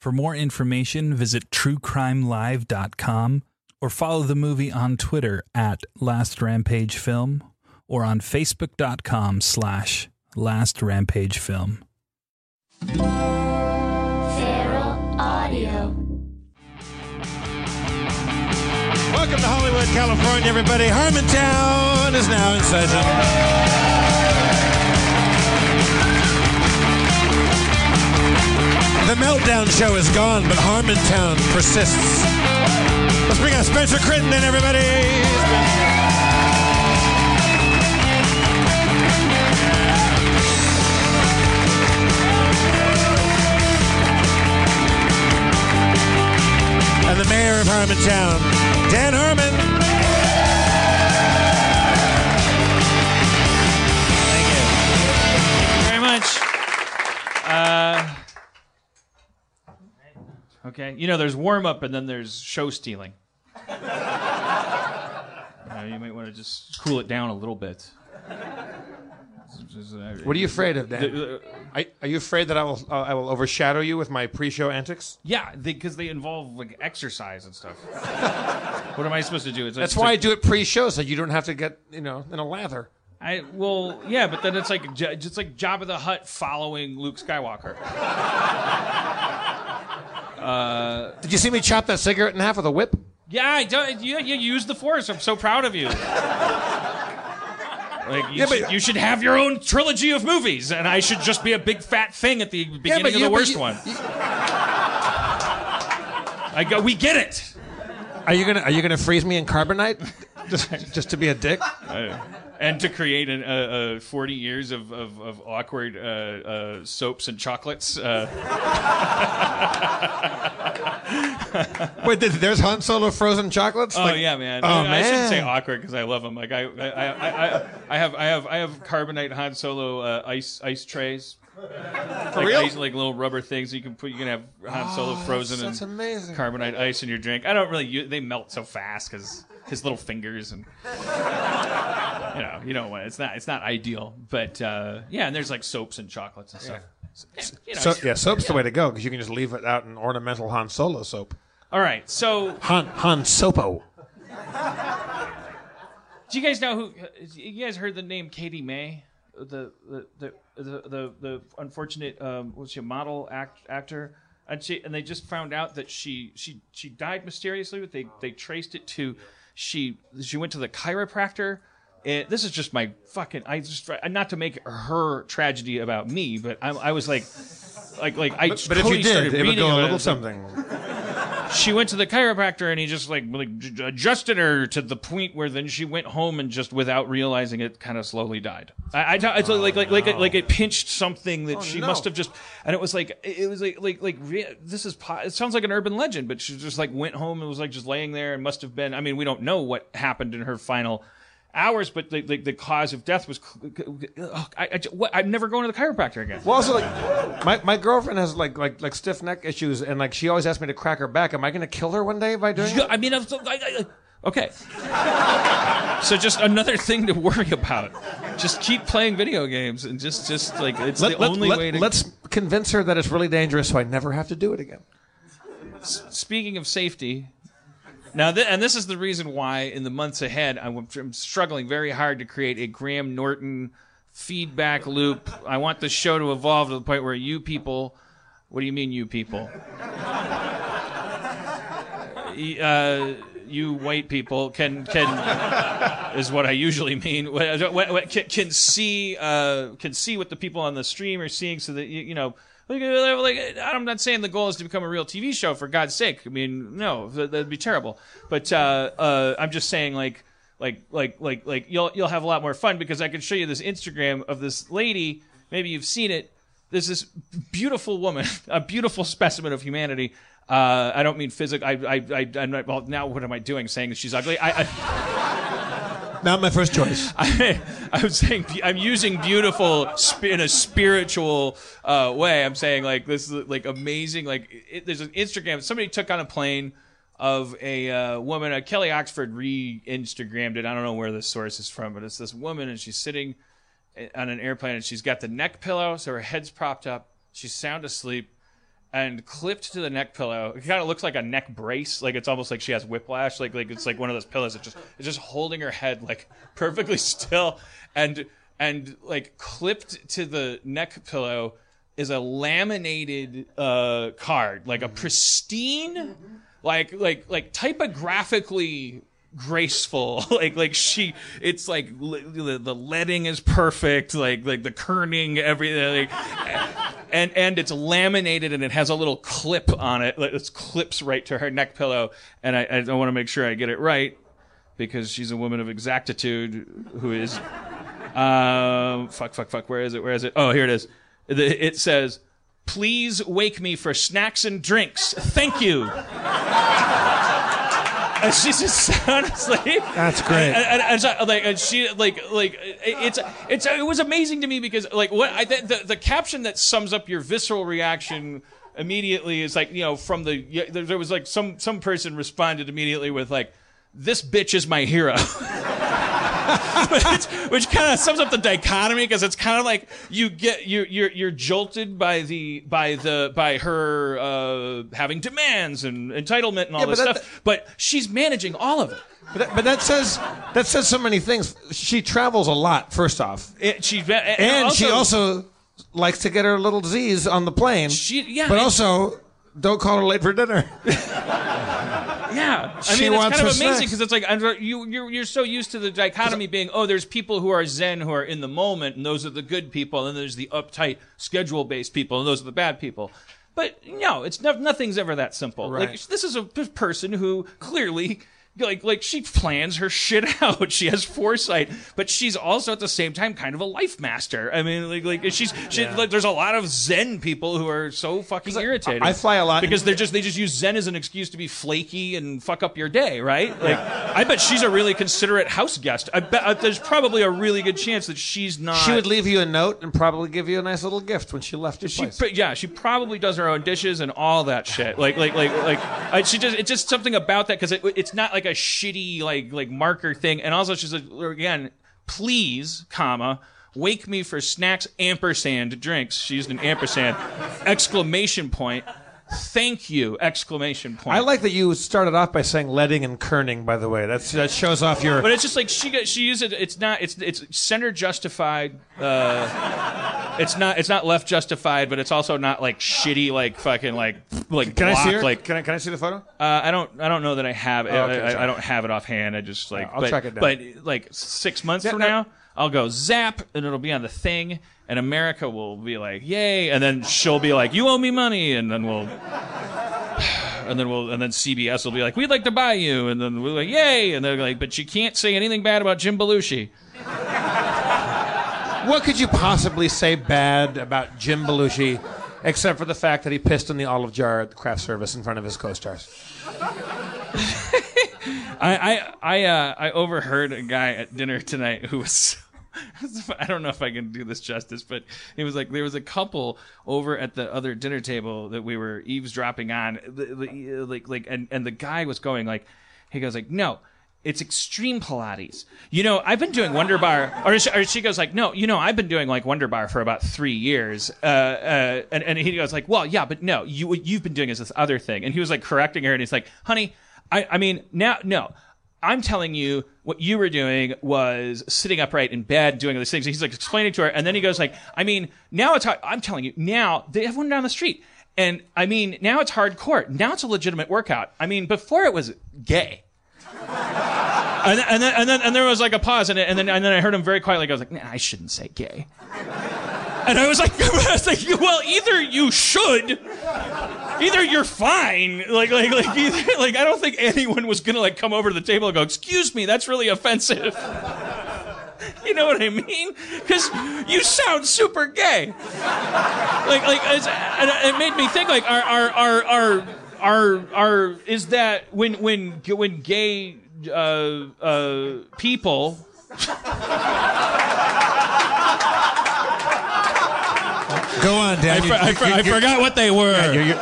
For more information, visit truecrimelive.com or follow the movie on Twitter at Last Rampage Film or on facebook.com slash Last Rampage Film. Feral Audio. Welcome to Hollywood, California, everybody. Harmontown is now in session. The meltdown show is gone, but Harmontown persists. Let's bring out Spencer Crittenden, everybody. And the mayor of Harmontown, Dan Harmon. Thank you. Very much. Uh, okay, you know, there's warm up and then there's show stealing. Uh, you might want to just cool it down a little bit. What are you afraid of, Dan? The- uh, Are, are you afraid that I will uh, I will overshadow you with my pre-show antics? yeah, because they, involve like exercise and stuff. what am I supposed to do? It's like, That's why I do it pre-show, so you don't have to get you know in a lather. I well, yeah, but then it's like it's like Jabba the Hutt following Luke Skywalker. Uh, Did you see me chop that cigarette in half with a whip? Yeah, I don't, you, you use the force. I'm so proud of you. Like you, Yeah, but- should, you should have your own trilogy of movies, and I should just be a big fat thing at the beginning but of the but worst you- one. I go, we get it. Are you gonna Are you gonna freeze me in carbonite? just just to be a dick? And to create an, uh, uh, 40 years of, of, of awkward uh, uh, soaps and chocolates. Uh, Wait, there's Han Solo frozen chocolates. oh Like- yeah, man. Oh I, man. I shouldn't say awkward because I love them. Like I, I, I, I, I have, I have, I have carbonite Han Solo uh, ice ice trays. like real? ice- like little rubber things you can put. You can have Han Solo frozen that's and amazing. carbonite ice in your drink. I don't really. Use, they melt so fast because his little fingers and you know you know what it's not it's not ideal. But uh, yeah, and there's like soaps and chocolates and stuff. Yeah, you know, So yeah, soap's the way to go because you can just leave it out in ornamental Han Solo soap. All right, so Han Han Sopo. Do you guys know who? You guys heard the name Katie May, the the the the, the, the unfortunate um, was she a model act, actor? And she and they just found out that she she she died mysteriously, but they they traced it to she she went to the chiropractor. And this is just my fucking. I just not to make her tragedy about me, but I, I was like, like like I. But if totally you did, it would go a little something. She went to the chiropractor and he just like like adjusted her to the point where then she went home and just without realizing it kind of slowly died. I, I, I like like like it, like it pinched something that oh, she no. must have just and it was like it was like like like re- this is po- it sounds like an urban legend, but she just like went home and was like just laying there and must have been. I mean, we don't know what happened in her final. Hours, but the, the, the cause of death was. I, I, I'm never going to the chiropractor again. Well, also like my, my girlfriend has like like like stiff neck issues, and like she always asks me to crack her back. Am I going to kill her one day by doing Yeah, it? I mean, I'm so, I, I, okay. so just another thing to worry about. Just keep playing video games and just, just like it's the only way to. us convince her that it's really dangerous, so I never have to do it again. Speaking of safety, now th- and this is the reason why in the months ahead I'm, struggling very hard to create a Graham Norton feedback loop. I want the show to evolve to the point where you people. What do you mean, you people? Uh, you white people can can is what I usually mean. Can, can see uh, can see what the people on the stream are seeing, so that you, you know. Like, uh, like, I'm not saying the goal is to become a real TV show for God's sake. I mean, no, that, that'd be terrible. But uh, uh, I'm just saying, like, like, like, like, like, you'll you'll have a lot more fun because I can show you this Instagram of this lady. Maybe you've seen it. There's this beautiful woman, a beautiful specimen of humanity. Uh, I don't mean physical. I, I, I, I'm not, well, now what am I doing? Saying that she's ugly? I, I, Not my first choice. I, I'm saying I'm using beautiful in a spiritual uh, way. I'm saying like this is like amazing. Like it, there's an Instagram. Somebody took on a plane of a uh, woman. Uh, Kelly Oxford re-Instagrammed it. I don't know where the source is from, but it's this woman and she's sitting on an airplane and she's got the neck pillow, so her head's propped up. She's sound asleep. And clipped to the neck pillow, it kind of looks like a neck brace. Like it's almost like she has whiplash. Like like it's like one of those pillows that just it's just holding her head like perfectly still. And and like clipped to the neck pillow is a laminated uh, card, like a pristine, like like like typographically graceful. Like like she it's like li- the, the leading is perfect like like the kerning everything like, and and it's laminated and it has a little clip on it like it clips right to her neck pillow. And i, I want to make sure i get it right because she's a woman of exactitude who is um fuck fuck fuck where is it where is it? Oh here it is. It says please wake me for snacks and drinks. Thank you and she's just honestly. That's great. And, and, and so, like, and she, like, like, it's, it's, it was amazing to me because, like, what I, the, the, the caption that sums up your visceral reaction immediately is like, you know, from the, there was like some, some person responded immediately with like, this bitch is my hero. which, which kind of sums up the dichotomy because it's kind of like you get you're you're you're jolted by the by the by her uh, having demands and entitlement and all Yeah, this but stuff, but she's managing all of it. But that, but that says that says so many things. She travels a lot. First off, It, she and, and she also likes to get her little Z's on the plane. She- yeah, but also don't call her late for dinner. Yeah, I She mean, it's wants kind of amazing snacks. because it's like you you're you're so used to the dichotomy being oh, there's people who are zen who are in the moment, and those are the good people, and then there's the uptight schedule based people, and those are the bad people. But no, it's no, nothing's ever that simple. Like this is a p- person who clearly. Like, like she plans her shit out. She has foresight, but she's also at the same time kind of a life master. I mean, like, like she's, she, like, there's a lot of Zen people who are so fucking irritating. I fly a lot because they're just they just use Zen as an excuse to be flaky and fuck up your day, right? Like, I bet she's a really considerate house guest. I bet uh, there's probably a really good chance that she's not. She would leave you a note and probably give you a nice little gift when she left your She, place. pr- yeah, she probably does her own dishes and all that shit. Like, like, like, like, I, she just, it's just something about that because it, it's not like a shitty, like, like marker thing. And also, she's like, again, please, comma, wake me for snacks, ampersand drinks. She used an ampersand, exclamation point. Thank you! Exclamation point. I like that you started off by saying leading and kerning. By the way, that's that shows off your. But it's just like she got, she used it. It's not. It's it's center justified. Uh, it's not. It's not left justified, but it's also not like shitty. Like fucking like like. can I see her? Like can I can I see the photo? uh, I don't. I don't know that I have. it. Oh, okay, I, sorry. I don't have it offhand. I just like. I'll but, track it down. But like six months Yeah, from no- now, I'll go zap, and it'll be on the thing, and America will be like, "Yay!" And then she'll be like, "You owe me money," and then we'll. And then we'll, and then CBS will be like, "We'd like to buy you," and then we're like, "Yay!" And they're like, "But you can't say anything bad about Jim Belushi." What could you possibly say bad about Jim Belushi, except for the fact that he pissed in the olive jar at the craft service in front of his co-stars? I I I, uh, I overheard a guy at dinner tonight who was. I don't know if I can do this justice, but it was like there was a couple over at the other dinner table that we were eavesdropping on, like like and and the guy was going like, he goes like, no. It's extreme Pilates. You know, I've been doing Wonder Bar, or she, or she goes like, no, you know, I've been doing like Wonder Bar for about three years. Uh, uh, and, and he goes like, well, yeah, but no, you what you've been doing is this other thing. And he was like correcting her, and he's like, honey, I, I mean, now, no, I'm telling you what you were doing was sitting upright in bed doing all these things. He's like explaining to her, and then he goes like, I mean, now it's hard. I'm telling you, now they have one down the street, and I mean, now it's hardcore. Now it's a legitimate workout. I mean, before it was gay. And then, and then, and then, and there was like a pause, and, and then, and then I heard him very quietly. I was like, nah, I shouldn't say gay. And I was like, I was like, well, either you should, either you're fine. Like, like, like, either, like, I don't think anyone was gonna like come over to the table and go, "Excuse me, that's really offensive." You know what I mean? Because you sound super gay. Like, like, it made me think, like, our are, are, are, are, are is that when, when, when gay uh, uh, people Go on, Dan. I, You- for- I, for- I forgot what they were. You're, you're,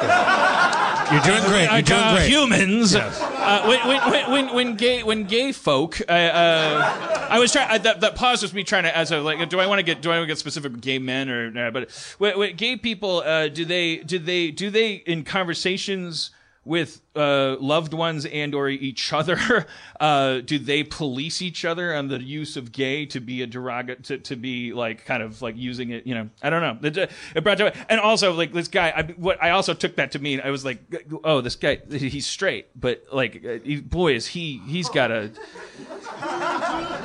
you're doing great. You're doing uh, great. humans. Uh, when, when, when, when, gay when gay folk, uh, uh, I was trying. That, that pause was me trying to as a like. Do I want to get do I want to get specific with gay men or? Uh, but when, when gay people, uh, do they do they do they in conversations with uh, loved ones and or each other, uh, do they police each other on the use of gay to be a derogatory to, to be like kind of like using it? You know, I don't know. It, it brought to and also like this guy. I, what I also took that to mean I was like, oh, this guy he's straight, but like, uh, he, boy, is he he's got a.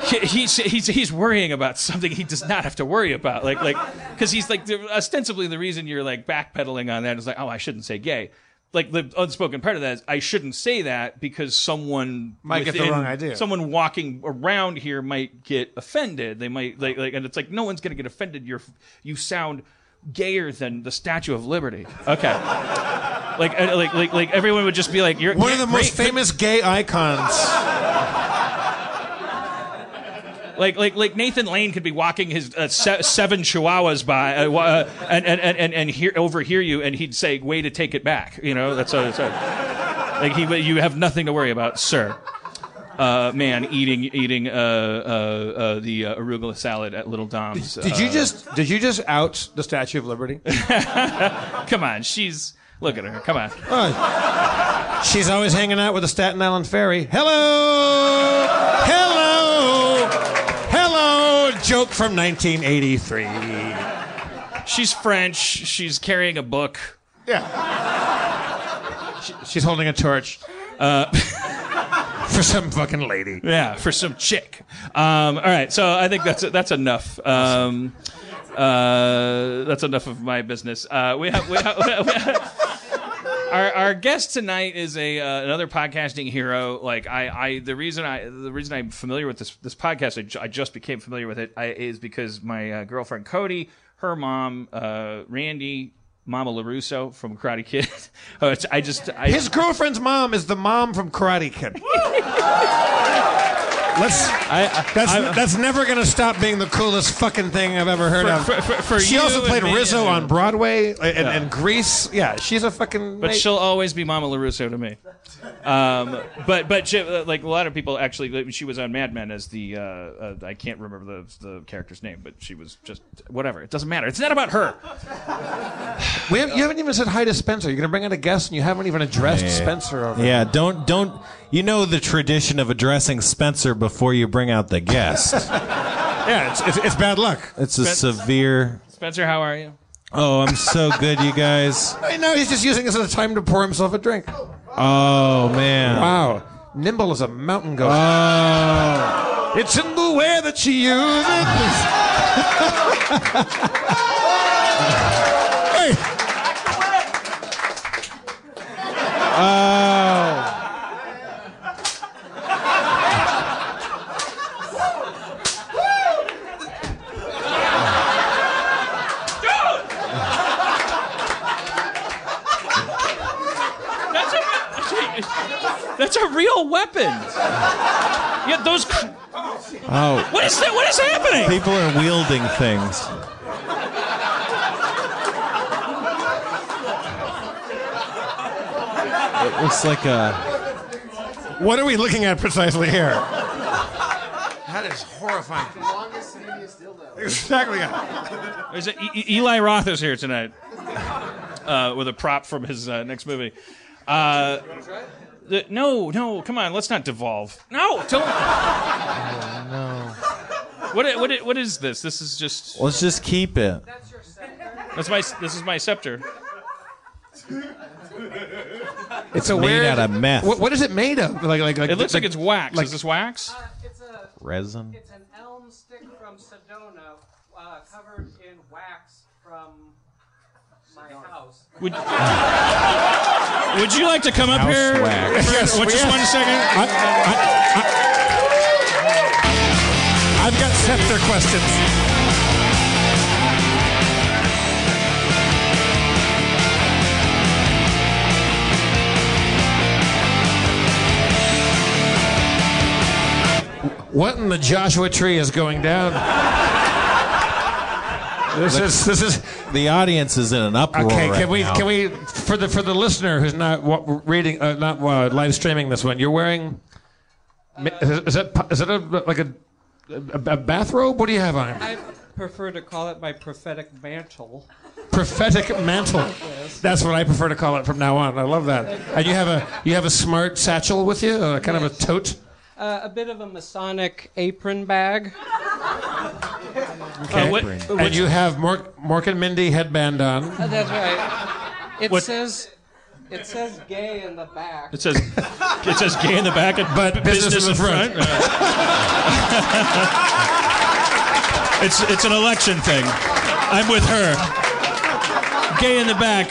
he- He's, he's he's worrying about something he does not have to worry about, like like because he's like ostensibly the reason you're like backpedaling on that is like oh I shouldn't say gay, like the unspoken part of that is I shouldn't say that because someone Might get the wrong idea. Someone walking around here might get offended. They might like like, and it's like no one's gonna get offended. You're you sound gayer than the Statue of Liberty. Okay, like uh, like like like everyone would just be like you're One of the great, most famous gay icons. Like, like, like Nathan Lane could be walking his uh, se- seven chihuahuas by uh, uh, and and and and, hear, overhear you, and he'd say, "Way to take it back." You know, that's that's a like he. You have nothing to worry about, sir. Uh, man, eating eating uh, uh, uh, the uh, arugula salad at Little Dom's. Did you Uh, just did you just out the Statue of Liberty? come on? She's look at her. Come on. She's always hanging out with the Staten Island Ferry. Hello, Joke from 1983. She's French. She's carrying a book. Yeah. She's holding a torch. Uh, For some fucking lady. Yeah, for some chick. Um, all right, so I think that's that's enough. Um, uh, that's enough of my business. Uh, we have, we have, we have our, our guest tonight is a uh, another podcasting hero. Like I, I, the reason I, the reason I'm familiar with this this podcast, I, ju- I just became familiar with it, I, is because my uh, girlfriend Cody, her mom, uh, Randy. Mama Larusso from Karate Kid. Oh, it's- I just I, His girlfriend's mom is the mom from Karate Kid. Let's. that's that's never gonna stop being the coolest fucking thing I've ever heard of. for- for- for she you also played Rizzo and- on Broadway and, and Grease. Yeah, she's a fucking. but ma- she'll always be Mama Larusso to me. Um, but but she, uh, like a lot of people actually, she was on Mad Men as the uh, uh, I can't remember the the character's name, but she was just whatever. It doesn't matter. It's not about her. we have, you haven't even said hi to Spencer. You're gonna bring in a guest and you haven't even addressed Spencer. Over Yeah, don't don't. You know the tradition of addressing Spencer before you bring out the guest. Yeah, it's, it's, it's bad luck. It's a severe. Spencer, how are you? Oh, I'm so good, you guys. I know he's just using this as a time to pour himself a drink. Oh man. Wow, nimble as a mountain goat. Oh. It's in the way that she uses hey, Oh. That's a that's real weapons. Yeah, those. Oh. What is that? What is happening? People are wielding things. It looks like a. what are we looking at precisely here? That is horrifying. Exactly. Is it, E- E- Eli Roth is here tonight uh, with a prop from his uh, next movie. Uh, the- no, no, come on, let's not devolve. No, don't. No. What, what, what is this? This is just. Let's just keep it. That's your scepter. That's my. This is my scepter. It's a Made weird. out of meth. What, what is it made of? Like, like, like It looks like, it's wax. like- is this wax? It's a Resin. it's an elm stick from Sedona, uh, covered in wax from my house. Would, would you like to come up here? wax. for- Yes, what, just yes. one second. I, I, I, I've got scepter questions. What in the Joshua tree is going down? This is this is The audience is in an uproar. Okay, right can we now. can we for the for the listener who's not wa- reading uh, not uh, live streaming this one? You're wearing is is that is that a, like a, a, a bathrobe? What do you have on? I prefer to call it my prophetic mantle. Prophetic mantle. That's what I prefer to call it from now on. I love that. And you have a you have a smart satchel with you, uh, kind of a tote. Uh, a bit of a Masonic apron bag. Uh, what, And you have Mork, Mork and Mindy headband on. Uh, that's right. It What- says it says gay in the back. it says it says gay in the back and But business in the front. it's it's an election thing. I'm with her. Gay in the back,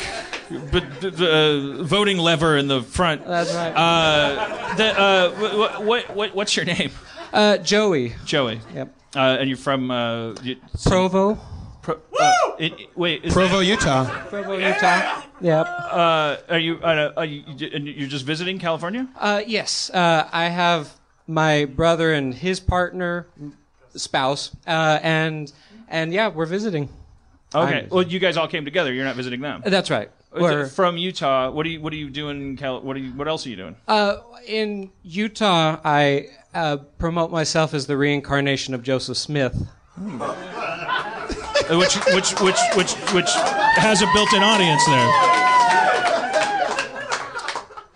but uh, voting lever in the front. That's right. Uh, the, uh, what, what, what, what's your name? Uh, Joey. Joey. Yep. Uh, and you're from uh, you, Provo. Pro, uh, it, it- wait, is Provo, Utah. Provo, Utah. Yep. uh, are you? Uh, are you? You're just visiting California? Uh, yes. Uh, I have my brother and his partner, spouse, uh, and and yeah, we're visiting. Okay. I'm- well, you guys all came together. You're not visiting them. That's right. Is We're from Utah. What do you? What are you doing? In Cal- what are you? What else are you doing? uh, in Utah. I uh, promote myself as the reincarnation of Joseph Smith. Uh, which which which which which has a built-in audience there.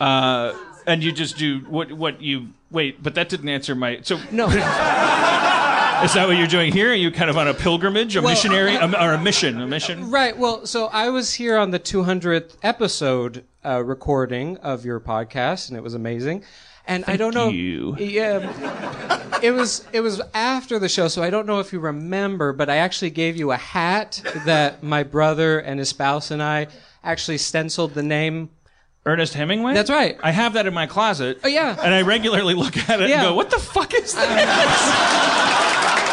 Uh, and you just do what what you wait, but that didn't answer my. So No. is that what you're doing here? Are you kind of on a pilgrimage, a Well, missionary, a, or a mission, a mission? Right. Well, so I was here on the 200th episode uh, recording of your podcast, and it was amazing. And I don't know. you. Yeah, it was it was after the show, so I don't know if you remember, but I actually gave you a hat that my brother and his spouse and I actually stenciled the name. Ernest Hemingway. That's right. I have that in my closet. Oh, yeah. And I regularly look at it Yeah. and go, "What the fuck is that?"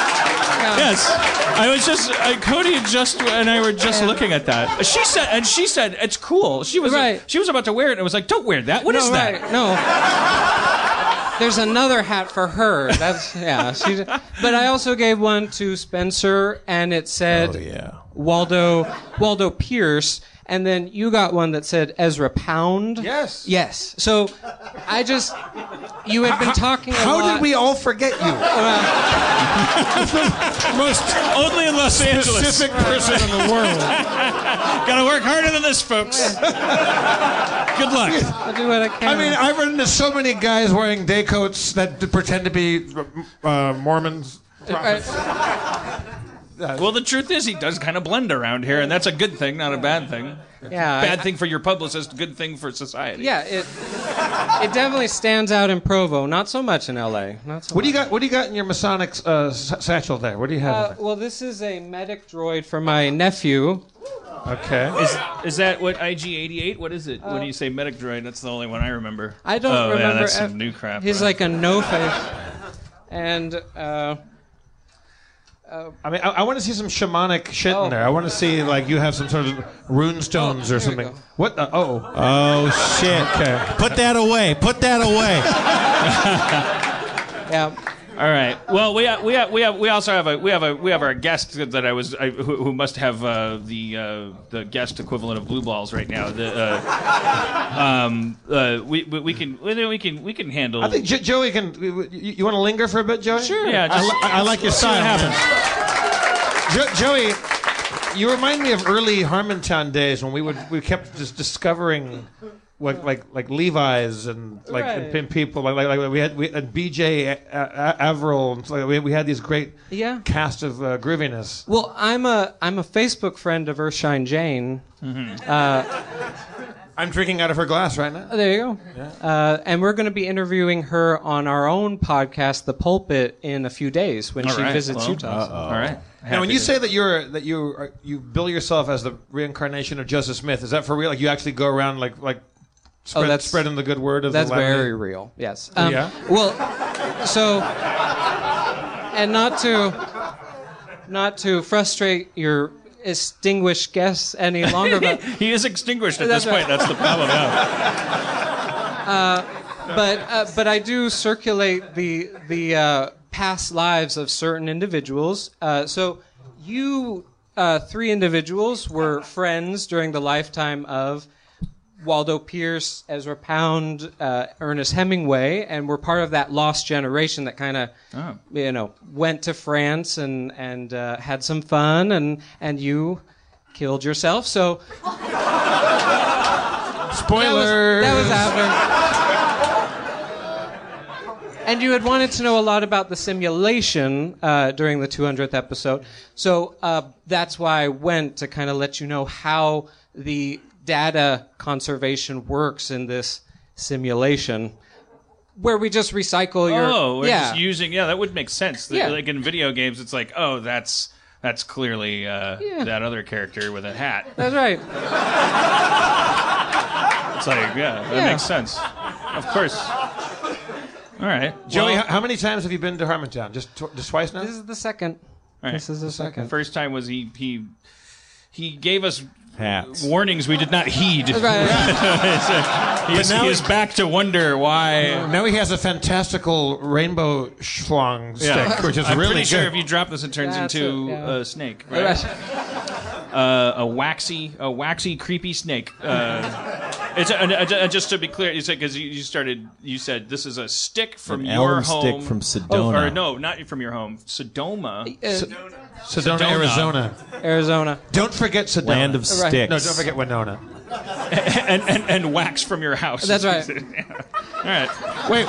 Yes, I was just uh, Cody just and I were just looking at that. She said, and she said it's cool. She was Right. she was about to wear it and it was like, "Don't wear that. What no, is that?" right, No. There's another hat for her. That's yeah. She, but I also gave one to Spencer, and it said Oh, yeah. Waldo Waldo Peirce, and then you got one that said Ezra Pound. Yes. Yes. So I just you had been talking. A How lot, did we all forget you? Most only in Los Angeles. Specific person in the world. Gotta work harder than this, folks. Good luck. I'll do what I can. I mean, I've run into so many guys wearing day coats that pretend to be uh, Mormons. Right. Well, the truth is, he does kind of blend around here, and that's a good thing, not a bad thing. yeah. Bad I- thing for your publicist, good thing for society. Yeah. It it definitely stands out in Provo. Not so much in L.A. Not so What do you got? What do you got in your Masonic uh, s- satchel there? What do you have? Uh, well, this is a medic droid for my nephew. okay. Is, is that what IG88? What is it? when you say medic droid, that's the only one I remember. I don't oh, remember. Yeah, that's ev- some new crap. He's right? like a no face, and uh, I mean, I, I want to see some shamanic shit Oh. in there. I want to see like you have some sort of rune stones Oh, or something. What? The, oh. Oh shit! Okay. Put that away. Put that away. yeah. All right. Well, we we have, we have we also have a we have a we have our guest that I was I, who, who must have uh, the uh, the guest equivalent of blue balls right now. The, uh, um, uh, we, we we can we can we can handle. I think jo- Joey can. You, you want to linger for a bit, Joey? Sure. Yeah, I, just- li- I like your see what style. man. Jo- Joey, you remind me of early Harmontown days when we would we kept just discovering. Like, like like Levi's and like and Right. pin people like, like like we had we and BJ A- A- Averill and like, we, we had these great Yeah. cast of uh, grooviness. Well, I'm a I'm a Facebook friend of Earthshine Jane. I'm drinking out of her glass right now. Oh, there you go. Uh, and we're going to be interviewing her on our own podcast, The Pulpit, in a few days when All she right, visits well, Utah. All right. Now, when you say that you're that you are, you bill yourself as the reincarnation of Joseph Smith, is that for real? Like you actually go around like like spread, Oh, that's- spreading the good word of That's the very real. Yes. Um, Yeah? Well, so, and not to, not to frustrate your extinguished guests any longer, but he is extinguished at this point. That's the problem. Yeah. but uh, but I do circulate the the uh, past lives of certain individuals. Uh, so you uh, three individuals were friends during the lifetime of Waldo Peirce, Ezra Pound, uh, Ernest Hemingway, and were part of that lost generation that kind of Oh. you know went to France and and uh, had some fun, and and you killed yourself. So Spoiler. that was, that was after. And you had wanted to know a lot about the simulation uh, during the 200th episode. So uh, that's why I went to kind of let you know how the data conservation works in this simulation, where we just recycle your. Oh, we're yeah. just using. Yeah, that would make sense. Yeah. Like in video games, it's like, oh, that's that's clearly uh, Yeah. that other character with a hat. that's right. It's like, yeah, that Yeah. makes sense. Of course. All right, Joey, Well, how, how many times have you been to Harmontown? Just tw- just twice now. This is the second. all right. This is the second. First time was he he he gave us Hats. warnings we did not heed. Right. he, is, now he he- is back to wonder why. Now he has a fantastical rainbow schlong stick, Yeah. which is I'm really pretty sure if you drop this, it turns That's into it, yeah. a snake. Right? uh, a waxy, a waxy, creepy snake. Uh, it's a, a- a- just to be clear, you said because you, you started, you said this is a stick from An your elm home, stick from Oh, Sedona. or no, not from your home, Sodoma. Uh, Sedona, Sedona. Arizona. Arizona. Don't forget Sedona. Land of Right. sticks. No, don't forget Winona. and, and and wax from your house. That's right. All right. Wait.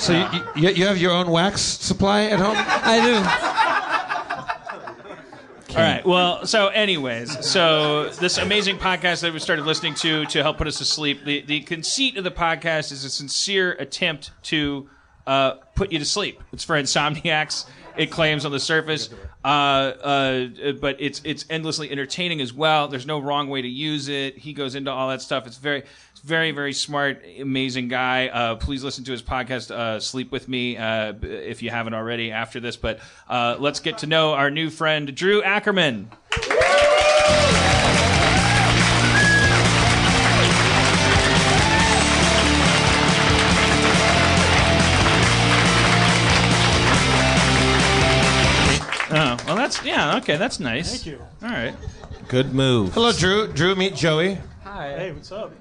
So you, you, you have your own wax supply at home? I do. All right. Well, so anyways, so this amazing podcast that we started listening to to help put us to sleep. The the conceit of the podcast is a sincere attempt to uh, put you to sleep. It's for insomniacs. It claims on the surface, uh, uh, but it's it's endlessly entertaining as well. There's no wrong way to use it. He goes into all that stuff. It's very very very smart, amazing guy. Uh, please listen to his podcast, uh, Sleep with Me, uh, if you haven't already. After this, but uh, let's get to know our new friend Drew Ackerman. Oh, well, that's yeah, okay, that's nice. Thank you. All right. Good move. Hello, Drew. Drew, meet Joey. Hi. Hey, what's up?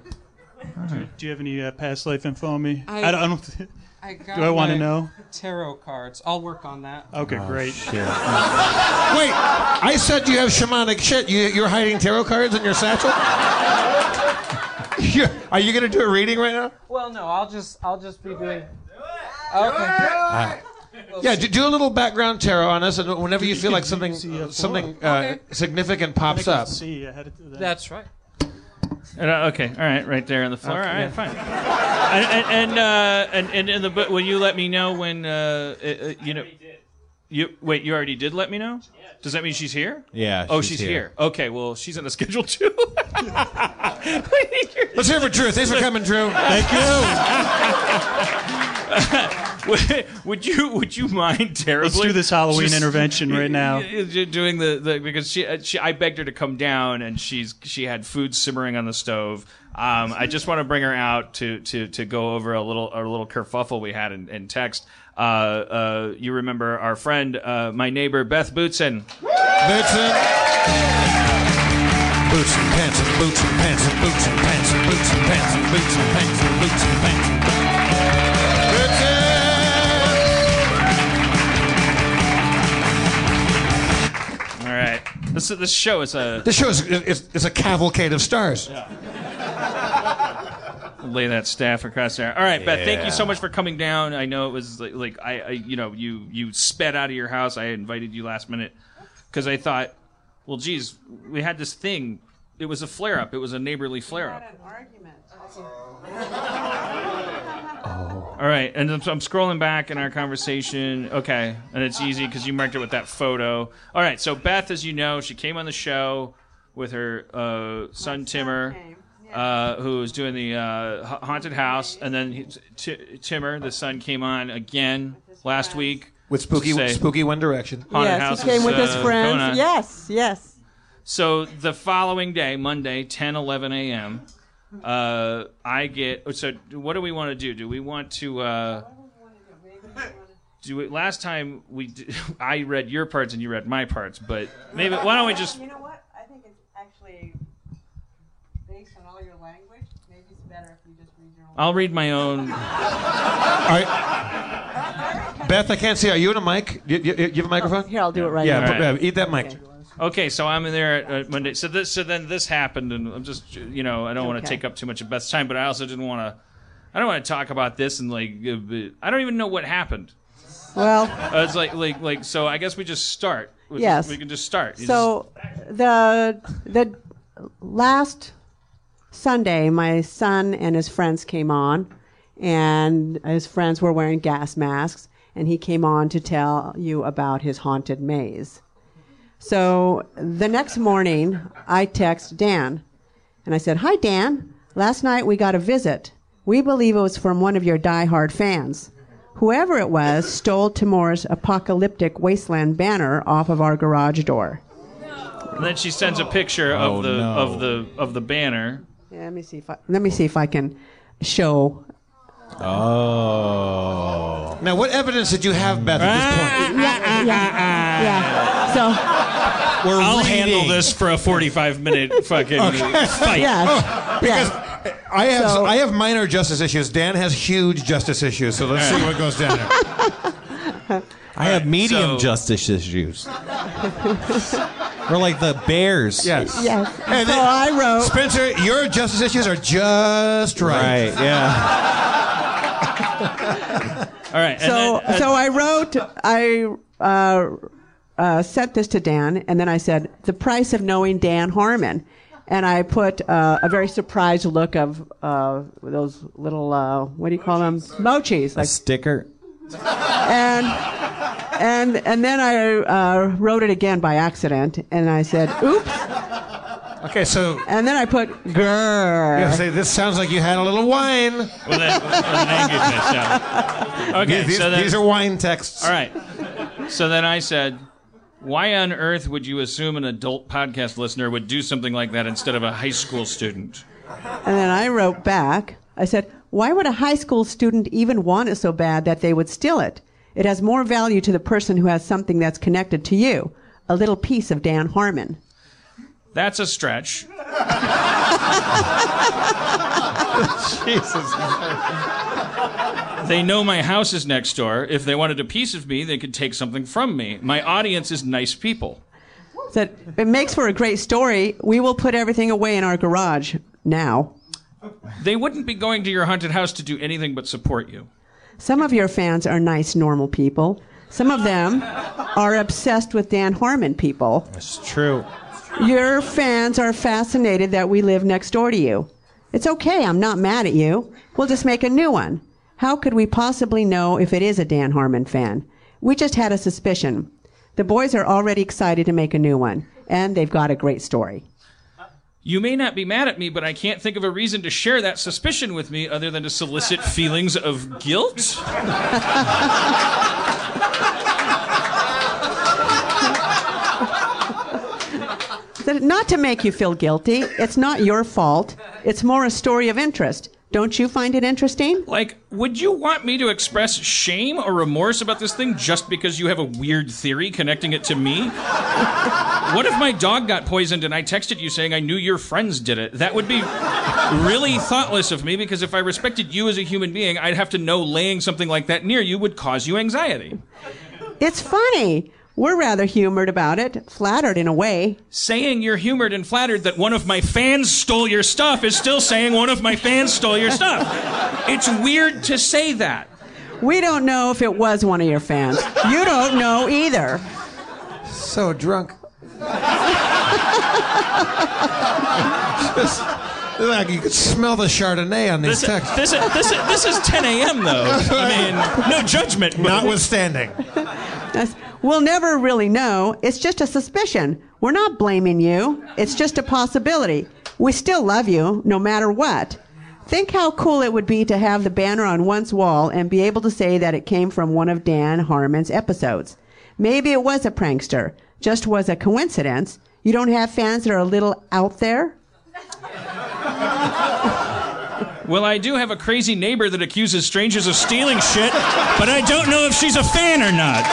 Do, do you have any uh, past life info on me? I- I, don't. I don't I got do I want to know? Tarot cards. I'll work on that. Okay, great. Shit. Wait, I said you have shamanic shit. You, you're hiding tarot cards in your satchel? You're- are you going to do a reading right now? Well, no, I'll just I'll just be doing. Okay. Yeah, do, do a little background tarot on us, and whenever you You feel like something can see, uh, something uh, Okay. significant pops up. see. I had it. That. That's right. And, uh, okay, all right, right there on the floor. Okay, all right, yeah. fine. and and and, uh, and and in the book, will you let me know when uh, uh, uh, you know? You wait. You already did let me know. Does that mean she's here? Yeah. Oh, she's here. Okay, well, she's on the schedule too. Let's hear for Drew. Thanks for coming, Drew. Thank you. would, would you would you mind terribly? Let's do this Halloween Just- intervention right now. Doing the, the because she, uh, she I begged her to come down and she's she had food simmering on the stove. Um, I just want to bring her out to to to go over a little a little kerfuffle we had in, in text. Uh, uh, you remember our friend, uh, my neighbor Beth Bootson. Boots and boots and pants and boots and pants and boots and pants and boots and pants and boots and pants and boots and pants. This this show is a This show is it's, it's a cavalcade of stars. lay that staff across there. All right, Beth, thank you so much for coming down. I know it was like, like I, I, you know, you you sped out of your house. I invited you last minute because I thought, well, geez, we had this thing. It was a flare up. It was a neighborly flare up. All right, and then- so I'm scrolling back in our conversation. Okay, and it's easy because you marked it with that photo. All right, so Beth, as you know, she came on the show with her uh, son Timmer, uh, who was doing the uh, ha- haunted house, and then he, T- Timmer, the son, came on again last week With spooky Say- spooky One Direction. Haunted yes, house he came is, with his uh, going friends. Yes, yes. So the following day, Monday, 10, 11 a.m., uh, I get. So what do we want to do? Do we want to? Uh, do it. Last time we, did, I read your parts and you read my parts, but maybe why don't we just? You know what? I think it's actually based on all your language. Maybe it's better if you just read your own. I'll read my own. All right. Beth, I can't see. Are you in a mic? You, you, you have a microphone? Here, I'll do it right Yeah, now. put- uh, eat that mic. Okay, so I'm in there at uh, Monday. So this, so then this happened, and I'm just, you know, I don't want to Okay. take up too much of Beth's time, but I also didn't want to. I don't want to talk about this and like. uh, I don't even know what happened. Well, Uh, it's like, like, like. So I guess we just start. We Yes. just- we can just start. You so the the last Sunday, my son and his friends came on, and his friends were wearing gas masks, and he came on to tell you about his haunted maze. So the next morning, I text Dan, and I said, "Hi, Dan. Last night we got a visit. We believe it was from one of your diehard fans." Whoever it was stole Timur's apocalyptic wasteland banner off of our garage door. and then she sends a picture Oh, of the no. of the of the banner. Yeah, let me see if I let me see if I can show. Oh. Now, what evidence did you have, Beth, at this point? Yeah, yeah, yeah. So We're I'll reading. handle this for a 45 minute fucking fight. yeah, Because I have So- I have minor justice issues. Dan has huge justice issues. So let's see what goes down there. I have medium so- justice issues. We're like the bears. Yes. yes. And So then- I wrote. Spencer, your justice issues are just right. Right. Yeah. All right. And So then, uh, so I wrote. I uh, uh, sent this to Dan, and then I said, "The price of knowing Dan Harmon," and I put uh, a very surprised look of uh, those little uh, what do you call them? Mochis, like sticker. and and and then I uh, wrote it again by accident, and I said, "Oops," Okay, so and then I put "grrr." I say this sounds like you had a little wine. With, a, with an angeredness, yeah. Okay, these, so then, these are wine texts. all right. So then I said, why on earth would you assume an adult podcast listener would do something like that instead of a high school student? And then I wrote back, I said, Why would a high school student even want it so bad that they would steal it? It has more value to the person who has something that's connected to you a little piece of Dan Harmon. That's a stretch. Jesus. They know my house is next door. If they wanted a piece of me, they could take something from me. My audience is nice people. That It makes for a great story. We will put everything away in our garage now. They wouldn't be going to your haunted house to do anything but support you. Some of your fans are nice, normal people. Some of them are obsessed with Dan Harmon people. It's true. Your fans are fascinated that we live next door to you. It's okay, I'm not mad at you. We'll just make a new one. How could we possibly know if it is a Dan Harmon fan? We just had a suspicion. The boys are already excited to make a new one, and they've got a great story. You may not be mad at me, but I can't think of a reason to share that suspicion with me other than to solicit feelings of guilt. Not to make you feel guilty. It's not your fault. It's more a story of interest. Don't you find it interesting? Like, would you want me to express shame or remorse about this thing just because you have a weird theory connecting it to me? what if my dog got poisoned and I texted you saying I knew your friends did it? That would be really thoughtless of me because if I respected you as a human being, I'd have to know laying something like that near you would cause you anxiety. It's funny. We're rather humored about it, flattered in a way. Saying you're humored and flattered that one of my fans stole your stuff is still saying one of my fans stole your stuff. It's weird to say that. We don't know if it was one of your fans. You don't know either. So drunk. Just- like you could smell the Chardonnay on these This, texts. this, this, this is 10 a.m. though. I mean, no judgment. but- Notwithstanding. We'll never really know. It's just a suspicion. We're not blaming you. It's just a possibility. We still love you, no matter what. Think how cool it would be to have the banner on one's wall and be able to say that it came from one of Dan Harmon's episodes. Maybe it was a prankster, just was a coincidence. You don't have fans that are a little out there? Well, I do have a crazy neighbor that accuses strangers of stealing shit, but I don't know if she's a fan or not.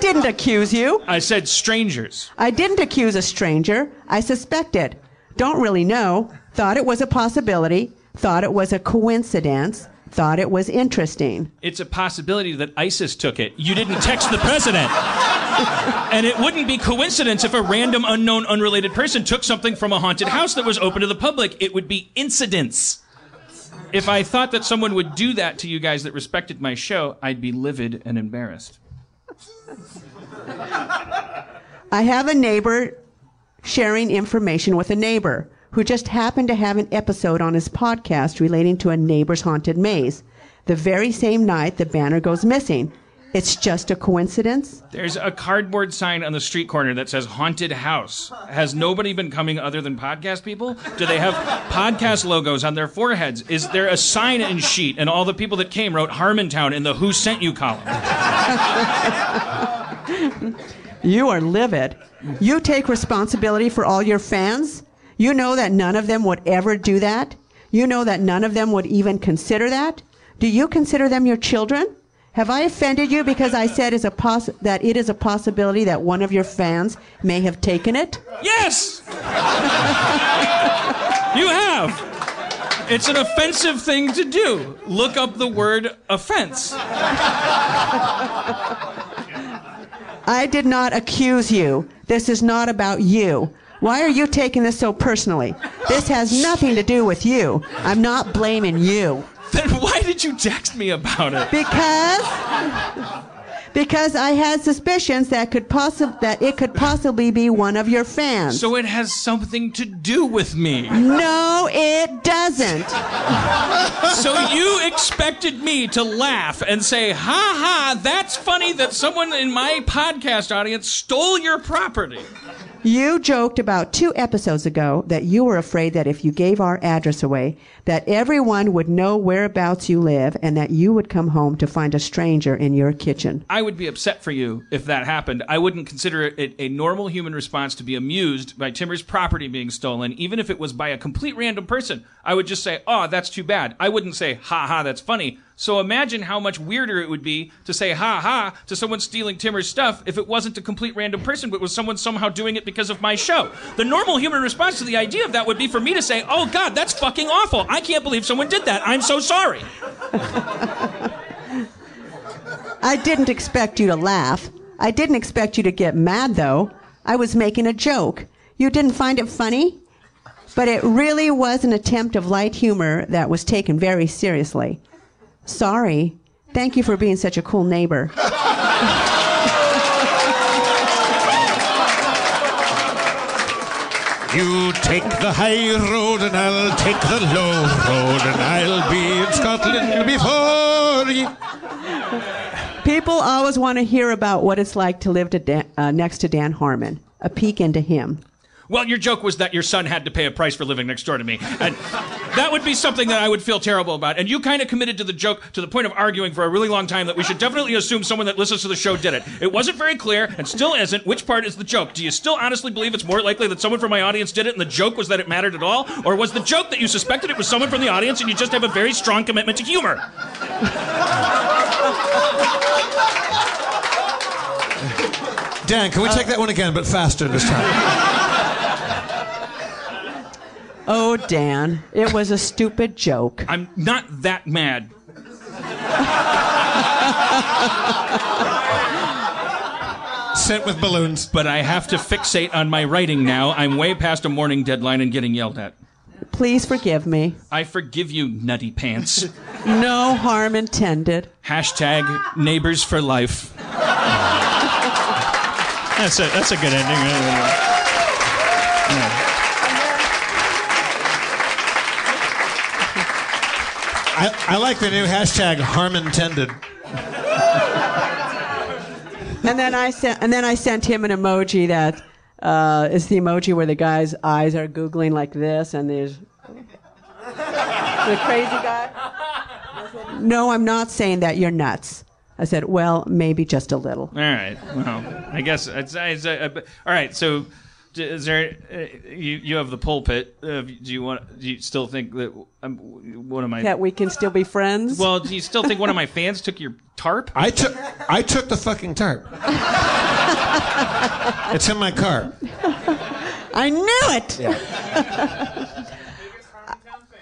Didn't uh, accuse you. I said strangers. I didn't accuse a stranger. I suspected. Don't really know. Thought it was a possibility. Thought it was a coincidence. Thought it was interesting. It's a possibility that ISIS took it. You didn't text the president. and it wouldn't be coincidence if a random, unknown, unrelated person took something from a haunted house that was open to the public. It would be incidents. If I thought that someone would do that to you guys that respected my show, I'd be livid and embarrassed. I have a neighbor sharing information with a neighbor who just happened to have an episode on his podcast relating to a neighbor's haunted maze. The very same night the banner goes missing. It's just a coincidence? There's a cardboard sign on the street corner that says haunted house. Has nobody been coming other than podcast people? Do they have podcast logos on their foreheads? Is there a sign in sheet and all the people that came wrote Harmontown in the Who Sent You column? You are livid. You take responsibility for all your fans? You know that none of them would ever do that? You know that none of them would even consider that? Do you consider them your children? Have I offended you because I said is a poss- that it is a possibility that one of your fans may have taken it? Yes! you have. It's an offensive thing to do. Look up the word offense. I did not accuse you. This is not about you. Why are you taking this so personally? This has nothing to do with you. I'm not blaming you. Then why did you text me about it? Because because I had suspicions that could possi- that it could possibly be one of your fans. So it has something to do with me. no, it doesn't. So you expected me to laugh and say, ha ha, that's funny that someone in my podcast audience stole your property. You joked about two episodes ago that you were afraid that if you gave our address away, that everyone would know whereabouts you live and that you would come home to find a stranger in your kitchen. I would be upset for you if that happened. I wouldn't consider it a normal human response to be amused by Timmer's property being stolen, even if it was by a complete random person. I would just say, oh, that's too bad. I wouldn't say, ha ha, that's funny. So imagine how much weirder it would be to say ha ha to someone stealing Timmer's stuff if it wasn't a complete random person, but was someone somehow doing it because of my show. The normal human response to the idea of that would be for me to say, oh God, that's fucking awful. I can't believe someone did that. I'm so sorry. I didn't expect you to laugh. I didn't expect you to get mad, though. I was making a joke. You didn't find it funny? But it really was an attempt of light humor that was taken very seriously. Sorry. Thank you for being such a cool neighbor. You take the high road and I'll take the low road and I'll be in Scotland before you. People always want to hear about what it's like to live to Dan, uh, next to Dan Harmon, a peek into him. Well, your joke was that your son had to pay a price for living next door to me. And that would be something that I would feel terrible about. And you kind of committed to the joke to the point of arguing for a really long time that we should definitely assume someone that listens to the show did it. It wasn't very clear and still isn't. Which part is the joke? Do you still honestly believe it's more likely that someone from my audience did it and the joke was that it mattered at all? Or was the joke that you suspected it was someone from the audience and you just have a very strong commitment to humor? Dan, can we take that one again, but faster this time? Oh, Dan, it was a stupid joke. I'm not that mad. Sent with balloons. But I have to fixate on my writing now. I'm way past a morning deadline and getting yelled at. Please forgive me. I forgive you, nutty pants. No harm intended. Hashtag neighbors for life. That's a that's a good ending. I, I like the new hashtag harm intended. And then I sent and then I sent him an emoji that uh, is the emoji where the guy's eyes are googling like this, and there's the crazy guy. I said, no, I'm not saying that you're nuts. I said, well, maybe just a little. All right. Well, I guess it's, it's uh, uh, all right. So, d- is there? Uh, you you have the pulpit. Uh, do you want? Do you still think that um, one of my? That we can still be friends. Well, do you still think one of my fans took your tarp? I took I took the fucking tarp. it's in my car. I knew it.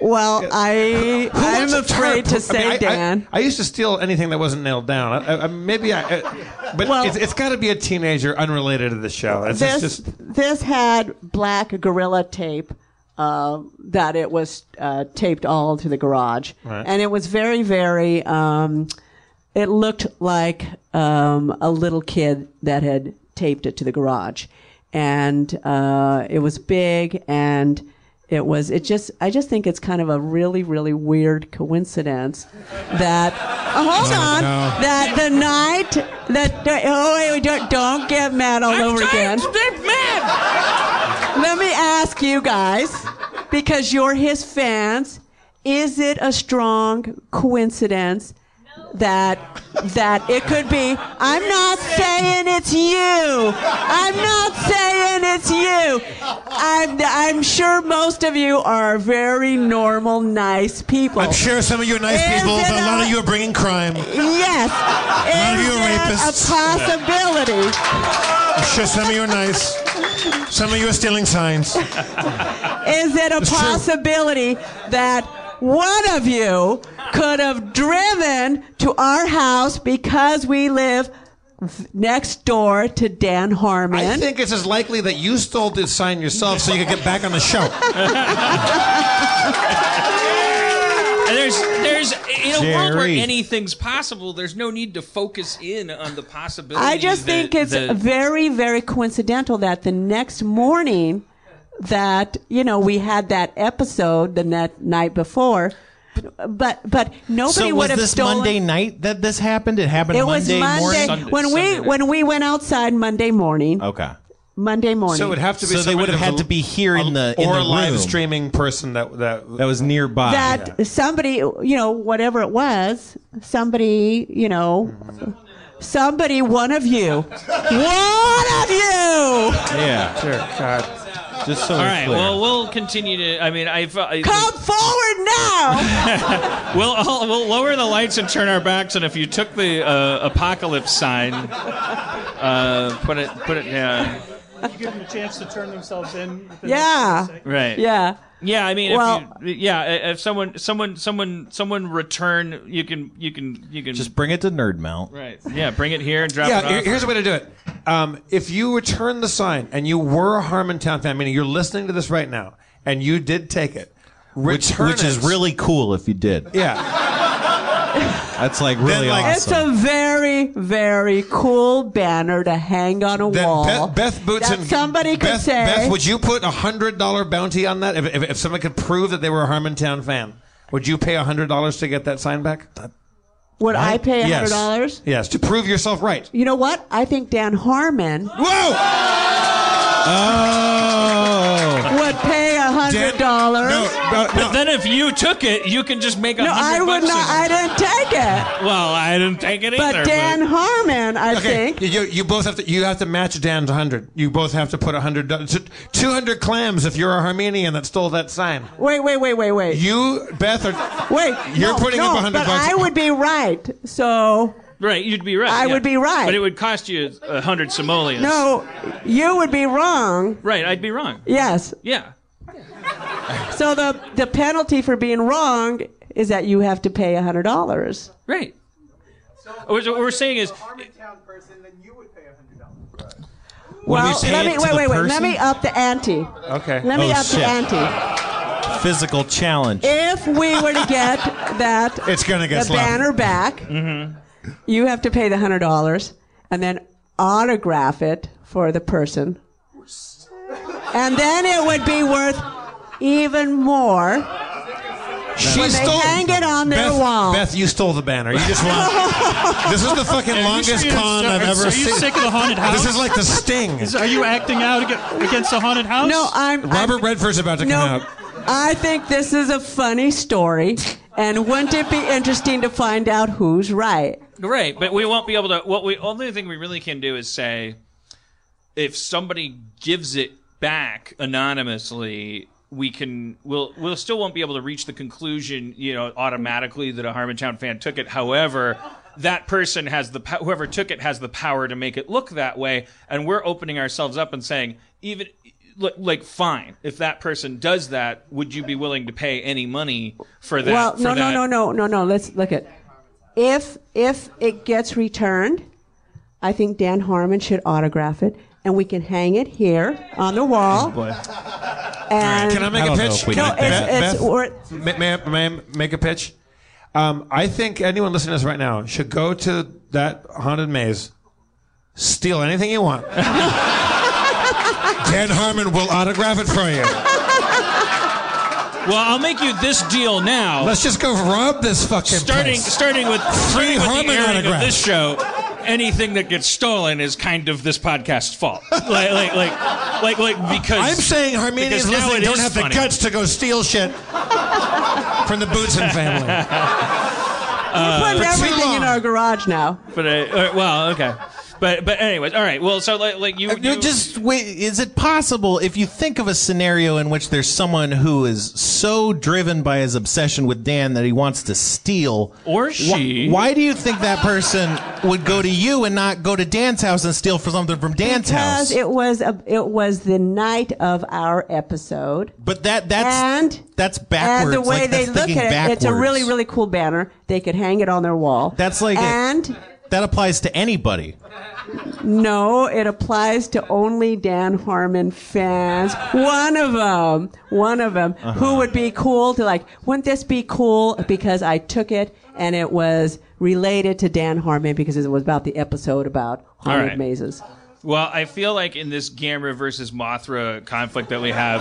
Well, I I'm afraid to say, I mean, I- I- Dan. I, used to steal anything that wasn't nailed down. I, I, maybe I, I but Well- it's, it's got to be a teenager unrelated to the show. It's, it's this just this had black gorilla tape uh, that it was uh, taped all to the garage, Right. and it was very very. Um, it looked like um, a little kid that had taped it to the garage, and uh, it was big and. It was. It just. I just think it's kind of a really, really weird coincidence that. Oh, hold on. no. That the night that. Oh wait, wait, don't, don't get mad all over again. Let me ask you guys, because you're his fans, is it a strong coincidence that that it could be? I'm not saying it's you. I'm not saying it's you. I'm I'm sure most of you are very normal, nice people. I'm sure some of you are nice Is people, but a lot of you are bringing crime. Yes. A lot of you Is are it rapists. a possibility? I'm sure some of you are nice. Some of you are stealing signs. Is it a It's true. possibility that one of you could have driven to our house because we live next door to Dan Harmon? I think it's as likely that you stole this sign yourself so you could get back on the show. There's there's in a world where Jerry. anything's possible, there's no need to focus in on the possibility. I just that- think it's that- very, very coincidental that the next morning that, you know, we had that episode the net, night before, but, but nobody so would was have this stolen. Monday night that this happened? It happened it was Monday, Monday morning. when we when we went outside Monday morning. Okay. Monday morning. So it would have to be. So they would have had was to be here in the in or the a live room. streaming person that that that was nearby. that somebody, you know, whatever it was, somebody, you know, somebody, one of you, one of you, yeah. Sure. God. Just so All clear. Well, we'll continue to. I mean, I've. I, come forward now. we'll I'll, we'll lower the lights and turn our backs, and if you took the uh, apocalypse sign, uh, put it put it down. You give them a chance to turn themselves in. Yeah. a. Right. Yeah. Yeah, I mean, Well- if you, yeah, if someone, someone, someone, someone return, you can, you can, you can Just bring it to Nerd Melt. right. Yeah, bring it here and drop yeah, it off. here- here's a way to do it. Um, if you return the sign and you were a Harmontown fan, meaning you're listening to this right now, and you did take it, Which return which is it. really cool if you did. yeah. That's like really like- It's awesome. a very, very cool banner to hang on a Then wall. Beth, Beth Boots that and somebody could Beth, say. Beth, would you put a hundred dollar bounty on that if, if if someone could prove that they were a Harmontown fan? Would you pay a hundred dollars to get that sign back? would I pay a hundred dollars? Yes, to prove yourself right. You know what? I think Dan Harmon Whoa! oh. Would pay a hundred dollars. No, no, But then if you took it, you can just make a No, I would not. I didn't take it. well, I didn't take it either. But Dan Harmon, I Okay, think. you, you both have to you have to match Dan's hundred. You both have to put a hundred two hundred clams if you're a Harmenian that stole that sign. Wait, wait, wait, wait, wait. You, Beth, are Wait, You're no, putting no, up 100 but bucks. I would be right. So right, you'd be right. I yeah. would be right. but it would cost you a hundred simoleons. no, you would be wrong. right, I'd be wrong. Yes. Yeah, So the the penalty for being wrong is that you have to pay a hundred dollars. right. What what we're saying is, Well, we pay let it me to wait, the wait, wait. Let me up the ante. okay. Let me Oh, up shit. the ante. Physical challenge. If we were to get that It's gonna get the sloppy. banner back, mm-hmm. you have to pay the hundred dollars and then autograph it for the person, and then it would be worth even more. She when they hang it on their Beth, wall. Beth, you stole the banner. You just want. this is the fucking longest you- con I've are- ever are you seen. sick of the haunted house? This is like the sting. Is- Are you acting out against the haunted house? No, I'm Robert I'm- Redford's about to No, come out. I think this is a funny story, and wouldn't it be interesting to find out who's right? Great, but we won't be able to. What we only thing we really can do is say, if somebody gives it back anonymously, we can. We'll we'll still won't be able to reach the conclusion, you know, automatically that a Harmontown fan took it. However. That person has the whoever took it has the power to make it look that way, and we're opening ourselves up and saying, even like, like fine, if that person does that, would you be willing to pay any money for that? well, no, no, no, no, no, no. Let's look at if if it gets returned, I think Dan Harmon should autograph it, and we can hang it here on the wall. And Can I make I a pitch? if we no, need it's, that. it's worth. May, may, I, make a pitch? Um, I think anyone listening to this right now should go to that haunted maze, steal anything you want. Dan Harmon will autograph it for you. Well, I'll make you this deal now. Let's just go rob this fucking starting place. starting with starting with Harmon the airing autograph. this show. Anything that gets stolen is kind of this podcast's fault. like, like, like, like, like, because I'm saying Harmenians because now listening don't have funny. the guts to go steal shit from the Bootson family. We're putting everything in our garage now. But uh, uh, well, okay. But but anyways, all right. Well, so like, like you, uh, you just wait. Is it possible if you think of a scenario in which there's someone who is so driven by his obsession with Dan that he wants to steal, Or wh- she. Why, do you think that person would go to you and not go to Dan's house and steal for something from Dan's Because house? it was a, it was the night of our episode. but that that's and that's backwards. And the way like, they that's look thinking at it, it's a really, really cool banner. They could hang it on their wall. That's like a- and That applies to anybody. No, it applies to only Dan Harmon fans. One of them, one of them, who uh-huh. would be cool to like, wouldn't this be cool because I took it and it was related to Dan Harmon because it was about the episode about haunted right. mazes. Well, I feel like in this Gamera versus Mothra conflict that we have,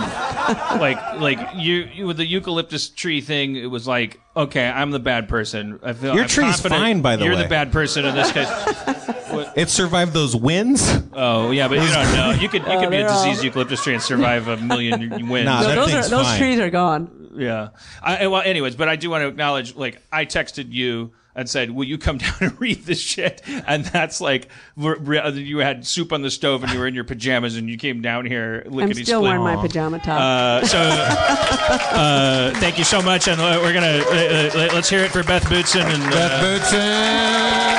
like like you, you with the eucalyptus tree thing, it was like, okay, I'm the bad person. I feel Your I'm tree's confident fine, by the you're way. the bad person in this case. It survived those winds. Oh yeah, but you don't know. You could you Oh, could be a they're all- diseased eucalyptus tree and survive a million wins. Nah, No, that those are, thing's those fine. trees are gone. Yeah. I, well, anyways, but I do want to acknowledge, like, I texted you and said, "Will you come down and read this shit?" And that's like, we're- we're- you had soup on the stove and you were in your pajamas and you came down here. I'm lickety still wearing my pajama top. Uh, so, uh, thank you so much, and uh, we're gonna uh, uh, let's hear it for Beth Bootson and Beth uh, Bootson.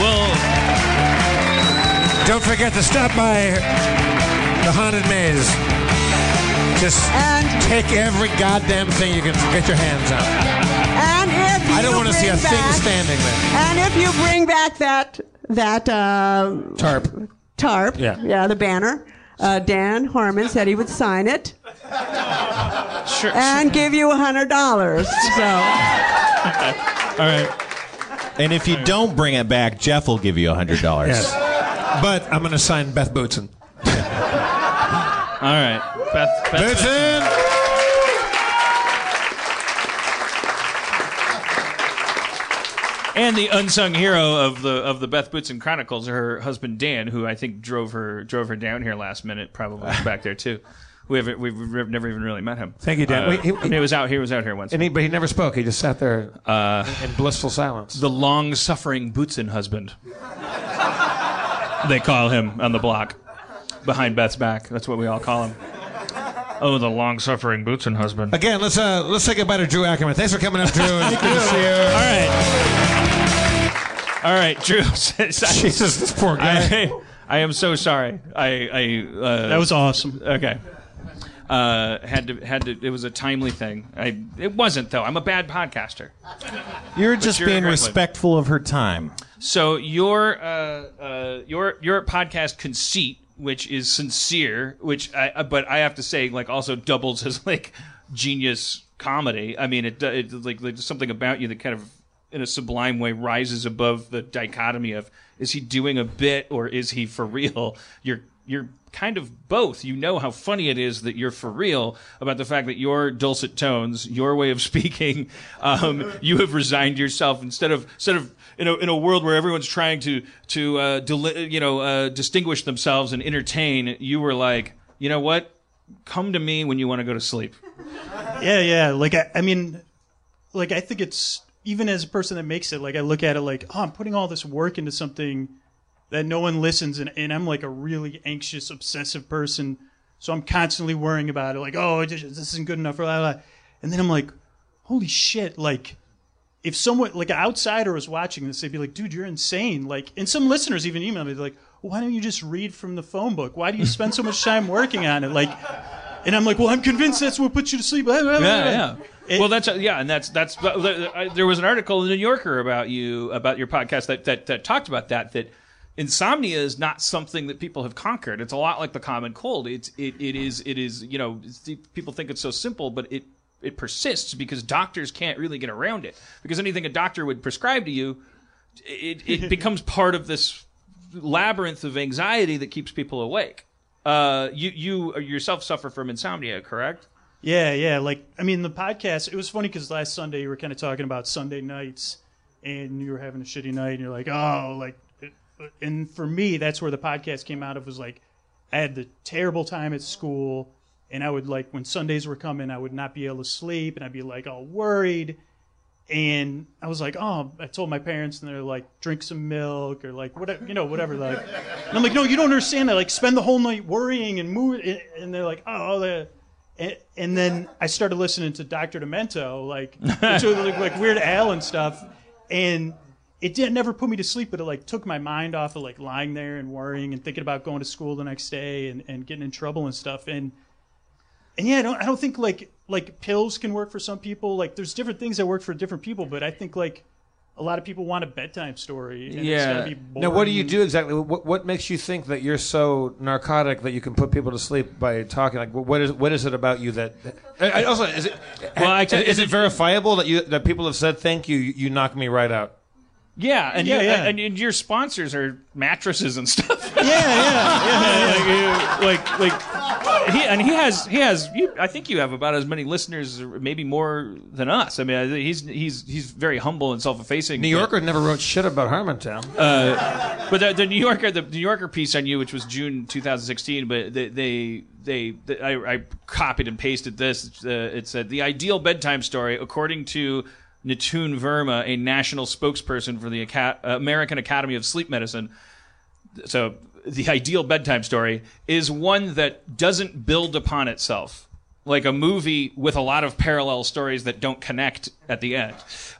Will. Don't forget to stop by the haunted maze. Just and take every goddamn thing you can get your hands on. And if I don't want to see a bring thing standing there. And if you bring back that that uh, Tarp. tarp, Yeah. yeah, the banner. Uh, Dan Harmon said he would sign it Sure. and give you a hundred dollars. So All right. And if you don't bring it back, Jeff will give you a hundred dollars. Yes. But I'm going to sign Beth Bootson. All right. Beth. Beth Bootson! And the unsung hero of the of the Beth Bootson Chronicles, her husband Dan, who I think drove her drove her down here last minute, probably was back there too. We haven't we've, never even really met him. Thank you, Dan. Uh, Wait, he- mean, he was out he was out here once. And he, but he never spoke. He just sat there in blissful silence. the long suffering Bootson husband. they call him on the block behind Beth's back. That's what we all call him. Oh, the long suffering Bootson husband. Again, let's uh, let's say goodbye to Drew Ackerman. Thanks for coming up, Drew. Good to see you. All right. All right, Drew. Jesus, this poor guy. I, I am so sorry. I, I uh, That was awesome. okay. Uh, had to had to. It was a timely thing. I it wasn't though. I'm a bad podcaster. You're just you're being great one. respectful of her time. So your uh, uh, your your podcast conceit, which is sincere, which I but I have to say, like also doubles as like genius comedy. I mean, it it like there's something about you that kind of in a sublime way rises above the dichotomy of is he doing a bit or is he for real? You're you're kind of both. You know how funny it is that you're for real about the fact that your dulcet tones, your way of speaking, um, you have resigned yourself instead of instead of in a, in a world where everyone's trying to to uh, deli- you know uh, distinguish themselves and entertain. You were like, you know what? Come to me when you want to go to sleep. Yeah, yeah. Like I, I mean, like I think it's even as a person that makes it. Like I look at it like, oh, I'm putting all this work into something that no one listens, and, and I'm like a really anxious, obsessive person. So I'm constantly worrying about it. Like, oh, this isn't good enough. Blah, blah. And then I'm like, holy shit! Like, if someone like an outsider was watching this, they'd be like, dude, you're insane. Like, and some listeners even email me, like, why don't you just read from the phone book? Why do you spend so much time working on it? Like, and I'm like, well, I'm convinced that's what puts you to sleep. Blah, blah, blah, Yeah, yeah. It- well, that's yeah, and that's that's. there- was an article in the New Yorker about you about your podcast that that, that talked about that that insomnia is not something that people have conquered. It's a lot like the common cold. It's it, it is it is you know people think it's so simple, but it it persists because doctors can't really get around it because anything a doctor would prescribe to you, it it becomes part of this labyrinth of anxiety that keeps people awake. Uh, you you yourself suffer from insomnia, correct? Yeah, yeah. Like, I mean, the podcast, it was funny because last Sunday you were kind of talking about Sunday nights and you were having a shitty night and you're like, oh, like, and for me, that's where the podcast came out of was like, I had the terrible time at school and I would like, when Sundays were coming, I would not be able to sleep and I'd be like all worried. And I was like, oh, I told my parents, and they're like, drink some milk or like whatever, you know, whatever. Like, and I'm like, no, you don't understand. I like spend the whole night worrying and moving, and they're like, oh, the, and, and then I started listening to Dr. Demento, like, like, like Weird Al and stuff, and it didn't never put me to sleep, but it like took my mind off of like lying there and worrying and thinking about going to school the next day and, and getting in trouble and stuff. And and yeah, I don't I don't think like like pills can work for some people. Like there's different things that work for different people, but I think like a lot of people want a bedtime story. And It's Yeah. gotta be Now, what do you do exactly? What, what makes you think that you're so narcotic that you can put people to sleep by talking? Like, what is what is it about you that? I, I also, is it Well, I is, is it verifiable that you that people have said thank you? You knock me right out. Yeah, and Yeah, you, yeah. And, and your sponsors are mattresses and stuff. Yeah, yeah, yeah. like, like, like he and he has he has. You, I think you have about as many listeners, maybe more than us. I mean, he's he's he's very humble and self-effacing. New Yorker never wrote shit about Harmontown. but the, the New Yorker, the New Yorker piece on you, which was June 2016, but they they, they, they I, I copied and pasted this. Uh, it said the ideal bedtime story, according to Nitun Verma, a national spokesperson for the Aca- American Academy of Sleep Medicine. So the ideal bedtime story is one that doesn't build upon itself. Like a movie with a lot of parallel stories that don't connect at the end,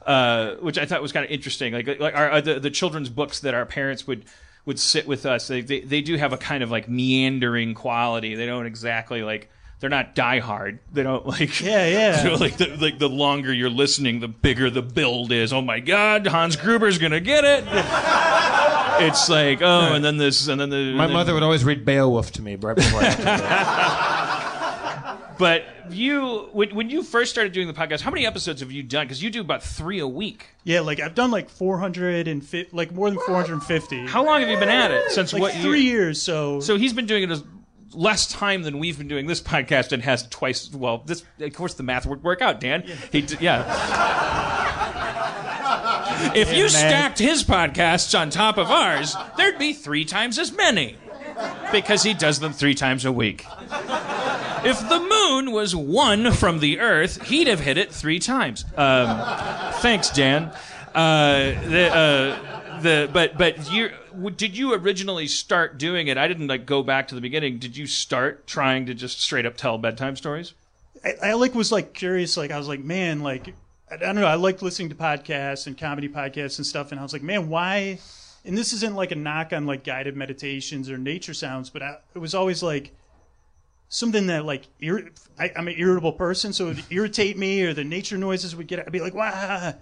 uh, which I thought was kind of interesting. Like, like our, the, the children's books that our parents would would sit with us. They, they they do have a kind of like meandering quality. They don't exactly like they're not die hard. They don't like Yeah, yeah. you know, like the, like the longer you're listening, the bigger the build is. Oh my God, Hans Gruber's gonna get it. It's like oh, and then this, and then the My the- mother would always read Beowulf to me right before. I had to bed. But you, when, when you first started doing the podcast, how many episodes have you done? Because you do about three a week. Yeah, like I've done like 450, like more than 450. How long have you been at it? Since like what three year? years. So So he's been doing it as less time than we've been doing this podcast, and has twice. Well, this of course the math would work out, Dan. He d- yeah. if you stacked his podcasts on top of ours, there'd be three times as many because he does them three times a week. If the moon was one from the Earth, he'd have hit it three times. Um, thanks, Dan. Uh, the, uh, the but but you did you originally start doing it? I didn't like go back to the beginning. Did you start trying to just straight up tell bedtime stories? I, I like was like curious. Like I was like, man, like I, don't know. I liked listening to podcasts and comedy podcasts and stuff. And I was like, man, why? And this isn't like a knock on like guided meditations or nature sounds, but I, it was always like something that like ir- I, I'm an irritable person, so it would irritate me, or the nature noises would get. I'd be like, wow.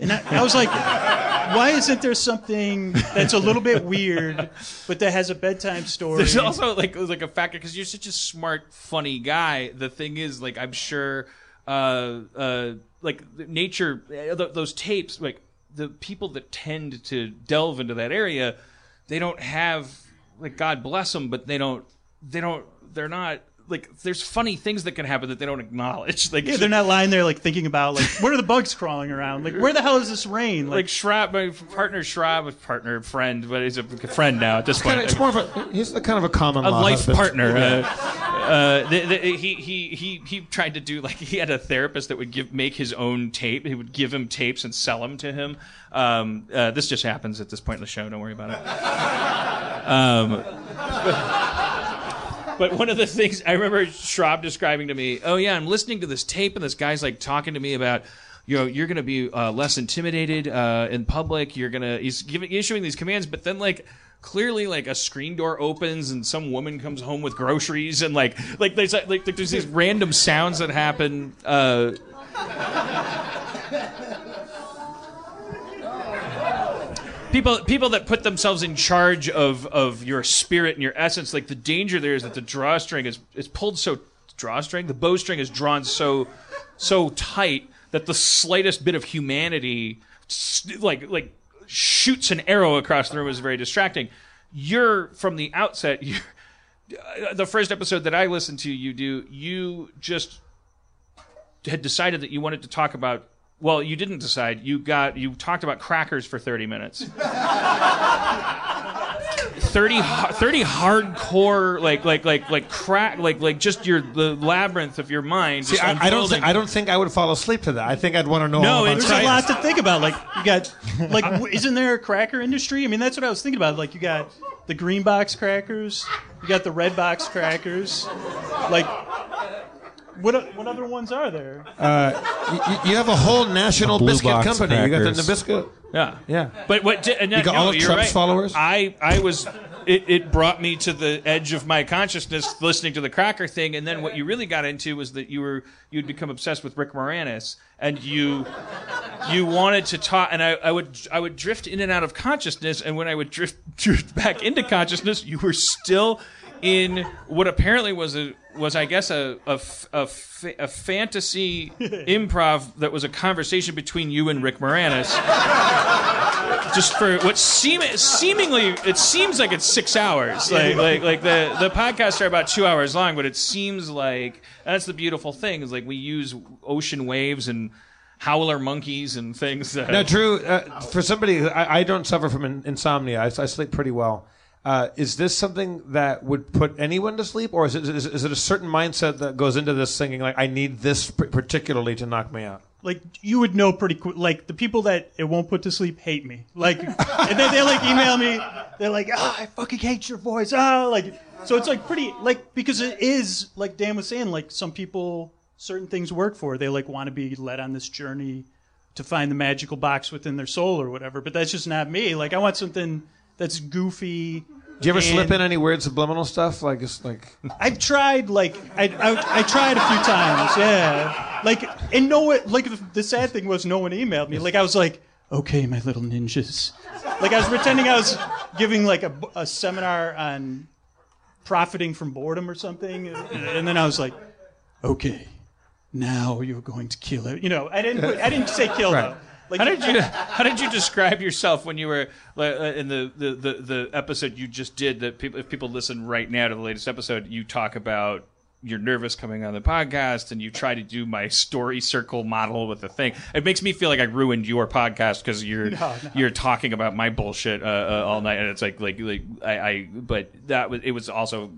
And I, I was like, why isn't there something that's a little bit weird, but that has a bedtime story? There's also like like a factor because you're such a smart, funny guy. The thing is, like, I'm sure, uh, uh, like nature, uh, th- those tapes, like the people that tend to delve into that area, they don't have like God bless them, but they don't, they don't, they're not like. There's funny things that can happen that they don't acknowledge. Like Yeah, they're not lying there like thinking about like where are the bugs crawling around? Like where the hell is this rain? Like Schrab, my partner Schrab, partner, friend, but he's a friend now at this point. Kinda- it's more of a he's the kind of a common a life husband. partner. Yeah. Uh, uh, the, the, he, he he he tried to do like he had a therapist that would give make his own tape. He would give him tapes and sell them to him. Um, uh, this just happens at this point in the show. Don't worry about it. Um, but, but one of the things I remember Schrab describing to me, oh yeah, I'm listening to this tape and this guy's like talking to me about you know, you're going to be uh, less intimidated uh, in public. You're going to he's giving issuing these commands, but then like clearly like a screen door opens and some woman comes home with groceries and like like there's like, there's these random sounds that happen. Uh, people people that put themselves in charge of of your spirit and your essence like the danger there is that the drawstring is is pulled so drawstring the bowstring is drawn so so tight that the slightest bit of humanity like like shoots an arrow across the room is very distracting you're from the outset you're uh, the first episode that I listened to you do, you just had decided that you wanted to talk about. Well, you didn't decide. You got you talked about crackers for thirty minutes. 30, 30 hardcore like like like like crack like like just your the labyrinth of your mind. See, I, I don't. unfolding. Think, I don't think I would fall asleep to that. I think I'd want to know. No, all about it's There's a lot to think about. Like you got, like, isn't there a cracker industry? I mean, that's what I was thinking about. Like you got the green box crackers, you got the red box crackers. Like, what what other ones are there? Uh, you, you have a whole national Blue biscuit box company. You got the Nabisco. Yeah, Yeah. But what? di- And You got no, all of Trump's right. followers? I I was it, it brought me to the edge of my consciousness listening to the cracker thing, and then what you really got into was that you were you'd become obsessed with Rick Moranis, and you you wanted to talk, and I, I would I would drift in and out of consciousness, and when I would drift drift back into consciousness, you were still in what apparently was a was I guess a a, f- a fa- a fantasy improv that was a conversation between you and Rick Moranis just for what seem seemingly it seems like it's six hours. Like like like the the podcasts are about two hours long, but it seems like that's the beautiful thing is like we use ocean waves and howler monkeys and things. That, Now, Drew, uh, for somebody, I, I don't suffer from in, insomnia. I, I sleep pretty well. Uh, is this something that would put anyone to sleep, or is it, is, is it a certain mindset that goes into this thinking like I need this particularly to knock me out? like you would know pretty quick. Like the people that it won't put to sleep hate me. Like, and then they like email me. They're like, "Ah, I fucking hate your voice." Ah, like so it's like pretty like because it is like Dan was saying. Like some people, certain things work for. They like want to be led on this journey to find the magical box within their soul or whatever. But that's just not me. Like I want something that's goofy. Do you ever slip in any weird subliminal stuff? Like, it's like I've tried like I, I I tried a few times, yeah. Like and no one like the, the sad thing was no one emailed me. Like I was like, okay, my little ninjas. Like I was pretending I was giving like a, a seminar on profiting from boredom or something, and, and then I was like, okay, now you're going to kill it. You know, I didn't I didn't say kill though. Like how did you how did you describe yourself when you were uh, in the, the, the, the episode you just did? That people if people listen right now to the latest episode, you talk about you're nervous coming on the podcast, and you try to do my story circle model with the thing. It makes me feel like I ruined your podcast because you're No, no. you're talking about my bullshit uh, uh, all night, and it's like like like I, I but that was it was also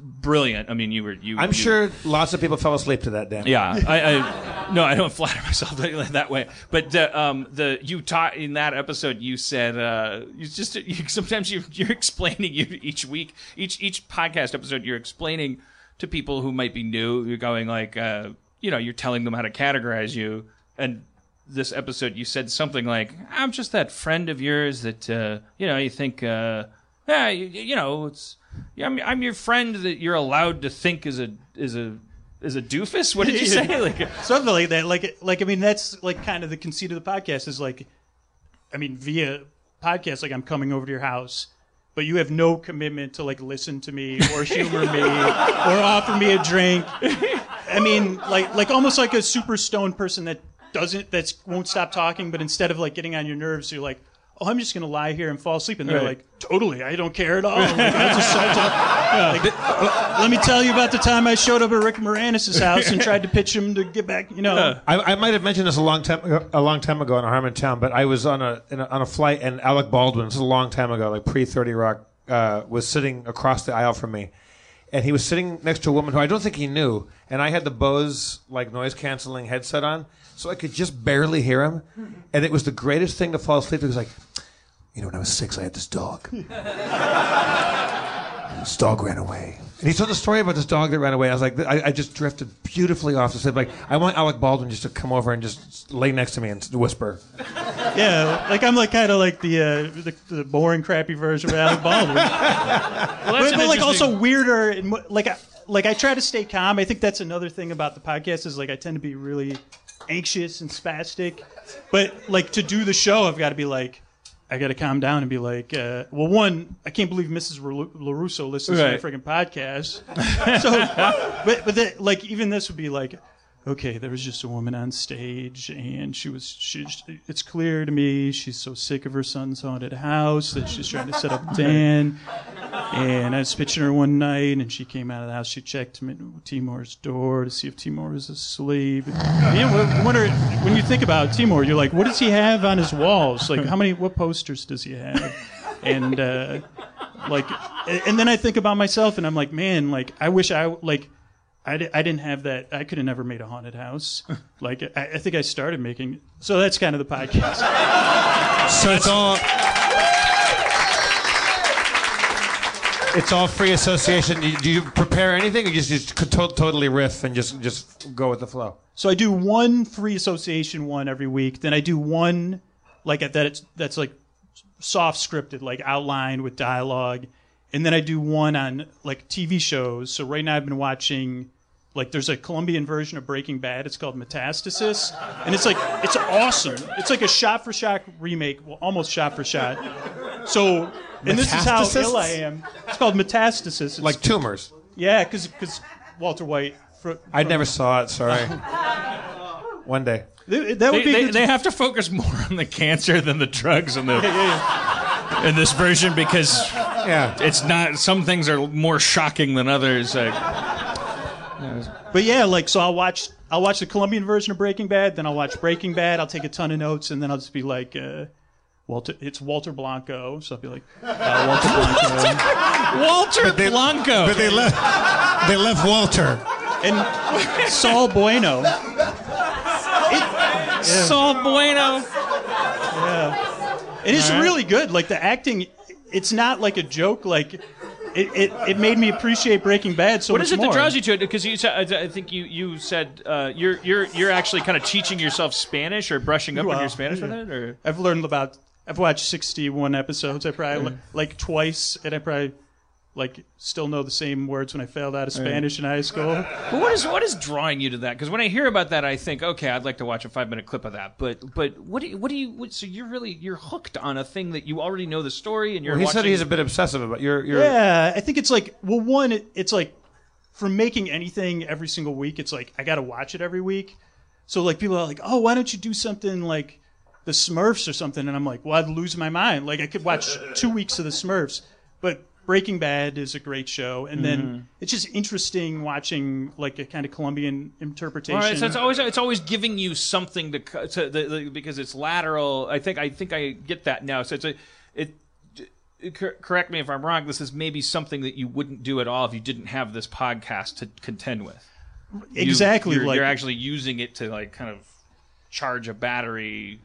brilliant. I mean, you were you. I'm you- sure lots of people fell asleep to that. Dan. yeah, I, I no, I don't flatter myself that, that way. But the, um, the you taught in that episode, you said uh, you just you, sometimes you, you're explaining you each week, each each podcast episode, you're explaining to people who might be new. You're going like, uh, you know, you're telling them how to categorize you. And this episode, you said something like, "I'm just that friend of yours that uh, you know you think, uh, yeah, you, you know, it's." Yeah, I'm, I'm your friend that you're allowed to think is a is a is a doofus. What did you say? Like, something like that. Like, like I mean, that's like kind of the conceit of the podcast is like, I mean, via podcast, like I'm coming over to your house, but you have no commitment to like listen to me or humor me or offer me a drink. I mean, like, like almost like a super stoned person that doesn't that won't stop talking, but instead of like getting on your nerves, you're like. Oh, I'm just gonna lie here and fall asleep, and they're Right. like, "Totally, I don't care at all." Like, that's a side talk. Like, "Uh, let me tell you about the time I showed up at Rick Moranis' house and tried to pitch him to get back. You know, I, I might have mentioned this a long time ago, a long time ago in Harmontown, but I was on a, in a on a flight and Alec Baldwin. This is a long time ago, like pre Thirty Rock, uh, was sitting across the aisle from me, and he was sitting next to a woman who I don't think he knew, and I had the Bose like noise canceling headset on, so I could just barely hear him, and it was the greatest thing to fall asleep. to. It was like, you know, when I was six, I had this dog. this dog ran away. And he told the story about this dog that ran away. I was like, I, I just drifted beautifully off to sleep. Like, I want Alec Baldwin just to come over and just lay next to me and whisper. yeah, like I'm like kind of like the, uh, the the boring, crappy version of Alec Baldwin. well, that's but, an but like also weirder and mo- like I, like I try to stay calm. I think that's another thing about the podcast is like I tend to be really anxious and spastic, but like to do the show, I've got to be like. I got to calm down and be like, uh, well, one, I can't believe Mrs. Ru- Larusso listens Right. to my freaking podcast. so, but but like even this would be like, okay, there was just a woman on stage, and she was she. It's clear to me she's so sick of her son's haunted house that she's trying to set up Dan. And I was pitching her one night, and she came out of the house. She checked Timor's door to see if Timor was asleep. And, you know, wonder when you think about Timor, you're like, what does he have on his walls? Like, how many, what posters does he have? And uh, like, and then I think about myself, and I'm like, man, like, I wish I like. I, di- I didn't have that. I could have never made a haunted house. Like I, I think I started making. So that's kind of the podcast. So it's all. It's all free association. Do you, do you prepare anything, or you just, just to- totally riff and just just go with the flow? So I do one free association one every week. Then I do one like that. It's that's like soft scripted, like outlined with dialogue. and then I do one on like TV shows. So right now I've been watching like there's a Colombian version of Breaking Bad. It's called Metastasis, and it's like it's awesome. It's like a shot for shot remake, well, almost shot for shot. So, and this is how ill I am. It's called Metastasis. It's, Like tumors. yeah, because Walter White. fr- I never saw it. Sorry. One day. Th- That would They, be they, they have to focus more on the cancer than the drugs in the in this version because Yeah. it's not. Some things are more shocking than others. Like, But yeah, like so I'll watch I'll watch the Colombian version of Breaking Bad, then I'll watch Breaking Bad, I'll take a ton of notes, and then I'll just be like, uh, Walter it's Walter Blanco. So I'll be like, uh, Walter Blanco. Walter Blanco. But they left. They left Walter. and Saul Bueno. Saul Bueno. Yeah. It is All right. really good. Like the acting it's not like a joke, like it, it, it made me appreciate Breaking Bad so What much What is it more. that draws you to it? Because you, said- I think you you said uh, you're you're you're actually kind of teaching yourself Spanish or brushing up on your Spanish with it, or I've learned about. I've watched sixty-one episodes. I probably li- like twice, and I probably like still know the same words when I failed out of Spanish in high school. But what is what is drawing you to that? Because when I hear about that, I think, okay, I'd like to watch a five minute clip of that. But but what do you, what do you? What, so you're really you're hooked on a thing that you already know the story and you're. Well, he watching, said he's a bit obsessive about you're. you're Yeah, I think it's like well, one, it, it's like for making anything every single week, it's like I got to watch it every week. So like people are like, oh, why don't you do something like the Smurfs or something? And I'm like, well, I'd lose my mind. Like I could watch two weeks of the Smurfs, but Breaking Bad is a great show, and then mm-hmm. it's just interesting watching like a kind of Colombian interpretation. All right, so it's always it's always giving you something to, to the, the, because it's lateral. I think I think I get that now. So it's a it. it- Correct me if I'm wrong. This is maybe something that you wouldn't do at all if you didn't have this podcast to contend with. Exactly, you're, like- you're actually using it to like kind of charge a battery.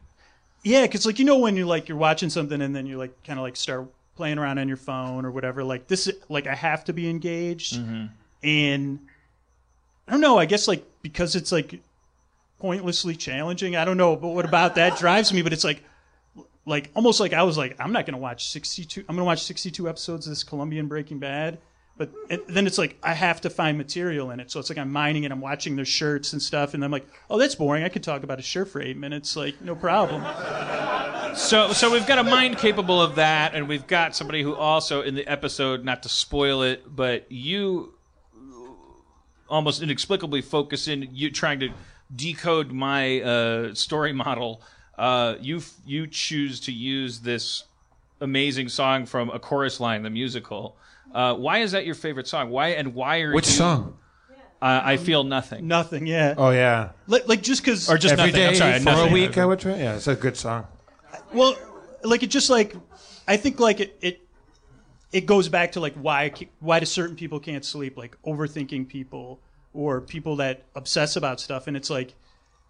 Yeah, because like you know when you're like you're watching something and then you like kind of like start playing around on your phone or whatever. Like this, like I have to be engaged, mm-hmm. and I don't know. I guess like because it's like pointlessly challenging. I don't know, but what about that drives me? But it's like like almost like I was like I'm not gonna watch 62. I'm gonna watch 62 episodes of this Colombian Breaking Bad. But then it's like I have to find material in it, so it's like I'm mining it. I'm watching their shirts and stuff, and I'm like, "Oh, that's boring. I could talk about a shirt for eight minutes, like no problem." So so we've got a mind capable of that, and we've got somebody who also in the episode, not to spoil it, but you almost inexplicably focus in you trying to decode my uh, story model. Uh, you you choose to use this amazing song from a chorus line, the musical. Uh, why is that your favorite song? Why and why are Which you- song? Uh, I feel nothing. Nothing, yeah. Oh yeah. Like, like just because, Or just Every nothing. I'm day sorry, for nothing. a week. I would try. Yeah, it's a good song. Well, like it just like I think like it it, it goes back to like why why do certain people can't sleep like overthinking people or people that obsess about stuff and it's like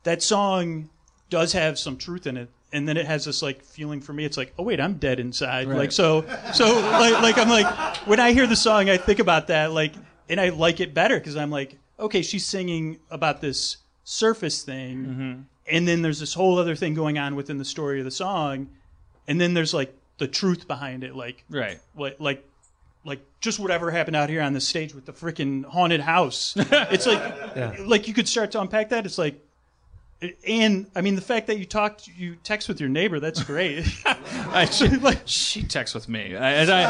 that song does have some truth in it and then it has this like feeling for me it's like oh wait I'm dead inside Right. like so so like like I'm like when I hear the song I think about that like and I like it better because I'm like okay she's singing about this surface thing mm-hmm. and then there's this whole other thing going on within the story of the song and then there's like the truth behind it like Right. like like like just whatever happened out here on the stage with the freaking haunted house it's like Yeah. like you could start to unpack that it's like and i mean the fact that you talk you text with your neighbor that's great I, she, she texts with me, I, and I,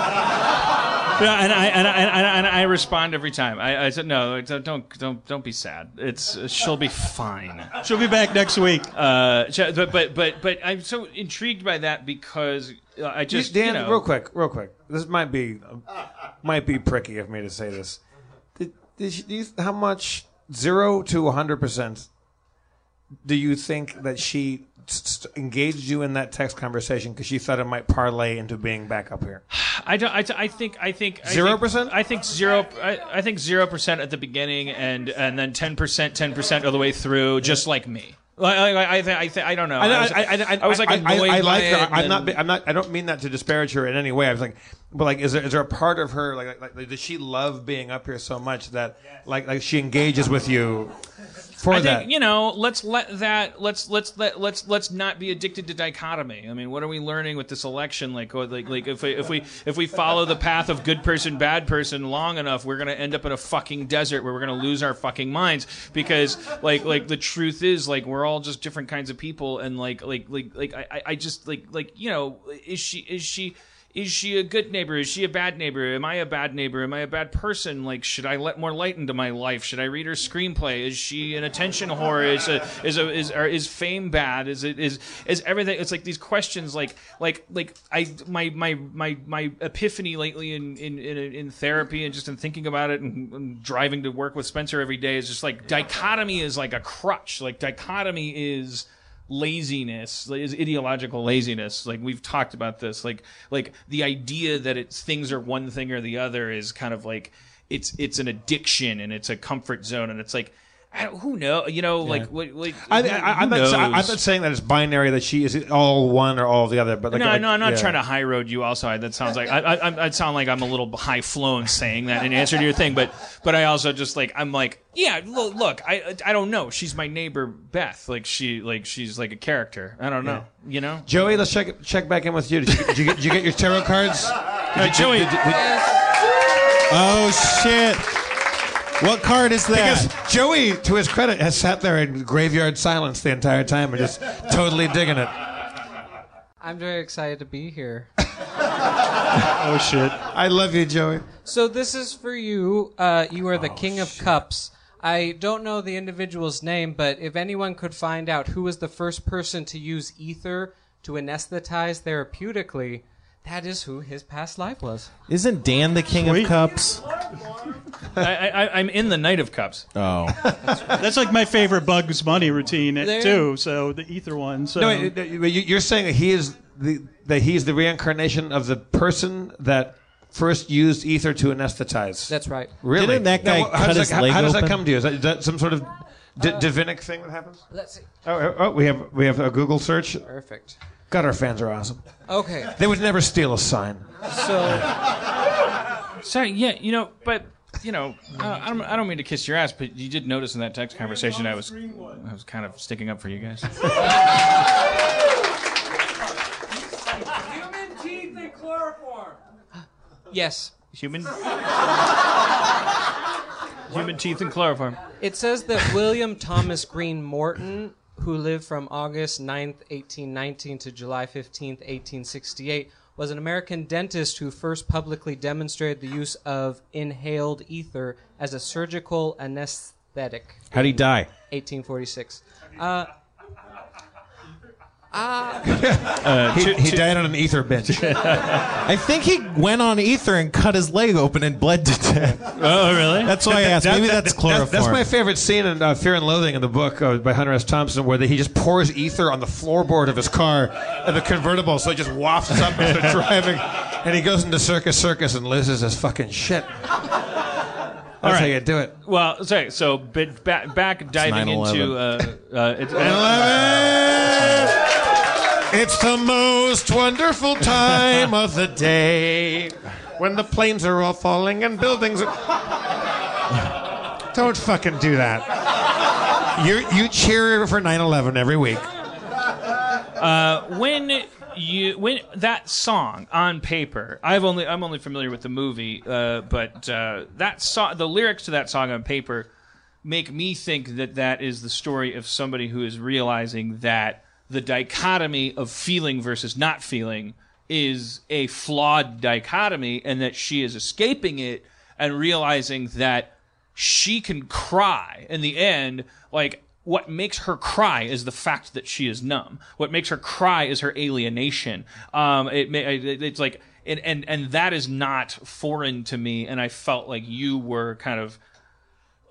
yeah, and I and I, and I, and I respond every time. I, I said, "No, don't don't don't don't be sad. It's she'll be fine. she'll be back next week Uh, but but but but I'm so intrigued by that because uh, I just Dan, you know, real quick, real quick. This might be might be pricky of me to say this. Did, did you, how much zero to hundred percent do you think that she s- s- engaged you in that text conversation because she thought it might parlay into being back up here? I don't. I, I think. I think. Zero percent. I think zero. I, I think zero percent at the beginning, and and then ten percent, ten percent all the way through, just like me. Like, I, I, I, I, th- I don't know. I, know, I was, I, I, I was like I, annoyed I, I by like her. it, I'm not. I'm not. I don't mean that to disparage her in any way. I was like, but like, is there is there a part of her like like, like does she love being up here so much that like like she engages with you? For I that. think you know, let's let that let's let's let let's let's not be addicted to dichotomy. I mean, what are we learning with this election? Like, what- like, like if we if we if we follow the path of good person, bad person long enough, we're gonna end up in a fucking desert where we're gonna lose our fucking minds because like like the truth is like we're all just different kinds of people and like like like like I I- I just like like you know is she is she is she a good neighbor? Is she a bad neighbor? Am I a bad neighbor? Am I a bad person? Like, should I let more light into my life? Should I read her screenplay? Is she an attention whore? Is a, is a, is or is fame bad? Is it is is everything? It's like these questions. Like like like I my my my my epiphany lately in in in, in therapy and just in thinking about it and, and driving to work with Spencer every day is just like dichotomy is like a crutch. Like dichotomy is laziness is ideological laziness. Like we've talked about this. Like like the idea that it's things are one thing or the other is kind of like it's it's an addiction and it's a comfort zone. And it's like who know you know like what like I, I, I'm, who not, I'm not saying that it's binary that she is all one or all the other, but like, no, like- no, I'm not yeah. trying to high road you. Also, I- that sounds like I, I, I sound like I'm a little high flown saying that in answer to your thing. But, but I also just like I'm like, yeah, look, look I, I don't know. She's my neighbor Beth. Like she, like she's like a character. I don't know. You know, Joey, let's check check back in with you. Did you, did you, get, did you get your tarot cards? Uh, Joey, Did- did- did- Oh shit! What card is that? because Joey, to his credit, has sat there in graveyard silence the entire time and just totally digging it. I'm very excited to be here. Oh shit! I love you, Joey. So this is for you. Uh, you are the King of Cups. I don't know the individual's name, but if anyone could find out who was the first person to use ether to anesthetize therapeutically, that is who his past life was. Isn't Dan the king Sweet. of cups? I, I, I'm in the Knight of Cups. Oh, That's like my favorite Bugs Bunny routine uh, There- too. So the ether one. So No, wait, uh, you- you're saying that he is the that he's the reincarnation of the person that first used ether to anesthetize. That's right. Really? Didn't that guy Now, how cut does his that, how- leg How does that open? come to you? Is that, is that some sort of d- divinic thing that happens? Let's see. Oh, oh, oh, we have we have a Google search. Perfect. God, our fans are awesome. Okay. They would never steal a sign. So Sorry, yeah, you know, but you know, uh, I don't, I don't mean to kiss your ass, but you did notice in that text conversation I was, I was kind of sticking up for you guys. yes, Human, human teeth and chloroform. It says that William Thomas Green Morton, who lived from August 9, 1819 to July 15, 1868, was an American dentist who first publicly demonstrated the use of inhaled ether as a surgical anesthetic. how'd he die? 1846. Uh, He, he died on an ether bench. I think he went on ether and cut his leg open and bled to death. Oh, really? That's why I asked. Maybe that's chloroform. That's my favorite scene in uh, Fear and Loathing in the book uh, by Hunter S. Thompson, where he just pours ether on the floorboard of his car in the convertible, so it just wafts up as they're driving, and he goes into Circus Circus and loses his fucking shit. That's how you do it. Well, sorry. So, but back, back diving 9/11. into uh, uh, it's, It's the most wonderful time of the day when the planes are all falling and buildings are. Don't fucking do that. You you cheer for 9/11 every week. when you when that song on paper i've only i'm only familiar with the movie uh, but uh, that song the lyrics to that song on paper make me think that that is the story of somebody who is realizing that the dichotomy of feeling versus not feeling is a flawed dichotomy and that she is escaping it and realizing that she can cry in the end. Like what makes her cry is the fact that she is numb. What makes her cry is her alienation. Um it, ma- it it's like and, and and that is not foreign to me and i felt like you were kind of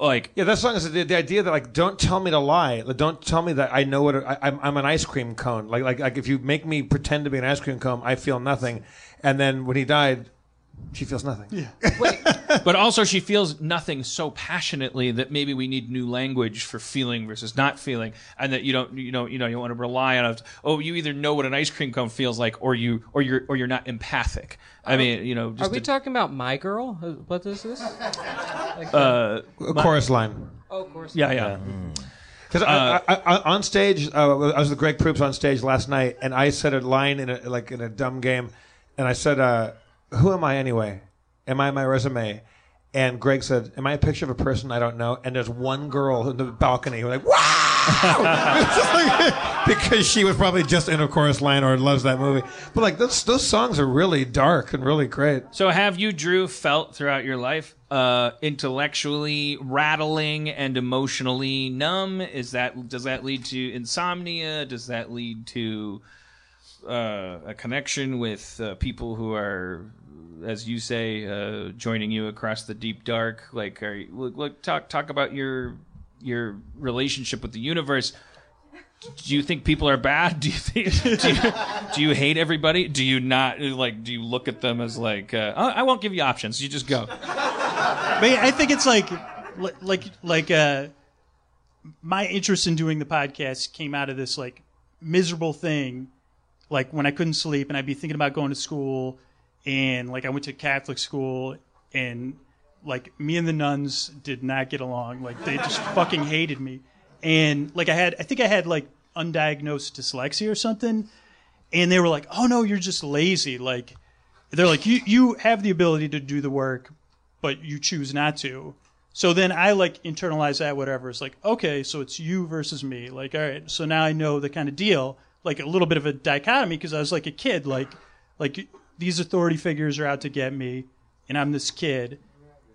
like Yeah, that song is the, the idea that like, don't tell me to lie. Like, don't tell me that I know what I, I'm. I'm an ice cream cone. Like, like, like if you make me pretend to be an ice cream cone, I feel nothing. And then when he died, she feels nothing. Yeah. but also she feels nothing so passionately that maybe we need new language for feeling versus not feeling and that you don't you know you know you want to rely on it oh you either know what an ice cream cone feels like or you or you're or you're not empathic i mean you know are we to- talking about My Girl? Uh, What is this? A chorus line. Oh, of course. yeah yeah Because I, I, I, on stage, uh, I was with Greg Proops on stage last night, and I said a line in a, like in a dumb game, and I said, uh, "Who am I anyway? Am I my resume?" And Greg said, "Am I a picture of a person I don't know?" And there's one girl in the balcony who's like, "Wow!" Because she was probably just in a chorus line or loves that movie. But like those those songs are really dark and really great. So have you, Drew, felt throughout your life uh, intellectually rattling and emotionally numb? Is that does that lead to insomnia? Does that lead to uh, a connection with uh, people who are, as you say, uh, joining you across the deep dark? Like, are you, look, look, talk talk about your your relationship with the universe. Do you think people are bad? Do you think do you, do you hate everybody? Do you not like? Do you look at them as like? Uh, I won't give you options. You just go. But I think it's like, like, like, uh, my interest in doing the podcast came out of this like miserable thing, like when I couldn't sleep and I'd be thinking about going to school, and like I went to Catholic school and like me and the nuns did not get along. Like they just fucking hated me, and like I had, I think I had like undiagnosed dyslexia or something, and they were like, "Oh no, you're just lazy." Like they're like, "You you have the ability to do the work, but you choose not to." So then I like internalize that whatever. It's like, okay, so it's you versus me. Like, all right, so now I know the kind of deal. Like a little bit of a dichotomy because I was like a kid. Like, like these authority figures are out to get me, and I'm this kid.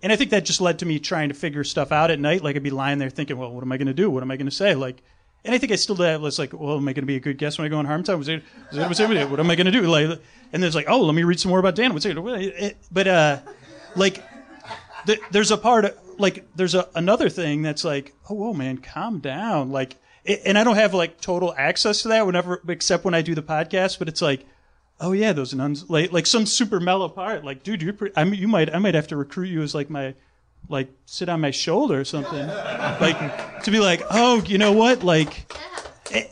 And I think that just led to me trying to figure stuff out at night. Like I'd be lying there thinking, well, what am I going to do? What am I going to say? Like, and I think I still do that. Was like, well, am I going to be a good guest when I go on Harmontown? Was it, was it, was it, what am I going to do? Like, and there's like, oh, let me read some more about Dan. What's it? But uh, like, th- there's a part of, like there's a, another thing that's like oh whoa man calm down like it, and i don't have like total access to that whenever except when i do the podcast but it's like oh yeah those nuns like like some super mellow part like dude you're pretty, i mean you might i might have to recruit you as like my like sit on my shoulder or something. Like to be like oh you know what? Like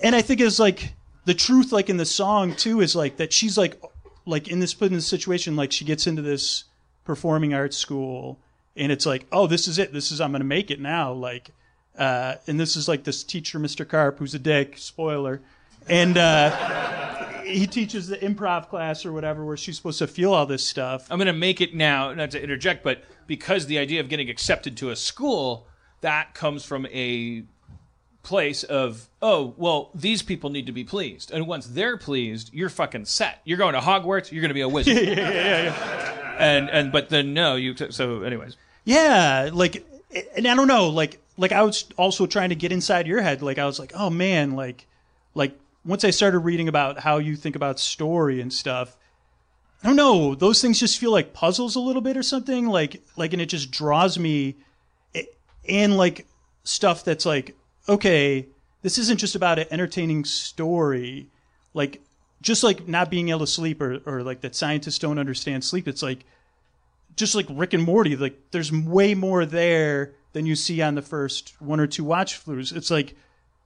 and i think it's like the truth like in the song too is like that she's like like in this put in this situation like she gets into this performing arts school and it's like oh this is it. This is i'm gonna make it now. Like uh, and this is like this teacher mr Karp who's a dick spoiler and uh, he teaches the improv class or whatever where she's supposed to feel all this stuff I'm going to make it now, not to interject, but because the idea of getting accepted to a school, that comes from a place of, oh, well, these people need to be pleased. And once they're pleased, you're fucking set. You're going to Hogwarts, you're going to be a wizard. yeah, yeah, yeah, yeah. And, and, but then no, you, so, anyways. Yeah, like, and I don't know, like, like I was also trying to get inside your head. Like, I was like, oh man, like, like once I started reading about how you think about story and stuff, I don't know, those things just feel like puzzles a little bit or something. Like, like, and it just draws me, in like stuff that's like, okay, this isn't just about an entertaining story, like. Just like not being able to sleep, or, or like that scientists don't understand sleep. It's like just like Rick and Morty, like there's way more there than you see on the first one or two watch throughs. It's like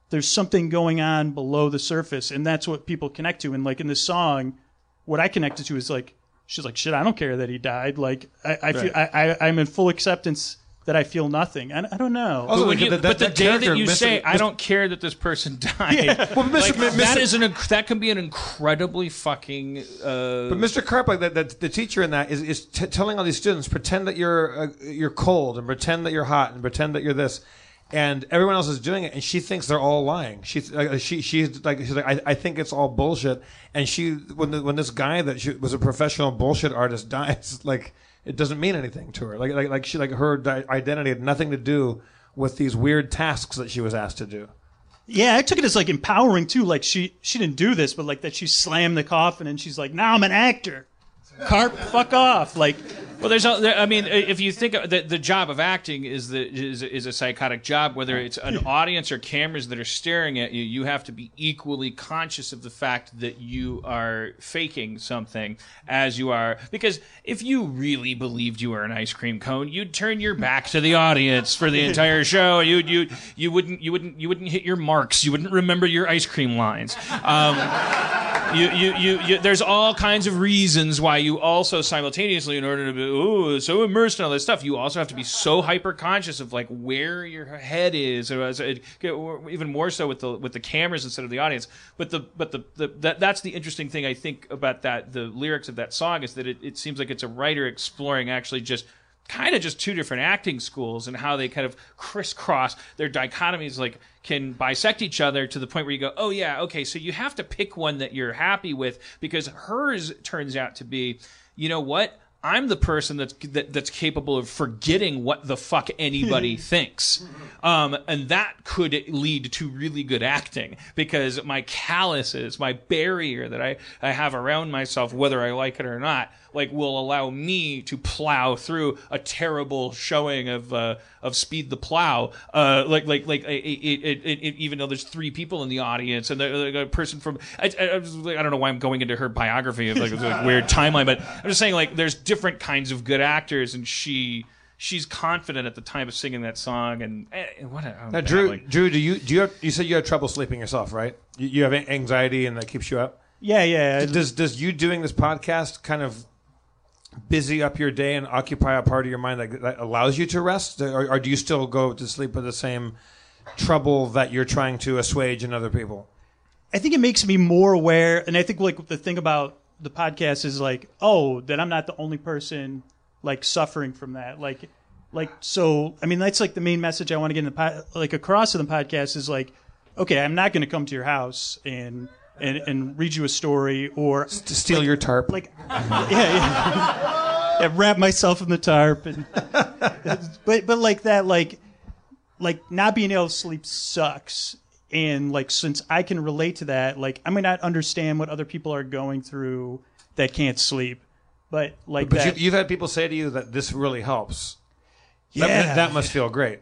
there's something going on below the surface, and that's what people connect to. And like in this song, what I connected to is like she's like, "Shit, I don't care that he died. Like I, I feel I, I, I'm in full acceptance that I feel nothing. And I don't know. but, when you- but the day that you say, "I don't care that this person died," Well, Mr. like, Mr. that is an inc- that can be an incredibly fucking. Uh, But Mr. Karp, like that, the, the teacher in that is, is t- telling all these students, pretend that you're uh, you're cold and pretend that you're hot and pretend that you're this, and everyone else is doing it, and she thinks they're all lying. She like, uh, she she's like she's like I, I think it's all bullshit, and she when the, when this guy that she, was a professional bullshit artist dies, like it doesn't mean anything to her. Like like like she like her identity had nothing to do with these weird tasks that she was asked to do. Yeah, I took it as like empowering too. Like she she didn't do this, but like that she slammed the coffin and she's like, "Now I'm an actor." Karp, fuck off. Like, well, there's. a- there- I mean, if you think of the, the job of acting is the is, is a psychotic job. Whether it's an audience or cameras that are staring at you, you have to be equally conscious of the fact that you are faking something as you are. Because if you really believed you were an ice cream cone, you'd turn your back to the audience for the entire show. You you you wouldn't you wouldn't you wouldn't hit your marks. You wouldn't remember your ice cream lines. Um, you, you, you, you, there's all kinds of reasons why you also simultaneously, in order to be ooh, so immersed in all this stuff, you also have to be so hyper conscious of like where your head is, or, or even more so with the with the cameras instead of the audience. But the but the, the that that's the interesting thing I think about that the lyrics of that song is that it, it seems like it's a writer exploring actually just kind of just two different acting schools and how they kind of crisscross their dichotomies like can bisect each other to the point where you go oh yeah okay so you have to pick one that you're happy with because hers turns out to be you know what I'm the person that's that, that's capable of forgetting what the fuck anybody thinks, um, and that could lead to really good acting because my calluses, my barrier that I, I have around myself, whether I like it or not, like will allow me to plow through a terrible showing of uh, of Speed the Plow, uh, like like like it, it, it, it, even though there's three people in the audience and there- like a person from I, I, I was like, I don't know why I'm going into her biography of like, it's a weird timeline, but I'm just saying like there's different kinds of good actors, and she she's confident at the time of singing that song, and eh, what a, I'm Now, Drew, babbling. Drew, do you do you have, you said you had trouble sleeping yourself, right? You, you have anxiety and that keeps you up. Yeah, yeah. Does does you doing this podcast kind of busy up your day and occupy a part of your mind that, that allows you to rest, or, or do you still go to sleep with the same trouble that you're trying to assuage in other people? I think it makes me more aware, and I think like the thing about the podcast is like, oh, that I'm not the only person like suffering from that. Like, like so. I mean, that's like the main message I want to get in the pod, like across in the podcast is like, okay, I'm not going to come to your house and and and read you a story or to steal your tarp. Like, yeah, yeah. yeah, wrap myself in the tarp and but but like that like like not being able to sleep sucks and like since i can relate to that like i may not understand what other people are going through that can't sleep but like But that you, you've had people say to you that this really helps. That- Yeah. that, must feel great.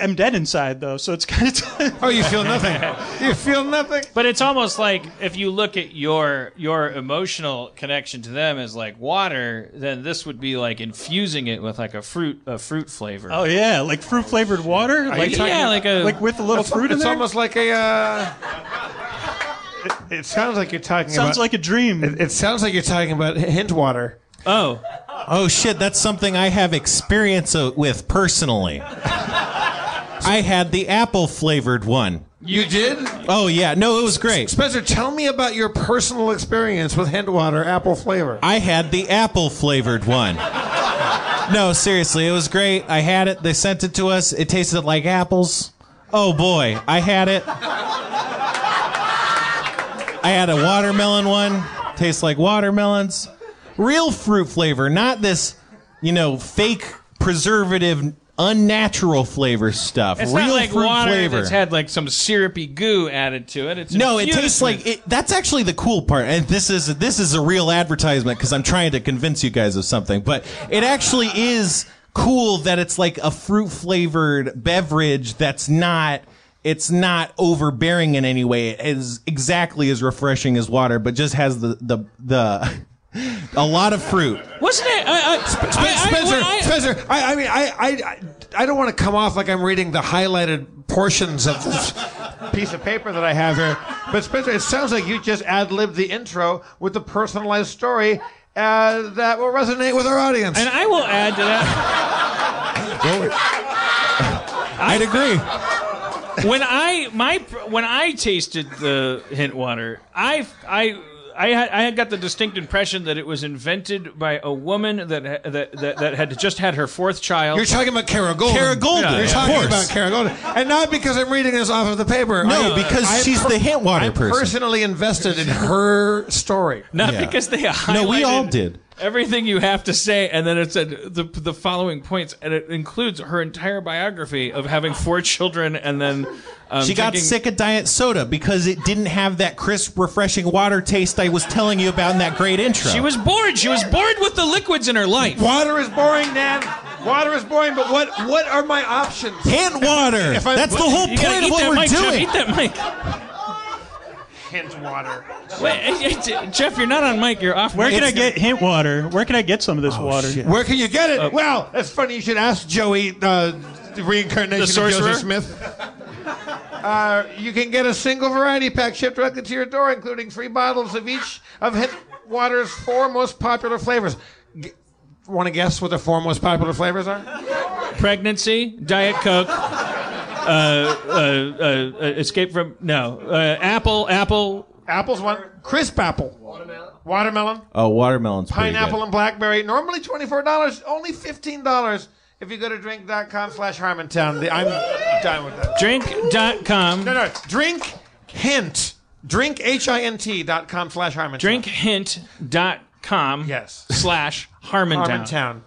I'm dead inside though so it's kind of oh you feel nothing you feel nothing But it's almost like if you look at your your emotional connection to them as like water, then this would be like infusing it with like a fruit a fruit flavor. oh yeah like fruit flavored water Are like you Yeah, like a- like with a little It's- fruit in it's there almost like a. Uh, it, it sounds like you're talking Sounds about. like a dream. It, it sounds like you're talking about hint water. Oh. Oh shit, that's something I have experience with personally. I had the apple flavored one. You did? Oh yeah, no, it was great. Spencer, tell me about your personal experience with hint water apple flavor. I had the apple flavored one. No, seriously, it was great. I had it. They sent it to us. It tasted like apples. Oh boy, I had it. I had a watermelon one. Tastes like watermelons. Real fruit flavor, not this, you know, fake preservative, unnatural flavor stuff. It's Real not like fruit water flavor. that's had like some syrupy goo added to it. It's No, it tastes like it, that's actually the cool part, and this is this is a real advertisement because I'm trying to convince you guys of something. But it actually is cool that it's like a fruit flavored beverage that's not it's not overbearing in any way. It is exactly as refreshing as water, but just has the the the a lot of fruit. Wasn't it? I, I, Sp- I- I- Spencer, when I- Spencer, I, I mean, I, I, I don't want to come off like I'm reading the highlighted portions of this piece of paper that I have here. But Spencer, it sounds like you just ad libbed the intro with the personalized story uh, that will resonate with our audience. And I will add to that. I'd agree. when I my when I tasted the hint water, I I. I had, I had got the distinct impression that it was invented by a woman that that, that that had just had her fourth child. You're talking about Kara Goldin. Kara Goldin, You're of talking about Kara Goldin. And not because I'm reading this off of the paper. No, I- uh, because I'm she's the hint water I'm person. personally invested in her story. Not Yeah. because they No, we all did. Everything you have to say, and then it said the the following points, and it includes her entire biography of having four children, and then um, She got drinking- sick of diet soda because it didn't have that crisp, refreshing water taste I was telling you about in that great intro. She was bored. She was bored with the liquids in her life. Water is boring, Nan. Water is boring, but what what are my options? hint water. If I- That's the whole You gotta point eat of what that we're mic, Jeff. doing. Eat that mic. Hint water. Wait, hey, hey, Jeff, you're not on mic. You're off. where mic. can i get hint water where can i get some of this water Where can you get it? well, that's funny. You should ask Joey, uh, the reincarnation The of sorcerer? Joseph Smith. Uh, you can get a single variety pack shipped directly to your door, including free bottles of each of Hint Water's four most popular flavors. G- Want to guess what the four most popular flavors are? Pregnancy, Diet Coke, uh, uh, uh, uh, Escape from no, uh, Apple, Apple, Apple's one. Crisp apple. Watermelon. Watermelon. Oh, watermelon's Pineapple good. and blackberry. Normally $24, only $15 if you go to drink.com slash Harmontown. The- I'm done with that. Drink.com. No, no. Drink hint. Drink, H-I-N-T dot com slash Harmontown. Drinkhint.com Yes. slash Harmontown. Harmontown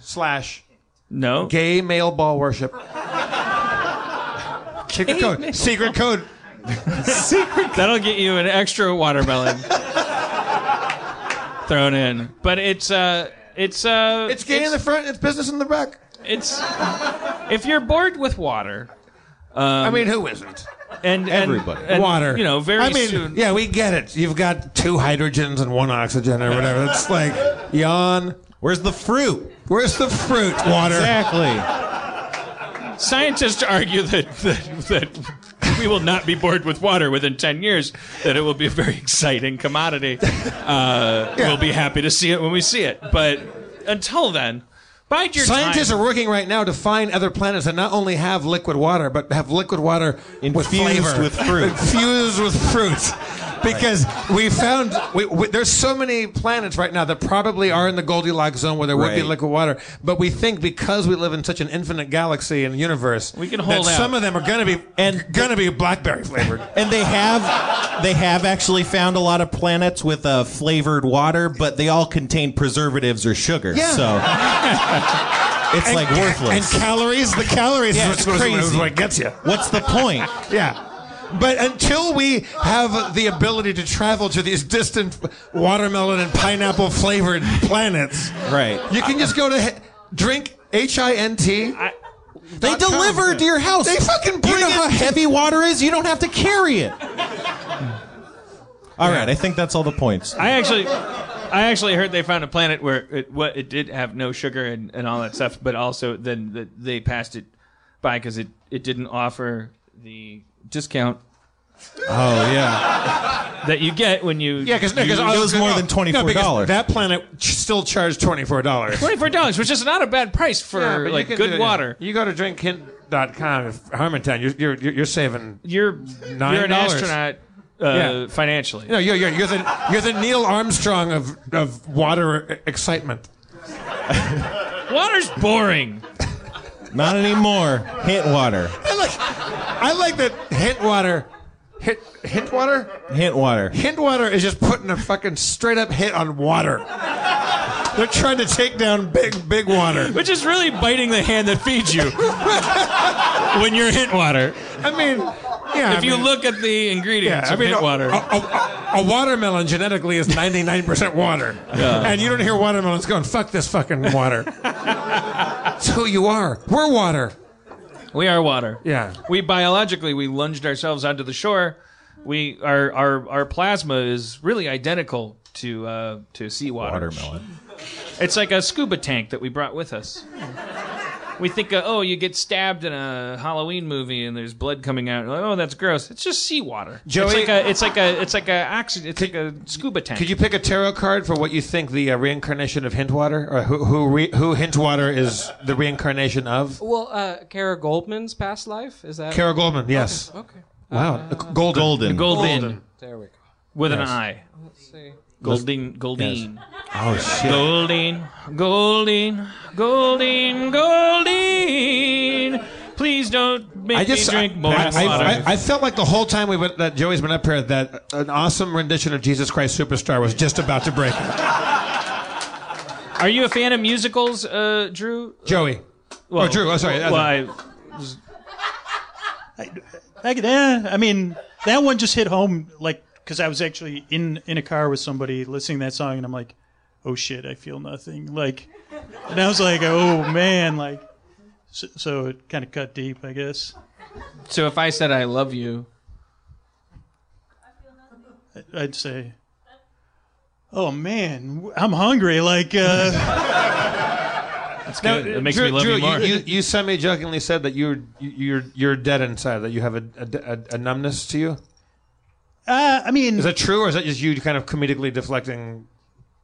slash No. gay male ball worship. Secret code. Secret code. That'll get you an extra watermelon thrown in. But it's uh it's uh It's gay in the front, it's business in the back. it's if you're bored with water I mean, who isn't? and, and Everybody. and, Water. you know very I mean, soon yeah, we get it. You've got two hydrogens and one oxygen or whatever. It's like, yawn. Where's the fruit? Where's the fruit? Water. Exactly. Scientists argue that, that that we will not be bored with water within 10 years that it will be a very exciting commodity. Uh, we'll be happy to see it when we see it. But until then bide your Scientists time. are working right now to find other planets that not only have liquid water, but have liquid water with Infused flavor, with fruit. infused with fruit. Because we found we, we, there's so many planets right now that probably are in the Goldilocks zone where there would be Right. liquid water, but we think because we live in such an infinite galaxy and universe, We can that hold out. some of them are going to be and going to be blackberry flavored. And they have they have actually found a lot of planets with uh, flavored water, but they all contain preservatives or sugar. Yeah. So it's like worthless. And calories, the calories Yeah, is it's what's- crazy. is what gets you. What's the point? Yeah. But until we have the ability to travel to these distant watermelon and pineapple flavored planets, Right. you can just go to he- drink H I N T. They deliver to your house. They fucking bring You know it- how heavy water is? You don't have to carry it. All right, I think that's all the points. i actually i actually heard they found a planet where it what it did have no sugar and, and all that stuff but also then the, they passed it by because it, it didn't offer the discount Oh yeah. that you get when you Yeah, because It was more than $24. that planet still charged twenty four dollars. Twenty-four dollars, which is not a bad price for like good water. You go to drinkhint.com, if Harmontown, you're, you're, you're you're saving. You're Nine you're an dollars. astronaut uh, Yeah. financially. No, you're, you're, you're, the, you're the Neil Armstrong of, of water excitement. Water's boring. Not anymore. Hint water. I like, I like that Hintwater. Hint, water? Hint water. Hintwater is just putting a fucking straight up hit on water. They're trying to take down big, big water. Which is really biting the hand that feeds you when you're hint water. I mean, yeah. If I you mean- look at the ingredients yeah, ingredients I mean, hint a, water, A, a- a watermelon genetically is 99% water. And you don't hear watermelons going, fuck this fucking water. it's who you are. We're water. we are water. Yeah. We biologically we lunged ourselves onto the shore. We our our our plasma is really identical to uh, to seawater. Watermelon. It's like a scuba tank that we brought with us. We think, uh, oh, you get stabbed in a Halloween movie and there's blood coming out. Like, oh, that's gross. It's just seawater. Joey- it's like a, it's like a, it's like a oxygen. It's like a scuba tank. Could you pick a tarot card for what you think the uh, reincarnation of Hintwater, or who who, re, who Hintwater is the reincarnation of? Well, uh, Kara Goldman's past life is that? Carol Goldman, yes. Okay. Wow, golden. Golden. Golden There we go. with an Yes. I. Let's see. Goldine, Goldine, Oh shit. Goldine, Goldine, Goldine, Goldine. Please don't make I just me drink more I, water. I, I felt like the whole time we went, that Joey's been up here that an awesome rendition of Jesus Christ Superstar was just about to break. Are you a fan of musicals, uh, Drew? Joey. Well, oh, Drew. Oh, sorry. Well, I, I, yeah, I mean, that one just hit home, like, because I was actually in in a car with somebody listening to that song, and I'm like, oh shit, I feel nothing. Like, and I was like, oh man, like, so, so it kind of cut deep, I guess. so if I said I love you, I'd say, oh man, I'm hungry. Like, uh, That's Now, good. It makes Drew, me love Drew, you more. You, you semi-jokingly said that you're you're you're dead inside. That you have a, a, a numbness to you. Uh, I mean, Is that true, or is that just you kind of comedically deflecting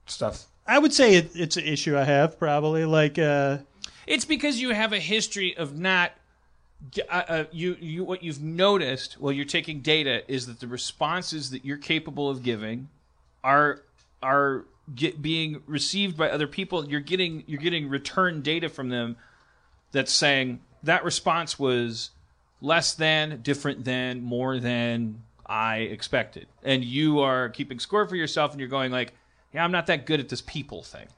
stuff? I would say it, it's an issue I have probably. Like, uh, It's because you have a history of not. Uh, uh, you, you, what you've noticed while you're taking data is that the responses that you're capable of giving are are get, being received by other people. You're getting you're getting return data from them that's saying that response was less than, different than, more than I expected, and you are keeping score for yourself, and you're going like, yeah, I'm not that good at this people thing.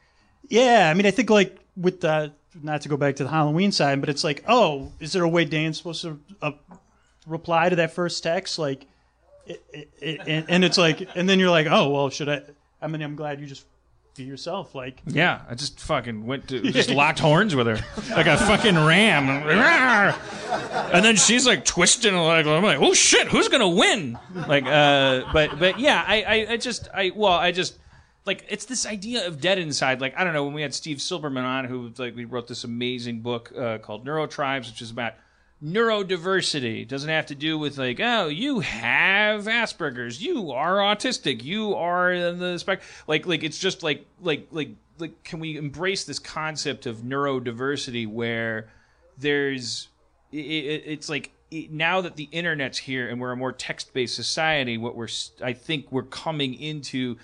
yeah, I mean, I think like with the not to go back to the Halloween side, but it's like, oh, is there a way Dan's supposed to uh, reply to that first text? Like, it, it, it, and, and it's like, and then you're like, oh, well, should I? I mean, I'm glad you just be yourself. Like, Yeah, I just fucking went to just locked horns with her like a fucking ram, and then she's like twisting like I'm like, oh shit, who's gonna win? Like, uh, but but yeah, I, I I just I well I just like it's this idea of dead inside. Like I don't know when we had Steve Silberman on, who like we wrote this amazing book uh, called Neurotribes, which is about neurodiversity. Doesn't have to do with like oh you have asperger's. You are autistic. You are in the spec like like it's just like like like like can we embrace this concept of neurodiversity where there's it, it, it's like it, now that the internet's here and we're a more text-based society what we're I think we're coming into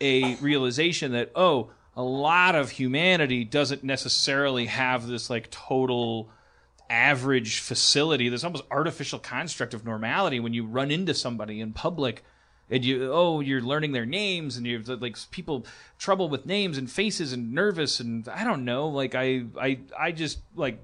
a realization that oh a lot of humanity doesn't necessarily have this like total average facility this almost artificial construct of normality when you run into somebody in public and you oh you're learning their names and you're like people trouble with names and faces and nervous and i don't know like i i i just like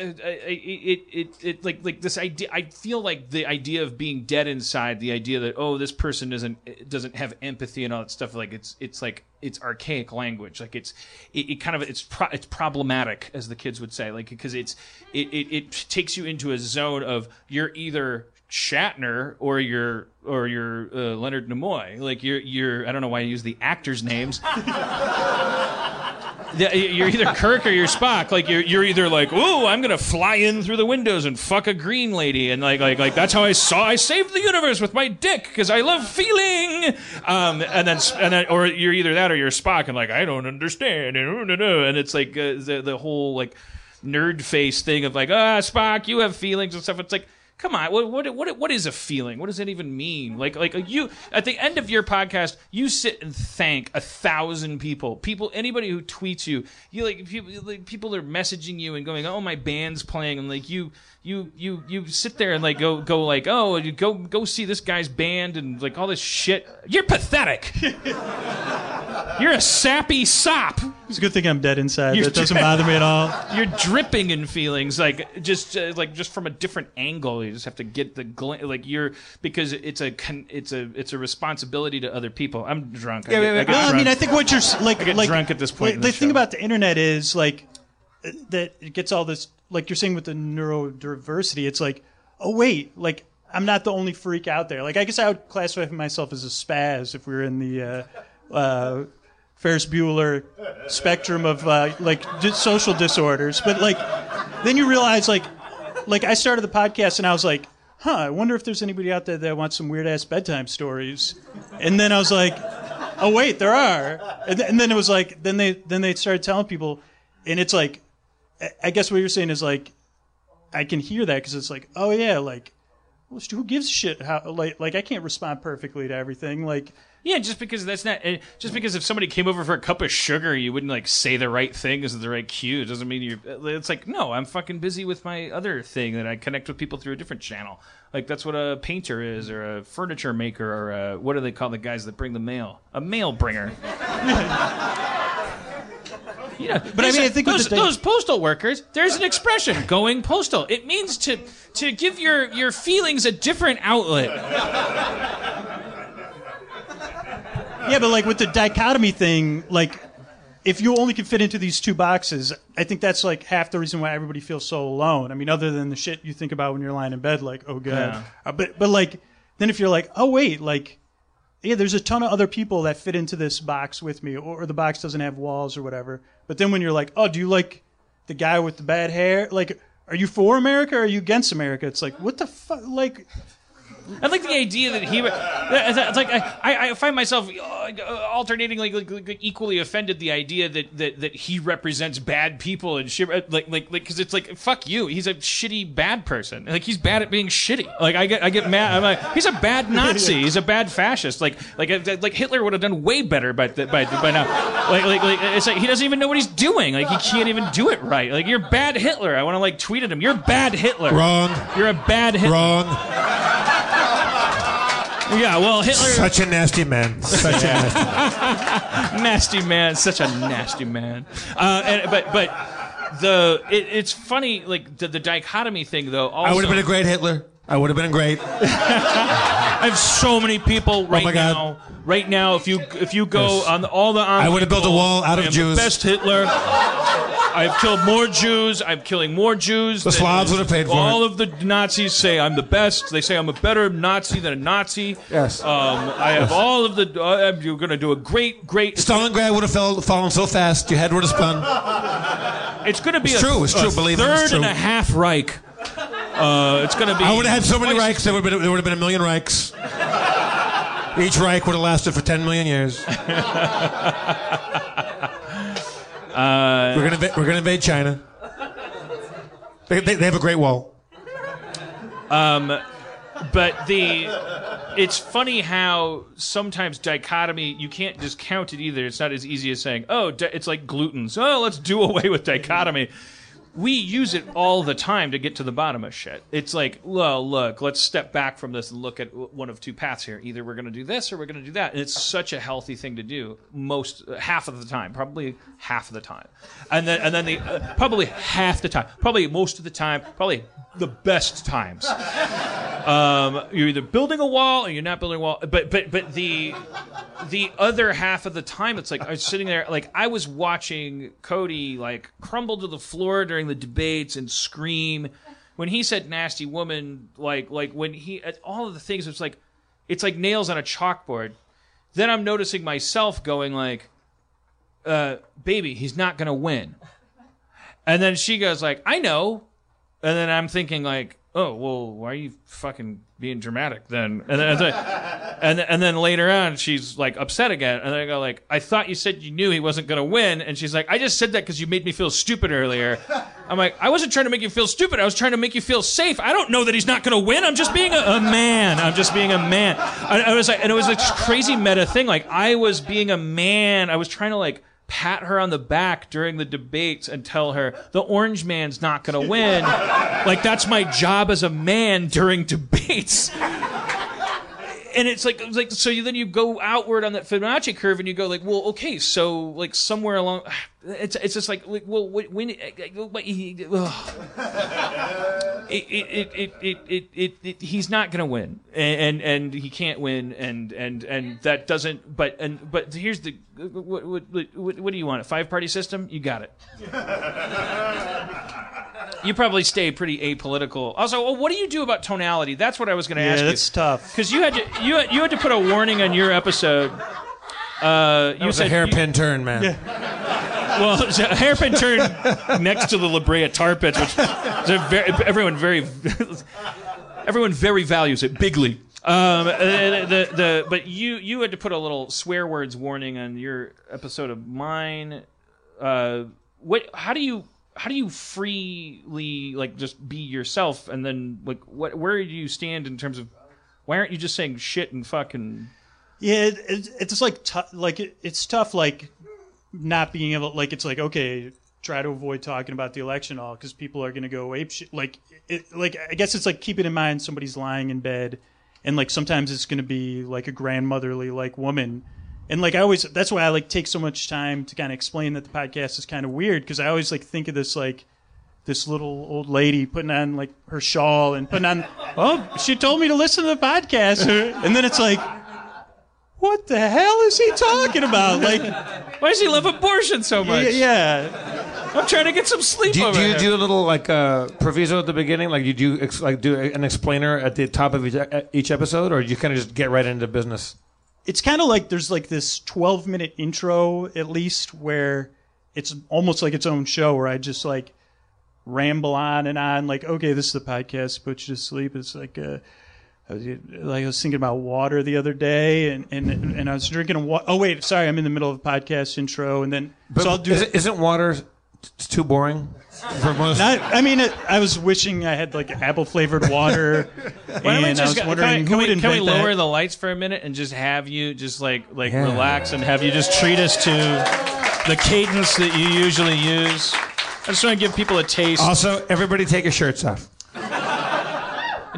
I- I- it, it, it, like, like this idea. I feel like the idea of being dead inside, the idea that oh, this person doesn't doesn't have empathy and all that stuff. Like it's, it's like it's archaic language. Like it's, it, it kind of it's pro, it's problematic, as the kids would say. Like because it's, it, it, it takes you into a zone of you're either Shatner or you're or you're uh, Leonard Nimoy. Like you're you're I don't know why I use the actors' names. You're either Kirk or you're Spock. Like you're you're either like, "Ooh, I'm gonna fly in through the windows and fuck a green lady," and like like like that's how I saw I saved the universe with my dick because I love feeling. Um, and then and then or you're either that or you're Spock and like I don't understand and it's like uh, the the whole like nerd face thing of like ah Spock, you have feelings and stuff. It's like. Come on, what, what what what is a feeling? What does that even mean? Like like you at the end of your podcast, you sit and thank a thousand people. People, anybody who tweets you, you like people like, people are messaging you and going, "Oh, my band's playing," and like you you you you sit there and like go go like, "Oh, you go go see this guy's band," and like all this shit. You're pathetic. You're a sappy sop. it's a good thing I'm dead inside. You're that doesn't bother me at all. You're dripping in feelings, like just uh, like just from a different angle. You just have to get the gl- like you're because it's a con- it's a it's a responsibility to other people. I'm drunk. I Yeah, get- yeah, I yeah. get No, I mean, I think what you're like, I get like drunk at this point like, the the thing about the internet is like that it gets all this, like you're saying with the neurodiversity. It's like, oh wait, like I'm not the only freak out there. Like I guess I would classify myself as a spaz if we were in the uh, uh, Ferris Bueller spectrum of uh, like di- social disorders. But like, then you realize like, like I started the podcast and I was like, huh, I wonder if there's anybody out there that wants some weird ass bedtime stories. And then I was like, oh wait, there are. And, th- and then it was like, then they then they started telling people, and it's like, I- guess what you're saying is like, I can hear that because it's like, oh yeah, like, who gives a shit? How like like I can't respond perfectly to everything. Like, Yeah, just because that's not eh, just because if somebody came over for a cup of sugar, you wouldn't like say the right thing as the right cue. It doesn't mean you're. It's like no, I'm fucking busy with my other thing that I connect with people through a different channel. Like that's what a painter is, or a furniture maker, or a, what do they call the guys that bring the mail? A mail bringer. Yeah, But I mean, I think those, those postal workers, there's an expression, going postal. It means to to give your your feelings a different outlet. Yeah, but like with the dichotomy thing, like. If you only can fit into these two boxes, I think that's like half the reason why everybody feels so alone. I mean, other than the shit you think about when you're lying in bed, like, oh god. Yeah. Uh, but but like, then if you're like, oh wait, like, yeah, there's a ton of other people that fit into this box with me, or, or the box doesn't have walls or whatever. But then when you're like, oh, do you like the guy with the bad hair? Like, are you for America or are you against America? It's like, what the fuck? Like, I like the idea that he. It's like I, I find myself uh, alternating, like, like, like equally offended the idea that, that, that he represents bad people and shit. Like like like because it's like fuck you. He's a shitty bad person. Like he's bad at being shitty. Like I get I get mad. I'm like he's a bad Nazi. He's a bad fascist. Like like like Hitler would have done way better by by by now. Like like like it's like he doesn't even know what he's doing. Like he can't even do it right. Like you're bad Hitler. I want to like tweet at him. You're bad Hitler. Wrong. You're a bad Hitler. Wrong. Yeah, well, Hitler. Such a nasty man. Such a nasty. nasty man, such a nasty man. Uh, and, but but the it, it's funny like the, the dichotomy thing though. Also, I would have been a great Hitler. I would have been great. I have so many people right Oh my God. now. Right now, if you if you go Yes. on the, all the I would have built a wall out I of am Jews. The best Hitler. I've killed more Jews. I'm killing more Jews. The Slavs would have paid for it. All it. of the Nazis say I'm the best. They say I'm a better Nazi than a Nazi. Yes. Um, I have all of the. Uh, you're going to do a great, great. Stalingrad would have fell, fallen so fast, your head would have spun. It's going to be It's a, true, it's true, believe third it's and true. a half Reich. Uh, it's going to be. I would have had so many Reichs, there would have been, there would have been a million Reichs. Each Reich would have lasted for 10 million years. Uh, we're going to we're gonna invade China. They, they, they have a great wall. Um, but the it's funny how sometimes dichotomy you can't discount it either. It's not as easy as saying, "Oh, di- it's like gluten." So oh, let's do away with dichotomy. We use it all the time to get to the bottom of shit. It's like, well, look, let's step back from this and look at one of two paths here. Either we're going to do this or we're going to do that. And it's such a healthy thing to do most half of the time, probably half of the time, and then and then the uh, probably half the time, probably most of the time, probably the best times. Um, you're either building a wall or you're not building a wall. But but but the the other half of the time, it's like I was sitting there, like I was watching Cody like crumble to the floor during the debates and scream when he said "nasty woman." Like like when he all of the things, it's like it's like nails on a chalkboard. Then I'm noticing myself going like, uh, "Baby, he's not gonna win." And then she goes like, "I know," and then I'm thinking like, "Oh well, why are you fucking being dramatic then?" And then and and then later on, she's like upset again, and I go like, "I thought you said you knew he wasn't gonna win," and she's like, "I just said that because you made me feel stupid earlier." I'm like, "I wasn't trying to make you feel stupid. I was trying to make you feel safe. I don't know that he's not gonna win. I'm just being a, a man. I'm just being a man." I, I was like, and it was this crazy meta thing. Like I was being a man. I was trying to like pat her on the back during the debates and tell her the orange man's not going to win. like that's my job as a man during debates. And it's like, it's like so. You, then you go outward on that Fibonacci curve, and you go like, well, okay, so like somewhere along, it's it's just like, like well, when, eh, eh, when eh, it, it, it, it, it, it, it, he's not going to win, and, and and he can't win, and and and that doesn't. But and but here's the what what what, what do you want? A five party system? You got it. You probably stay pretty apolitical. Also, well, what do you do about tonality? That's what I was going to Yeah, ask you. that's tough. Because you had to you had, you had to put a warning on your episode. Uh, you said a hairpin turn, man. well, a hairpin turn next to the La Brea Tar Pits, which very, everyone very everyone very values it bigly. Um, the, the, the but you you had to put a little swear words warning on your episode of mine. Uh, what? How do you? How do you freely like just be yourself and then like what? Where do you stand in terms of? Why aren't you just saying shit and fucking? Yeah, it, it, it's like tou- like it, it's tough like not being able like it's like okay try to avoid talking about the election all because people are going to go ape shit like it like I guess it's like keeping in mind somebody's lying in bed and like sometimes it's going to be like a grandmotherly like woman. And like I always that's why I like take so much time to kind of explain that the podcast is kind of weird because I always like think of this like this little old lady putting on like her shawl and putting on oh she told me to listen to the podcast. And then it's like what the hell is he talking about? Like, why does he love abortion so much? Yeah, I'm trying to get some sleep Do, you- over do you here. do a little like uh, proviso at the beginning, like you do ex- like do an explainer at the top of each, uh, each episode, or you kind of just get right into business? it's kind of like there's like this 12 minute intro at least where it's almost like its own show where I just like ramble on and on like okay this is the podcast to put you to sleep it's like uh I was, like I was thinking about water the other day, and and, and I was drinking water. Oh wait, sorry, I'm in the middle of a podcast intro, and then But so I'll do. is, isn't water t- too boring for most? Not, I mean, it, I was wishing I had like apple flavored water, Why don't and I was go- can, wondering I- who can would we, can we lower that. the lights for a minute and just have you just like like Yeah. relax and have you just treat us to the cadence that you usually use? I just want to give people a taste. Also, everybody take your shirts off.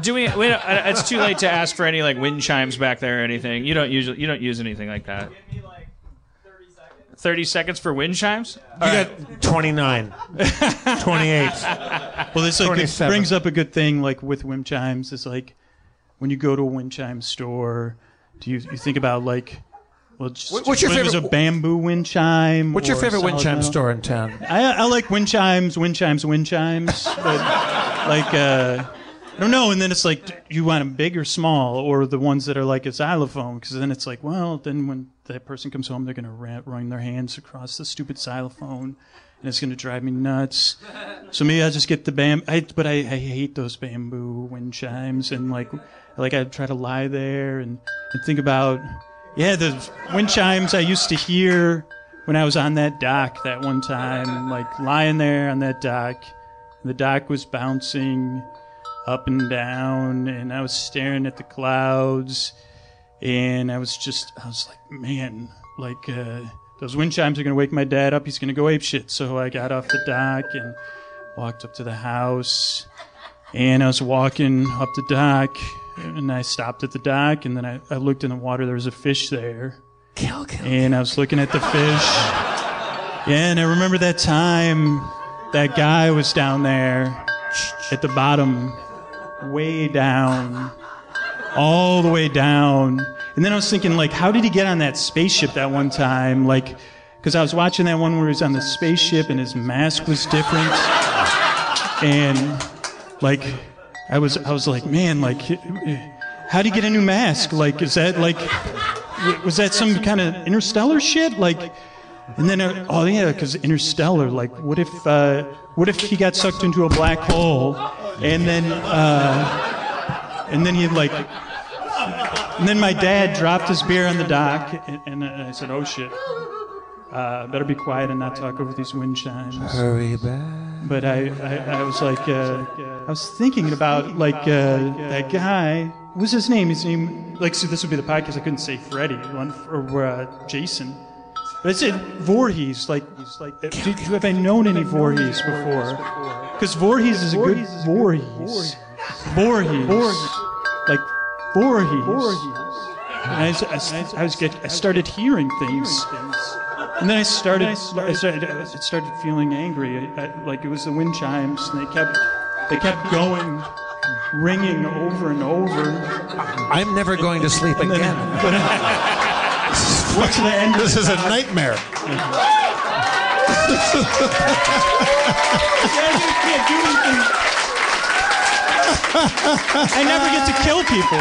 Do we? we uh, it's too late to ask for any like wind chimes back there or anything. You don't usually you don't use anything like that. Thirty seconds for wind chimes. You got 29, 28. Well, this like, it brings up a good thing, like with wind chimes. It's like when you go to a wind chime store, do you you think about like, well, just, What- what's your what if favorite- a bamboo wind chime? What's your favorite wind chime metal? store in town? I, I like wind chimes, wind chimes, wind chimes, but like uh, I don't know. And then it's like, do you want them big or small, or the ones that are like a xylophone? Because then it's like, well, then when that person comes home, they're gonna run their hands across the stupid xylophone, and it's gonna drive me nuts. So maybe I just get the bam. I, but I, I hate those bamboo wind chimes, and like, like I try to lie there and, and think about, yeah, the wind chimes I used to hear when I was on that dock that one time, like lying there on that dock, the dock was bouncing up and down, and I was staring at the clouds, and I was just, I was like, man, like uh, those wind chimes are gonna wake my dad up. He's gonna go ape shit. So I got off the dock and walked up to the house, and I was walking up the dock, and I stopped at the dock, and then I, I looked in the water. There was a fish there, and I was looking at the fish. Yeah, and I remember that time that guy was down there at the bottom, way down, all the way down. And then I was thinking, like, how did he get on that spaceship that one time? Like, because I was watching that one where he was on the spaceship and his mask was different. And, like, I was, I was like, man, like, how did he get a new mask? Like, is that, like, was that some kind of interstellar shit? Like, and then, uh, oh yeah, because Interstellar. Like, what if, uh, what if he got sucked into a black hole, and then, uh, and then he like, and then my dad dropped his beer on the dock, and, and I said, oh shit, uh, better be quiet and not talk over these wind chimes. Hurry back. But I, I, I was like, uh, I was thinking about like uh, that guy. What was his name? His name, like, so this would be the podcast. I couldn't say Freddie one or uh, Jason. But I said Voorhees. Like, like, uh, do, do, have I known any Voorhees before? Because Voorhees is a good Voorhees. Voorhees. Like Voorhees. And I, s- I s- I was get, I started hearing things. And then I started, I started, I started feeling angry. I, I, like it was the wind chimes, and they kept, they kept going, ringing over and over. I'm never going to sleep And then- again. but what's the end? This is a nightmare. can't do. I never get to kill people.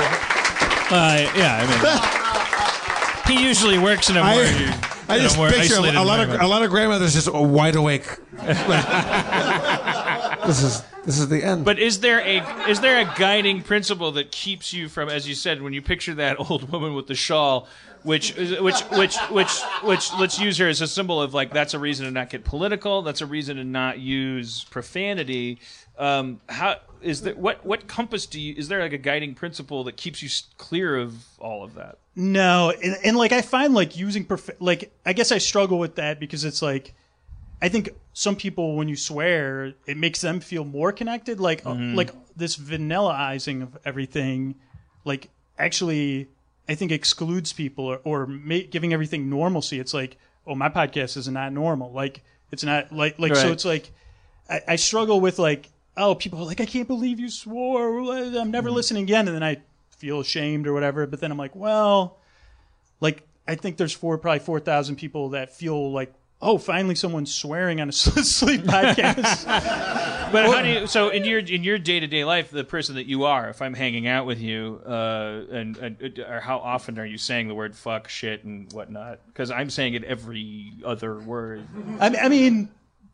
Uh, yeah, I mean, he usually works in a more, I, in I a just more picture a isolated lot of environment. a lot of grandmothers just wide awake. this is this is the end. But is there a is there a guiding principle that keeps you from, as you said, when you picture that old woman with the shawl, which which which which which let's use here as a symbol of like that's a reason to not get political, that's a reason to not use profanity. Um, how is there what what compass do you is there like a guiding principle that keeps you clear of all of that? No, and, and like I find like using prof- like I guess I struggle with that because it's like I think some people when you swear it makes them feel more connected like uh, Mhm. like this vanillaizing of everything like actually I think excludes people or, or ma- giving everything normalcy. It's like oh my podcast is not normal. Like it's not like like so Right. it's like I, I struggle with like oh people are like I can't believe you swore. I'm never mm-hmm. listening again. And then I feel ashamed or whatever. But then I'm like well like I think there's four probably four thousand people that feel like oh finally someone's swearing on a sleep podcast But how do you? So in your in your day to day life, the person that you are, if I'm hanging out with you, uh, and, and or how often are you saying the word fuck, shit, and whatnot? Because I'm saying it every other word. I, I mean,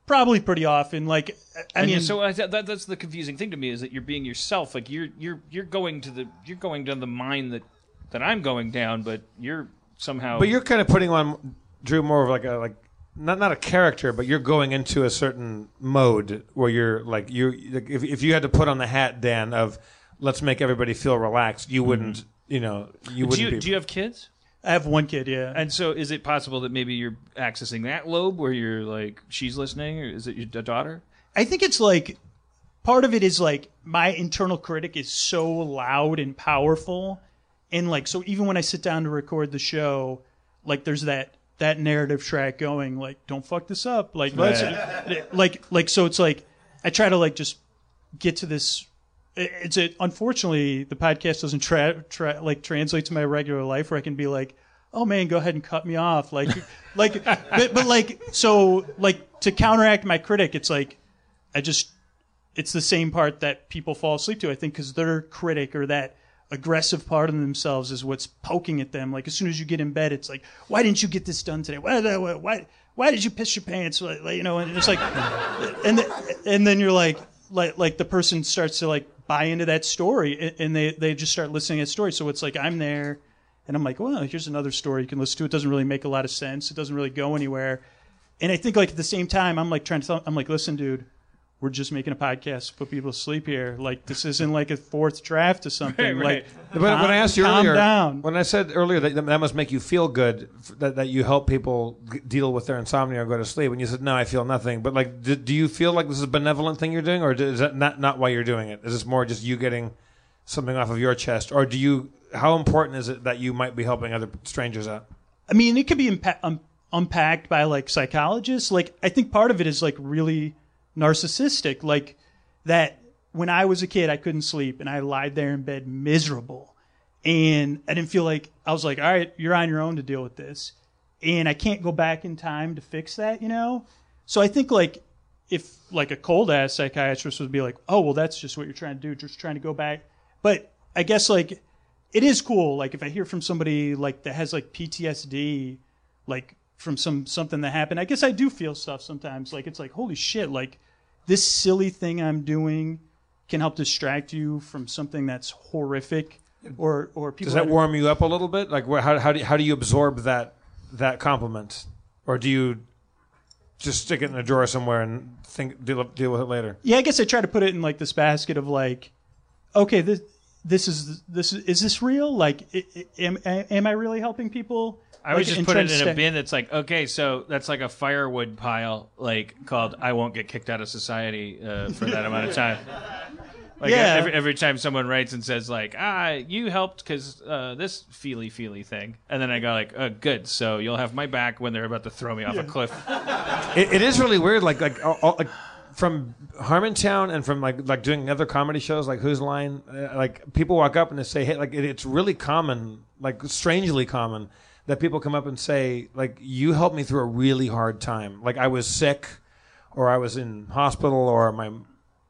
probably pretty often. Like, I and mean, so I, that, that's the confusing thing to me is that you're being yourself. Like you're you're you're going to the you're going down the mine that that I'm going down, but you're somehow. But you're kind of putting on Drew more of like a like not not a character, but you're going into a certain mode where you're like you like if if you had to put on the hat, Dan, of let's make everybody feel relaxed, you mm-hmm. wouldn't you know you wouldn't you, be. do you have kids? I have one kid, yeah. And so, is it possible that maybe you're accessing that lobe where you're like she's listening, or is it your daughter? I think it's like part of it is like my internal critic is so loud and powerful, and like so even when I sit down to record the show, like there's that that narrative track going like don't fuck this up like let's like like so it's like I try to like just get to this. It's a, unfortunately the podcast doesn't tra- tra- like translate to my regular life where I can be like, oh man, go ahead and cut me off, like, like, but, but like, so like to counteract my critic, it's like, I just, it's the same part that people fall asleep to. I think because their critic or that aggressive part of themselves is what's poking at them. Like as soon as you get in bed, it's like, why didn't you get this done today? Why, why, why, why did you piss your pants? Like, you know, and it's like, and th- and then you're like, like, like the person starts to like buy into that story, and they they just start listening to that story. So it's like I'm there, and I'm like, well, here's another story you can listen to. It doesn't really make a lot of sense. It doesn't really go anywhere. And I think like at the same time, I'm like trying to tell, I'm like, listen, dude, we're just making a podcast to put people to sleep here. Like this isn't like a fourth draft or something. Right, right. Like when calm- I asked you earlier, down. when I said earlier that that must make you feel good, that, that you help people g- deal with their insomnia or go to sleep, and you said no, I feel nothing. But like, do, do you feel like this is a benevolent thing you're doing, or is that not not why you're doing it? Is this more just you getting something off of your chest, or do you? How important is it that you might be helping other strangers out? I mean, it could be impa- um, unpacked by like psychologists. Like, I think part of it is like really narcissistic. Like that when I was a kid, I couldn't sleep and I lied there in bed miserable. And I didn't feel like, I was like, all right, you're on your own to deal with this. And I can't go back in time to fix that, you know? So I think like, if like a cold ass psychiatrist would be like, oh, well, that's just what you're trying to do, just trying to go back. But I guess like, it is cool. Like if I hear from somebody like that has like PTSD, like from some something that happened, I guess I do feel stuff sometimes. Like it's like holy shit, like this silly thing I'm doing can help distract you from something that's horrific, or or people. Does that warm you up a little bit? Like, wh- how how do you, how do you absorb that that compliment, or do you just stick it in a drawer somewhere and think deal deal with it later? Yeah, I guess I try to put it in like this basket of like, okay, this this is this is, is this real? Like, am am I really helping people? I would Like, just and put it in a stay- bin that's like, okay, so that's like a firewood pile, like called "I won't get kicked out of society" uh, for that amount of time. Like Yeah. every, every time someone writes and says like, "Ah, you helped because uh, this feely feely thing," and then I go like, "Oh, good, so you'll have my back when they're about to throw me off a cliff." It, it is really weird. Like like all, all- like from Harmontown and from like like doing other comedy shows like Whose Line. Uh, like people walk up and they say, "Hey," like it, it's really common, like strangely common, that people come up and say, "Like you helped me through a really hard time. Like I was sick, or I was in hospital, or my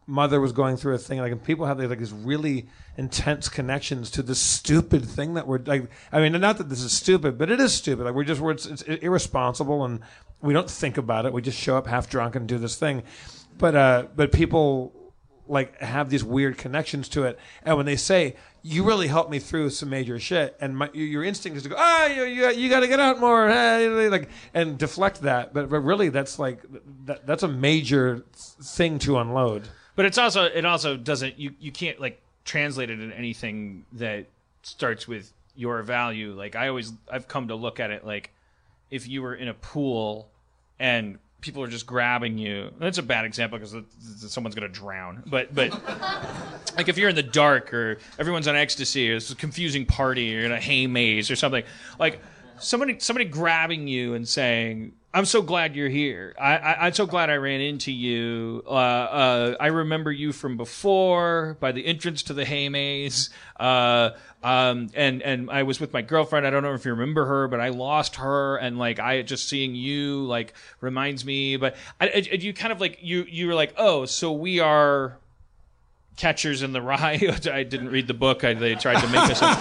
mother was going through a thing." Like and people have like these really intense connections to this stupid thing that we're like. I mean, not that this is stupid, but it is stupid. Like we're just we're it's, it's irresponsible and we don't think about it. We just show up half drunk and do this thing. But uh, but people like have these weird connections to it, and when they say you really helped me through some major shit, and my, your instinct is to go, ah, you, you, you got to get out more, eh," like, and deflect that. But but really, that's like that, that's a major thing to unload. But it's also it also doesn't you you can't like translate it into anything that starts with your value. Like I always I've come to look at it like if you were in a pool and people are just grabbing you. That's a bad example because someone's going to drown. But but like if you're in the dark or everyone's on ecstasy or it's a confusing party or in a hay maze or something like somebody somebody grabbing you and saying, "I'm so glad you're here. I, I I'm so glad I ran into you. Uh, uh, I remember you from before by the entrance to the hay maze. Uh, um, and and I was with my girlfriend. I don't know if you remember her, but I lost her, and like I just seeing you like reminds me. But I, I, you kind of like you you were like, oh, so we are Catchers in the Rye. I didn't read the book. I, they tried to make us. uh,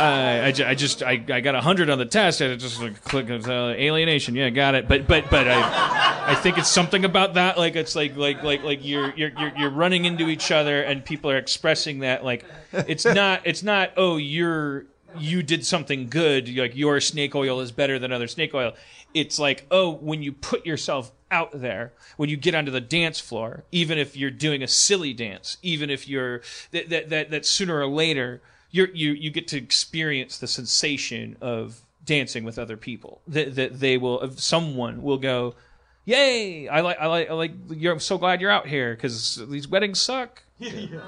I, I just I, I got hundred on the test. I just like, click uh, alienation. Yeah, got it. But but but I I think it's something about that. Like it's like like like like you're you're you're, you're running into each other and people are expressing that. Like it's not it's not oh you're you did something good. Like your snake oil is better than other snake oil. It's like oh when you put yourself out there when you get onto the dance floor even if you're doing a silly dance even if you're that that that, that sooner or later you're, you you get to experience the sensation of dancing with other people that that they will if someone will go yay i like i like i like you're I'm so glad you're out here because these weddings suck Yeah,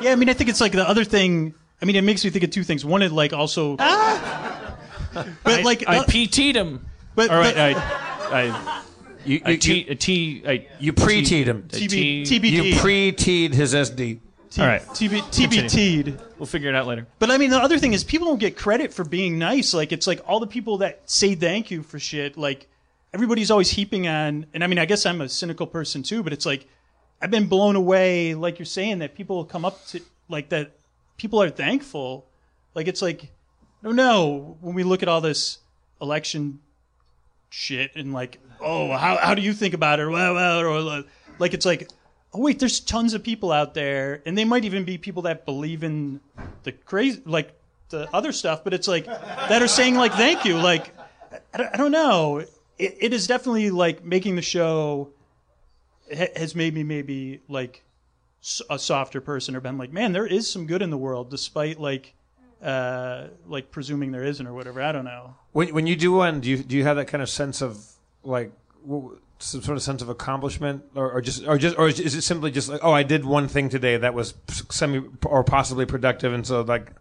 yeah, I mean, I think it's like the other thing. I mean, it makes me think of two things. One is like also, but like, i uh, pt'd him but, all right but- i i You, I you, T, you, a T, I, you pre-teed him. a TB, You pre-teed his SD. T- all right. TB, TBT'd. We'll figure it out later. But I mean, the other thing is people don't get credit for being nice. Like it's like all the people that say thank you for shit. Like everybody's always heaping on. And I mean, I guess I'm a cynical person too. But it's like I've been blown away. Like you're saying that people come up to like that. People are thankful. Like it's like I don't know when we look at all this election shit and like oh how how do you think about it? Well, well, or like it's like oh wait there's tons of people out there. And they might even be people that believe in the crazy like the other stuff but it's like that are saying like thank you. Like i, don't- I don't know. It, it is definitely like making the show ha- has made me maybe like a softer person or been like man there is some good in the world despite like uh like presuming there isn't or whatever i don't know When, when you do one, do you do you have that kind of sense of like w- some sort of sense of accomplishment, or, or just or just or is it simply just like oh I did one thing today that was semi or possibly productive, and so like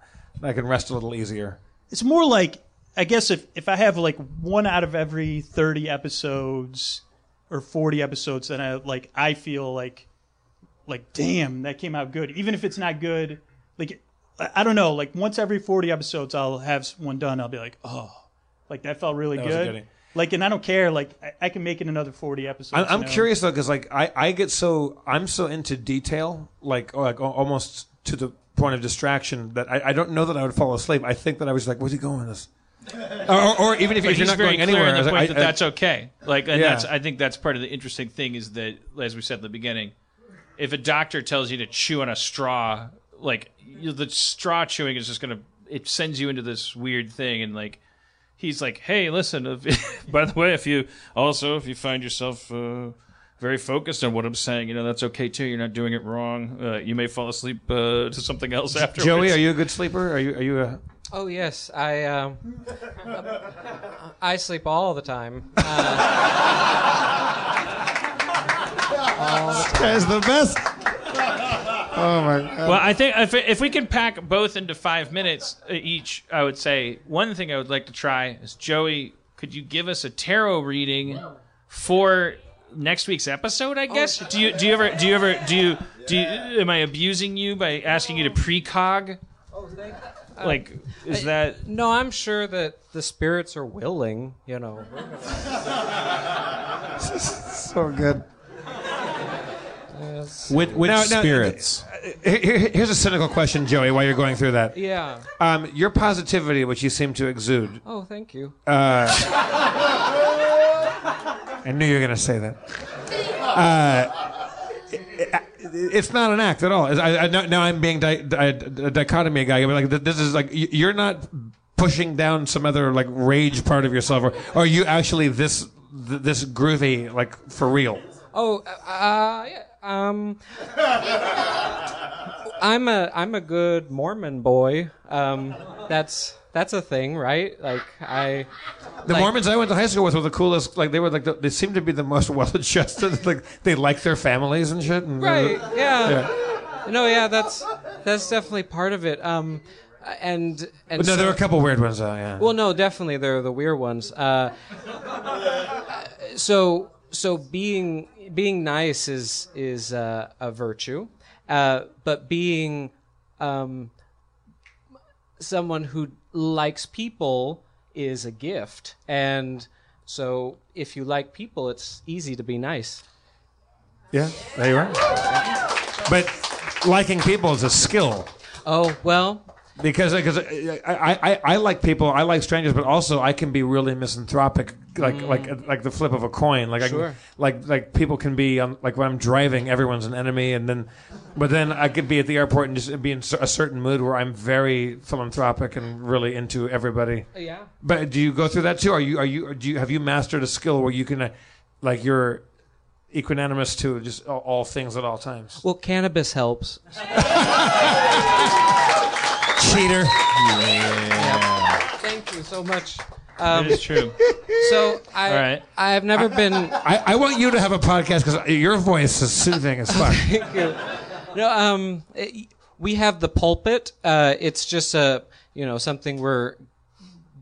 I can rest a little easier. it's more like I guess if if I have like one out of every thirty episodes or forty episodes, then I like I feel like like damn that came out good, even if it's not good. Like I, I don't know, like once every forty episodes, I'll have one done. I'll be like, oh, like that felt really That was good. Like, and I don't care. Like I, I can make it another forty episodes. I'm, I'm you know? curious though, because like I, I get so I'm so into detail, like like almost to the point of distraction that I, I don't know that I would fall asleep. I think that I was like, where's he going with this? or, or, or even if, if you're he's not very going clear anywhere, in the like, point I- that I- that's okay. Like, and Yeah. that's I think that's part of the interesting thing is that, as we said in the beginning, if a doctor tells you to chew on a straw, like you, the straw chewing is just gonna it sends you into this weird thing, and like he's like, hey, listen, if, by the way, if you also if you find yourself. Uh, very focused on what I'm saying. You know that's okay too. You're not doing it wrong. Uh, you may fall asleep uh, to something else after Joey, are you a good sleeper? Are you are you a Oh yes, I um, I sleep all the time. Uh, all the time. guy's the best? Oh my god! Well, I think if, if we can pack both into five minutes uh, each, I would say one thing I would like to try is Joey. Could you give us a tarot reading for next week's episode? I guess. do you do you ever do you ever do you do you, am I abusing you by asking you to precog? Like, is that No, I'm sure that the spirits are willing. You know. so good. Yes. With which Now- now, spirits? Here- here- Here's a cynical question, Joey. While you're going through that, Yeah. um, your positivity, which you seem to exude, Oh, thank you. I knew you were going to say that. Uh, it- it's not an act at all. I, I, now- now I'm being di- di- a dichotomy guy. I'm like this is like you're not pushing down some other like rage part of yourself, or, or are you actually this this groovy like for real? Oh, uh, uh, yeah, um, I'm a I'm a good Mormon boy. Um, that's that's a thing, right? Like I. The like- Mormons I went to high school with were the coolest. Like they were like the, they seemed to be the most well adjusted. Like they liked their families and shit. And Right. Yeah. No. Yeah. That's that's definitely part of it. Um, and and no, so- there were a couple weird ones though. Yeah. Well, no, definitely there are the weird ones. Uh, so so being being nice is is uh, a virtue, uh, but being um, someone who likes people is a gift, and so if you like people, it's easy to be nice. Yeah, there you are. But liking people is a skill. Oh well, because because I, I, I, I like people, I like strangers, but also I can be really misanthropic, like like like the flip of a coin. Like I can, like like people can be um, like when I'm driving, everyone's an enemy, and then but then I could be at the airport and just be in a certain mood where I'm very philanthropic and really into everybody. Yeah. But do you go through that too? Are you are you do you have you mastered a skill where you can uh, like you're equanimous to just all, all things at all times? well, cannabis helps. Cheater. Thank you so much. Um, it is true. So I All right. I have never been. I, I want you to have a podcast because your voice is soothing as fuck. Thank you. No, um, it- we have the pulpit. Uh, it's just a you know something we're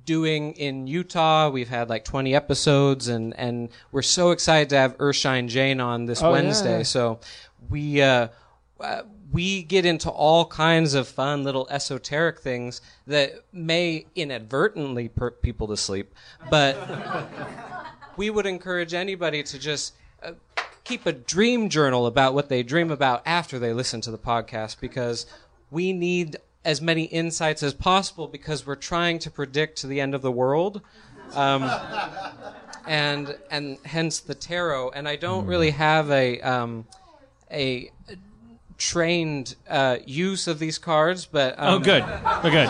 doing in Utah. We've had like 20 episodes, and and we're so excited to have Ershine Jane on this Oh, Wednesday. yeah. So we. Uh, uh, we get into all kinds of fun little esoteric things that may inadvertently put people to sleep, but we would encourage anybody to just uh, keep a dream journal about what they dream about after they listen to the podcast because we need as many insights as possible because we're trying to predict the end of the world. Um, and and hence the tarot. And I don't really have a um, a trained uh, use of these cards, but um, oh, good. Oh, good.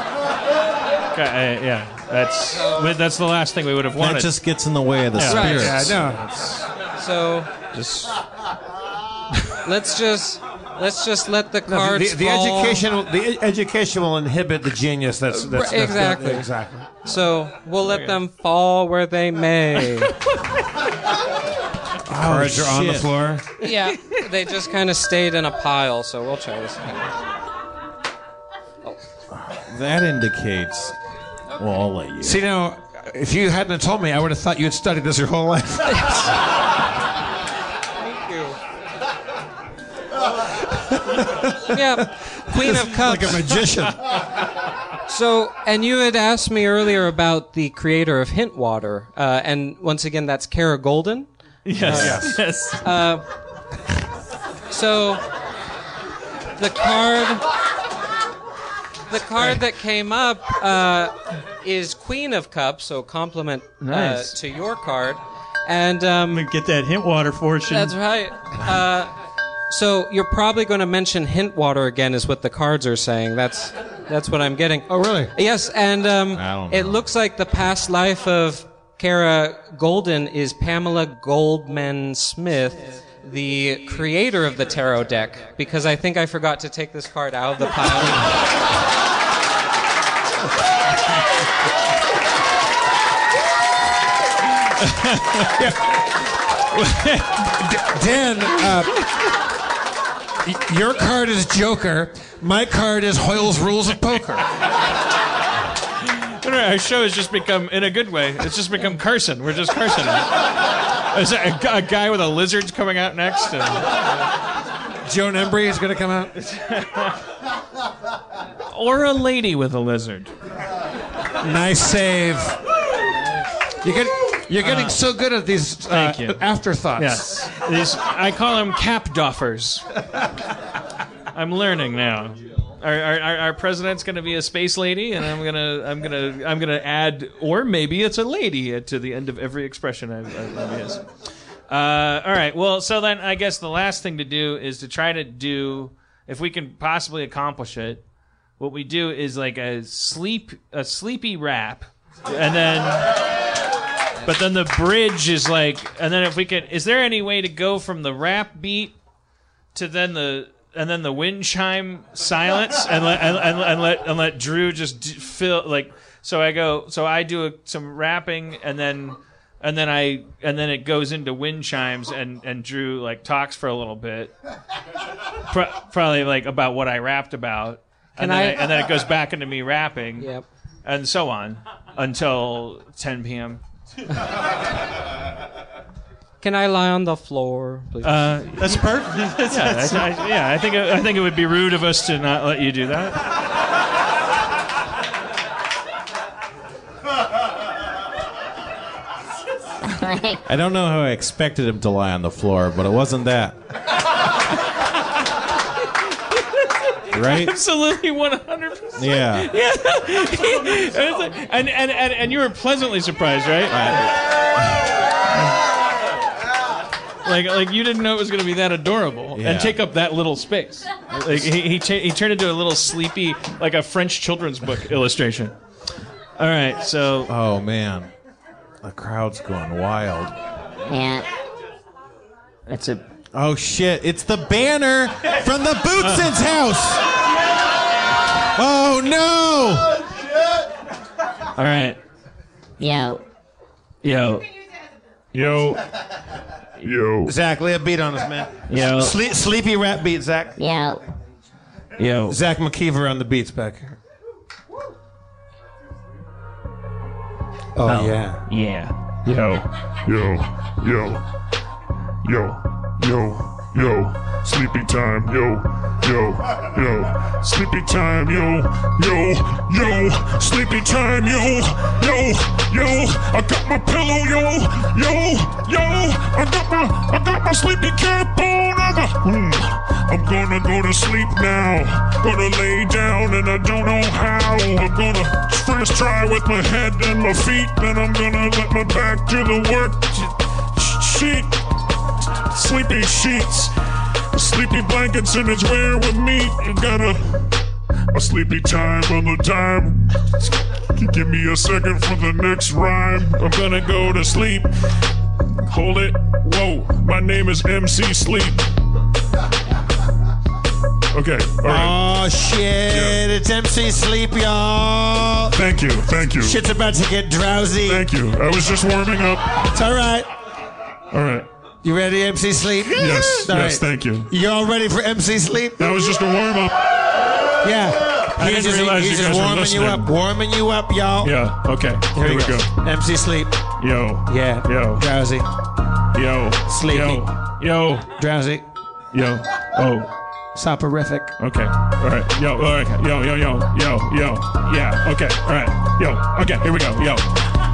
Okay, uh, yeah, that's that's the last thing we would have wanted. That just gets in the way of the Yeah. spirits. Yeah, I know. So Just let's just let's just let the No, cards the, the fall. education, the e- education will inhibit the genius. That's, that's, Right, that's exactly. exactly. So we'll let them fall where they may. Cards are on the shit. floor. yeah, they just kind of stayed in a pile. So we'll try this. Again. That indicates. Well, I'll let you. See now, if you hadn't told me, I would have thought you had studied this your whole life. Thank you. yeah, Queen of Cups. like a magician. So, and you had asked me earlier about the creator of Hintwater, uh, and once again, that's Kara Goldin. Yes, yes. So, the card, the card that came up uh, is Queen of Cups, so compliment Nice. uh, to your card, and um, Get that hint water fortune. That's right. Uh, so you're probably going to mention hint water again, is what the cards are saying. That's that's what I'm getting. Oh, really? Yes, and um, I don't it looks like the past life of Kara Goldin is Pamela Goldman Smith, the creator of the tarot deck. Because I think I forgot to take this card out of the pile. Dan, uh, your card is Joker. My card is Hoyle's Rules of Poker. No, no, our show has just become, in a good way, it's just become Carson. We're just Carson. Is a, a guy with a lizard's coming out next? And, Joan Embery is going to come out. or a lady with a lizard. Nice save. You get, you're getting so good at these uh, thank you. afterthoughts. Yes. These, I call them cap doffers. I'm learning now. Our, our, our- president's going to be a space lady, and I'm gonna I'm gonna I'm gonna add, or maybe it's a lady to the end of every expression I use. Uh, all right. Well, so then I guess the last thing to do is to try to do, if we can possibly accomplish it, what we do is like a sleep a sleepy rap, and then but then the bridge is like, and then if we could, is there any way to go from the rap beat to then the and then the wind chime silence and let and, and, and let and let Drew just d- fill like so I go so I do a, some rapping and then and then I and then it goes into wind chimes and and Drew like talks for a little bit Pro- probably like about what I rapped about and Can then I- and then it goes back into me rapping. Yep. And so on until 10 p.m. Can I lie on the floor, please? Uh, That's perfect. yeah, that's, I, yeah. I think I think it would be rude of us to not let you do that. I don't know how I expected him to lie on the floor, but it wasn't that. right? Absolutely, 100. percent Yeah. Yeah. It was like- and, and and and you were pleasantly surprised, right? Like, like you didn't know it was going to be that adorable Yeah. and take up that little space. Like he he, cha- he turned into a little sleepy, like a French children's book illustration. All right, so Oh man, the crowd's going wild. Yeah. It's a. Oh shit! It's the banner from the Bootson's house. Oh no! all right, Yo. yo, Yo, yo. Zach, lay a beat on us, man. yo, Sleep, sleepy rap beat, Zach. Yo. yo. Zach McKeever on the beats back here. Oh, yeah. Yeah. Yo, yo, yo, yo, yo, yo, sleepy time, yo, yo, yo, sleepy time, yo, yo, yo, sleepy time, yo, yo, yo, I got my pillow, yo, yo, yo, I got my, I got my sleepy cap on, I got, mm, I'm gonna go to sleep now, gonna lay down and I don't know how, I'm gonna first try with my head and my feet, then I'm gonna let my back do the work, sheet, sleepy sheets, sleepy blankets and it's where with me. You got a, a sleepy time on the time. Give me a second for the next rhyme. I'm gonna go to sleep. Hold it. Whoa, my name is MC Sleep. Okay, all right. Oh shit! It's MC Sleep, y'all. Thank you, thank you. Shit's about to get drowsy. Thank you. I was just warming up. It's all right. All right. You ready, MC Sleep? Yes, All yes, right. thank you. You all ready for MC Sleep? That was just a warm up. Yeah. I He's didn't just, realize he's you just guys were warming you up, warming you up, y'all. Yeah, okay. Here, Here, we go. MC Sleep. Yo, Yeah. yo, Drowsy. yo. Sleepy. Yo, yo, Drowsy. yo. Oh, Soporific. okay. All right. Yo, oh, all right. Yo, yo, yo, yo, yo. Yeah, okay. All right. Yo, okay. Here we go. Yo.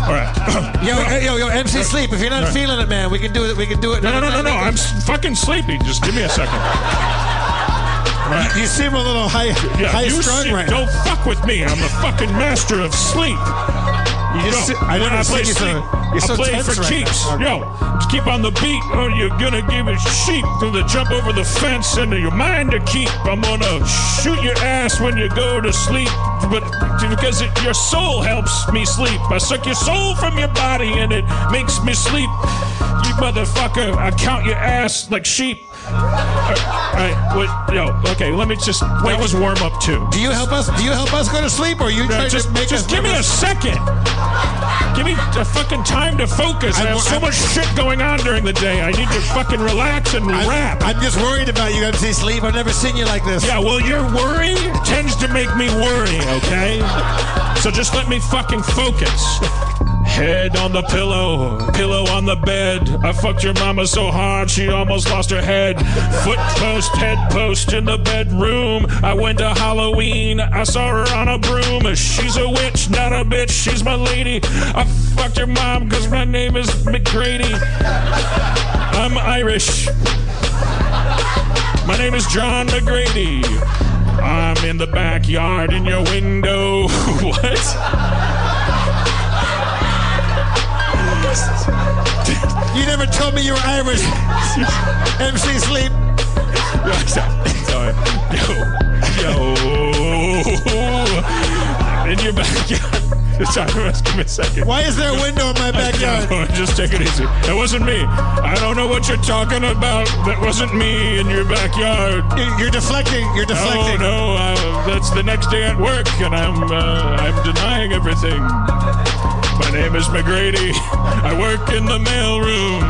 All right. Yo, yo, yo, MC Sleep. If you're not right. feeling it, man, we can do it. We can do it. No, no, no, no, no. I'm fucking sleepy. Just give me a second. You, you seem a little high, Yeah, high you strung right now. Don't fuck with me. I'm the fucking master of sleep. You just, Yo, I when I play so. sleep, You're so I play tense for right keeps. now. Yo, just keep on the beat, or you're gonna give a sheep to the jump over the fence into your mind to keep. I'm gonna shoot your ass when you go to sleep, but because it, your soul helps me sleep. I suck your soul from your body and it makes me sleep. You motherfucker, I count your ass like sheep. All right, wait, yo, okay, let me just. That was warm up too. Do you help us? Do you help us go to sleep, or you just to make just us? give me a second. Give me a fucking time to focus. I I'm- have so I'm- much shit going on during the day. I need to fucking relax and I'm, rap. I'm just worried about you, MC Sleep. I've never seen you like this. yeah, well, your worry tends to make me worry, okay? So just let me fucking focus. Head on the pillow, pillow on the bed. I fucked your mama so hard she almost lost her head. Foot post, head post in the bedroom. I went to Halloween, I saw her on a broom. She's a witch, not a bitch, she's my lady. I fucked your mom cause my name is McGrady. I'm Irish. My name is John McGrady. I'm in the backyard in your window. what? You never told me you were Irish. MC Sleep. Sorry. Yo. Yo. In your backyard. Sorry, just give me a second. Why is there a window in my backyard? Just take it easy. That wasn't me. I don't know what you're talking about. That wasn't me in your backyard. You- You're deflecting. You're deflecting. Oh no, uh, that's the next day at work, and I'm uh, I'm denying everything. My name is McGrady. I work in the mailroom.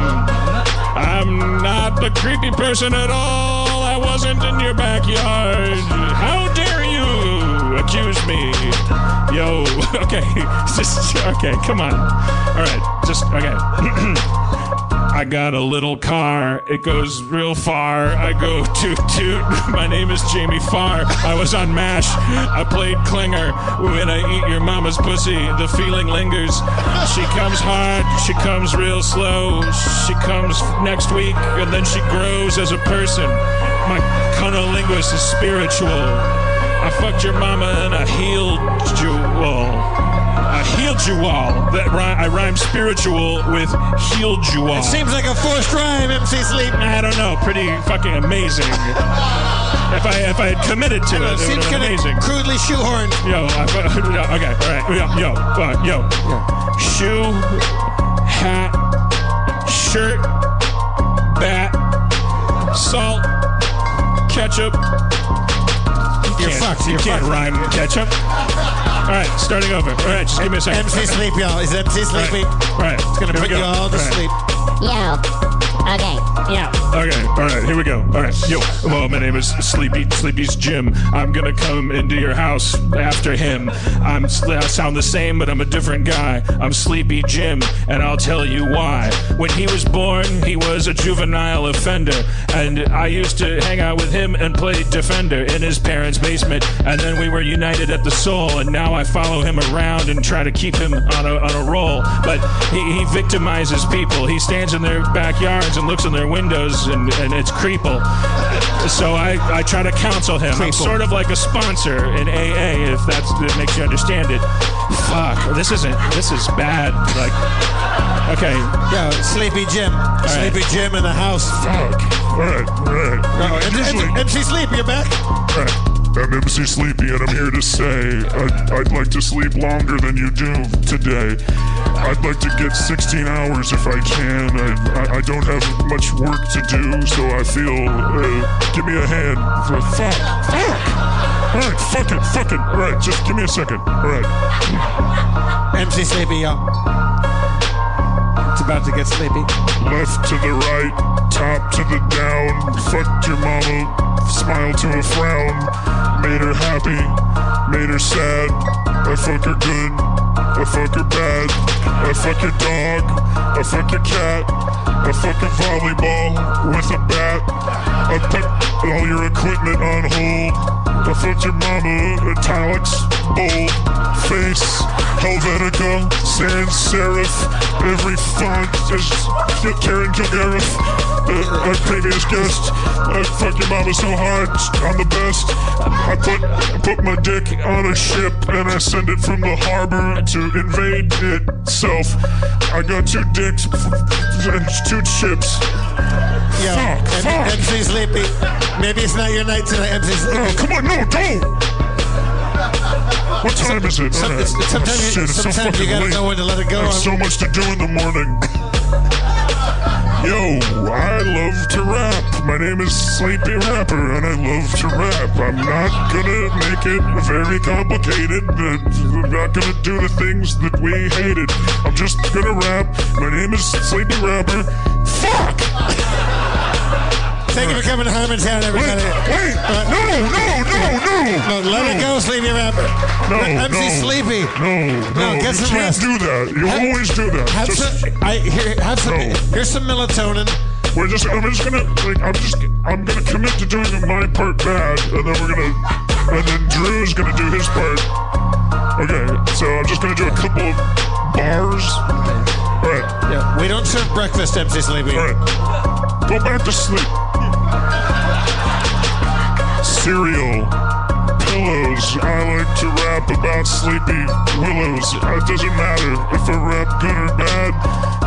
I'm not the creepy person at all. I wasn't in your backyard. How dare you? Accuse me? Yo. Okay, just okay. Come on. All right, just okay. I got a little car. It goes real far. I go toot toot. My name is Jamie Farr. I was on MASH. I played Klinger. When I eat your mama's pussy, the feeling lingers. She comes hard. She comes real slow. She comes next week, and then she grows as a person. My cunnilingus is spiritual. I fucked your mama and I healed you all. Healed you all. That rhyme, I rhyme spiritual with healed you all. It seems like a forced rhyme, MC Sleep. I don't know. Pretty fucking amazing. if I if I had committed to it, it, seems would have been kinda amazing. crudely shoehorned. Yo, I, okay, all right, yo, yo, uh, yo, shoe, hat, shirt, bat, salt, ketchup. You You're can't- fucked, You you're can't fucked. rhyme ketchup. All right, starting over. All right, just give me a second. MC Sleep, y'all. Is MC Sleepy? All right, It's gonna here put you all to All right. sleep. Yo. Okay. Yo. Okay, all right, here we go. All right, yo, well, my name is Sleepy, Sleepy's Jim. I'm gonna come into your house after him. I'm, I sound the same, but I'm a different guy. I'm Sleepy Jim, and I'll tell you why. When he was born, he was a juvenile offender, and I used to hang out with him and play Defender in his parents' basement, and then we were united at the soul, and now I follow him around and try to keep him on a, on a roll. But he, he victimizes people. He stands in their backyards and looks in their windows, and, and it's creeple. So I, I try to counsel him. I'm sort of like a sponsor in AA, if that's, that makes you understand it. Fuck, this isn't, this is bad. Like, okay. Yo, Sleepy Jim. right. Sleepy Jim in the house. Fuck. All right, all right. And- Usually- and- MC Sleep, you're back? Right. I'm MC Sleepy, and I'm here to say I'd, I'd like to sleep longer than you do today. I'd like to get 16 hours if I can. I, I, I don't have much work to do, so I feel. Uh, give me a hand. For, fuck. Fuck. All right, fuck it, fuck it. All right, just give me a second. All right. MC Sleepy, y'all. It's about to get sleepy. Left to the right, top to the down. fuck your mama, smile to a frown. Made her happy, made her sad. I fuck her good, I fuck her bad. I fuck your dog, I fuck your cat. I fuck a volleyball with a bat. I put all your equipment on hold. I fuck your mama, italics, bold, face, Helvetica, sans serif, every font is Karen Kilgariff. Uh, our previous guest, I fuck your mama so hard, I'm the best. I put I put my dick on a ship and I send it from the harbor to invade itself. I got two dicks and two chips. Yo, Fuck, fuck. MC Sleepy. Maybe it's not your night tonight, MC Sleepy. Oh, come on, no, don't! What time is it? Some- right. sometimes you- Shit, it's so sometimes you fucking gotta late. know when to let it go. I have so much to do in the morning. Yo, I love to rap. My name is Sleepy Rapper, and I love to rap. I'm not gonna make it very complicated. I'm not gonna do the things that we hated. I'm just gonna rap. My name is Sleepy Rapper. Fuck! Thank you for coming to Harmontown, everybody. Wait, Uh, no, no, no, no. no. let it go, Sleepy Rapper. No, MC no, Sleepy. No, no, No, get you some can't rest. do that. You Have- always do that. Have Just- some, I, here, have some, No. here's some melatonin. We're just. I'm just gonna. Like. I'm just. I'm gonna commit to doing my part bad, and then we're gonna. And then Drew's gonna do his part. Okay. So I'm just gonna do a couple of bars. All right. Yeah, we don't serve breakfast, MC Sleepy. All right. Go back to sleep. Cereal. Pillows. I like to rap about sleepy willows. It doesn't matter if I rap good or bad.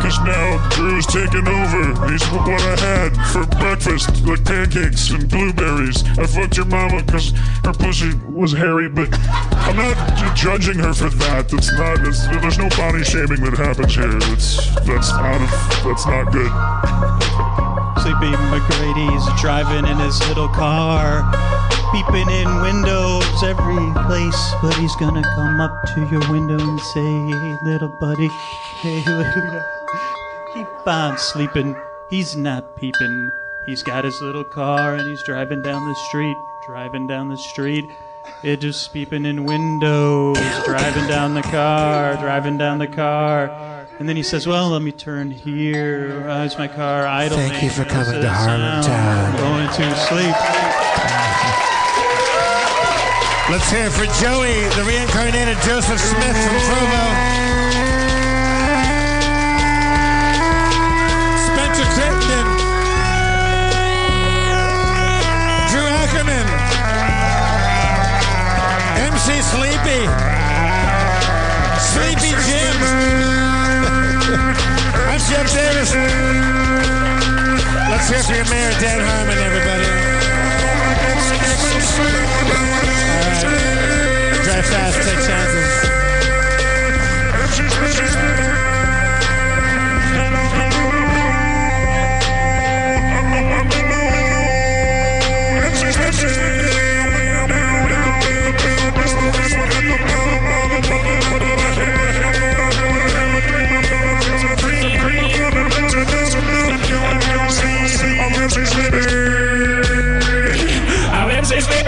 Cause now Drew's taking over. He's what I had for breakfast, like pancakes and blueberries. I fucked your mama cause her pussy was hairy, but I'm not judging her for that. That's not, there's no body shaming that happens here. That's, that's out of, that's not good. Sleepy McGrady's driving in his little car, peeping in windows every place. But he's gonna come up to your window and say, hey, little buddy, hey, little keep on sleeping. He's not peeping. He's got his little car and he's driving down the street, driving down the street. It just peeping in windows, driving down the car, driving down the car. And then he says, Well, let me turn here. Uh, Why is my car idling? Thank you for coming to says, Harmontown. "I'm Going to sleep. Let's hear it for Joey, the reincarnated Joseph Smith from Provo. Jeff Davis. Let's hear for your mayor, Dan Harmon, everybody. All right. Drive fast, take chances. I'm MC Feral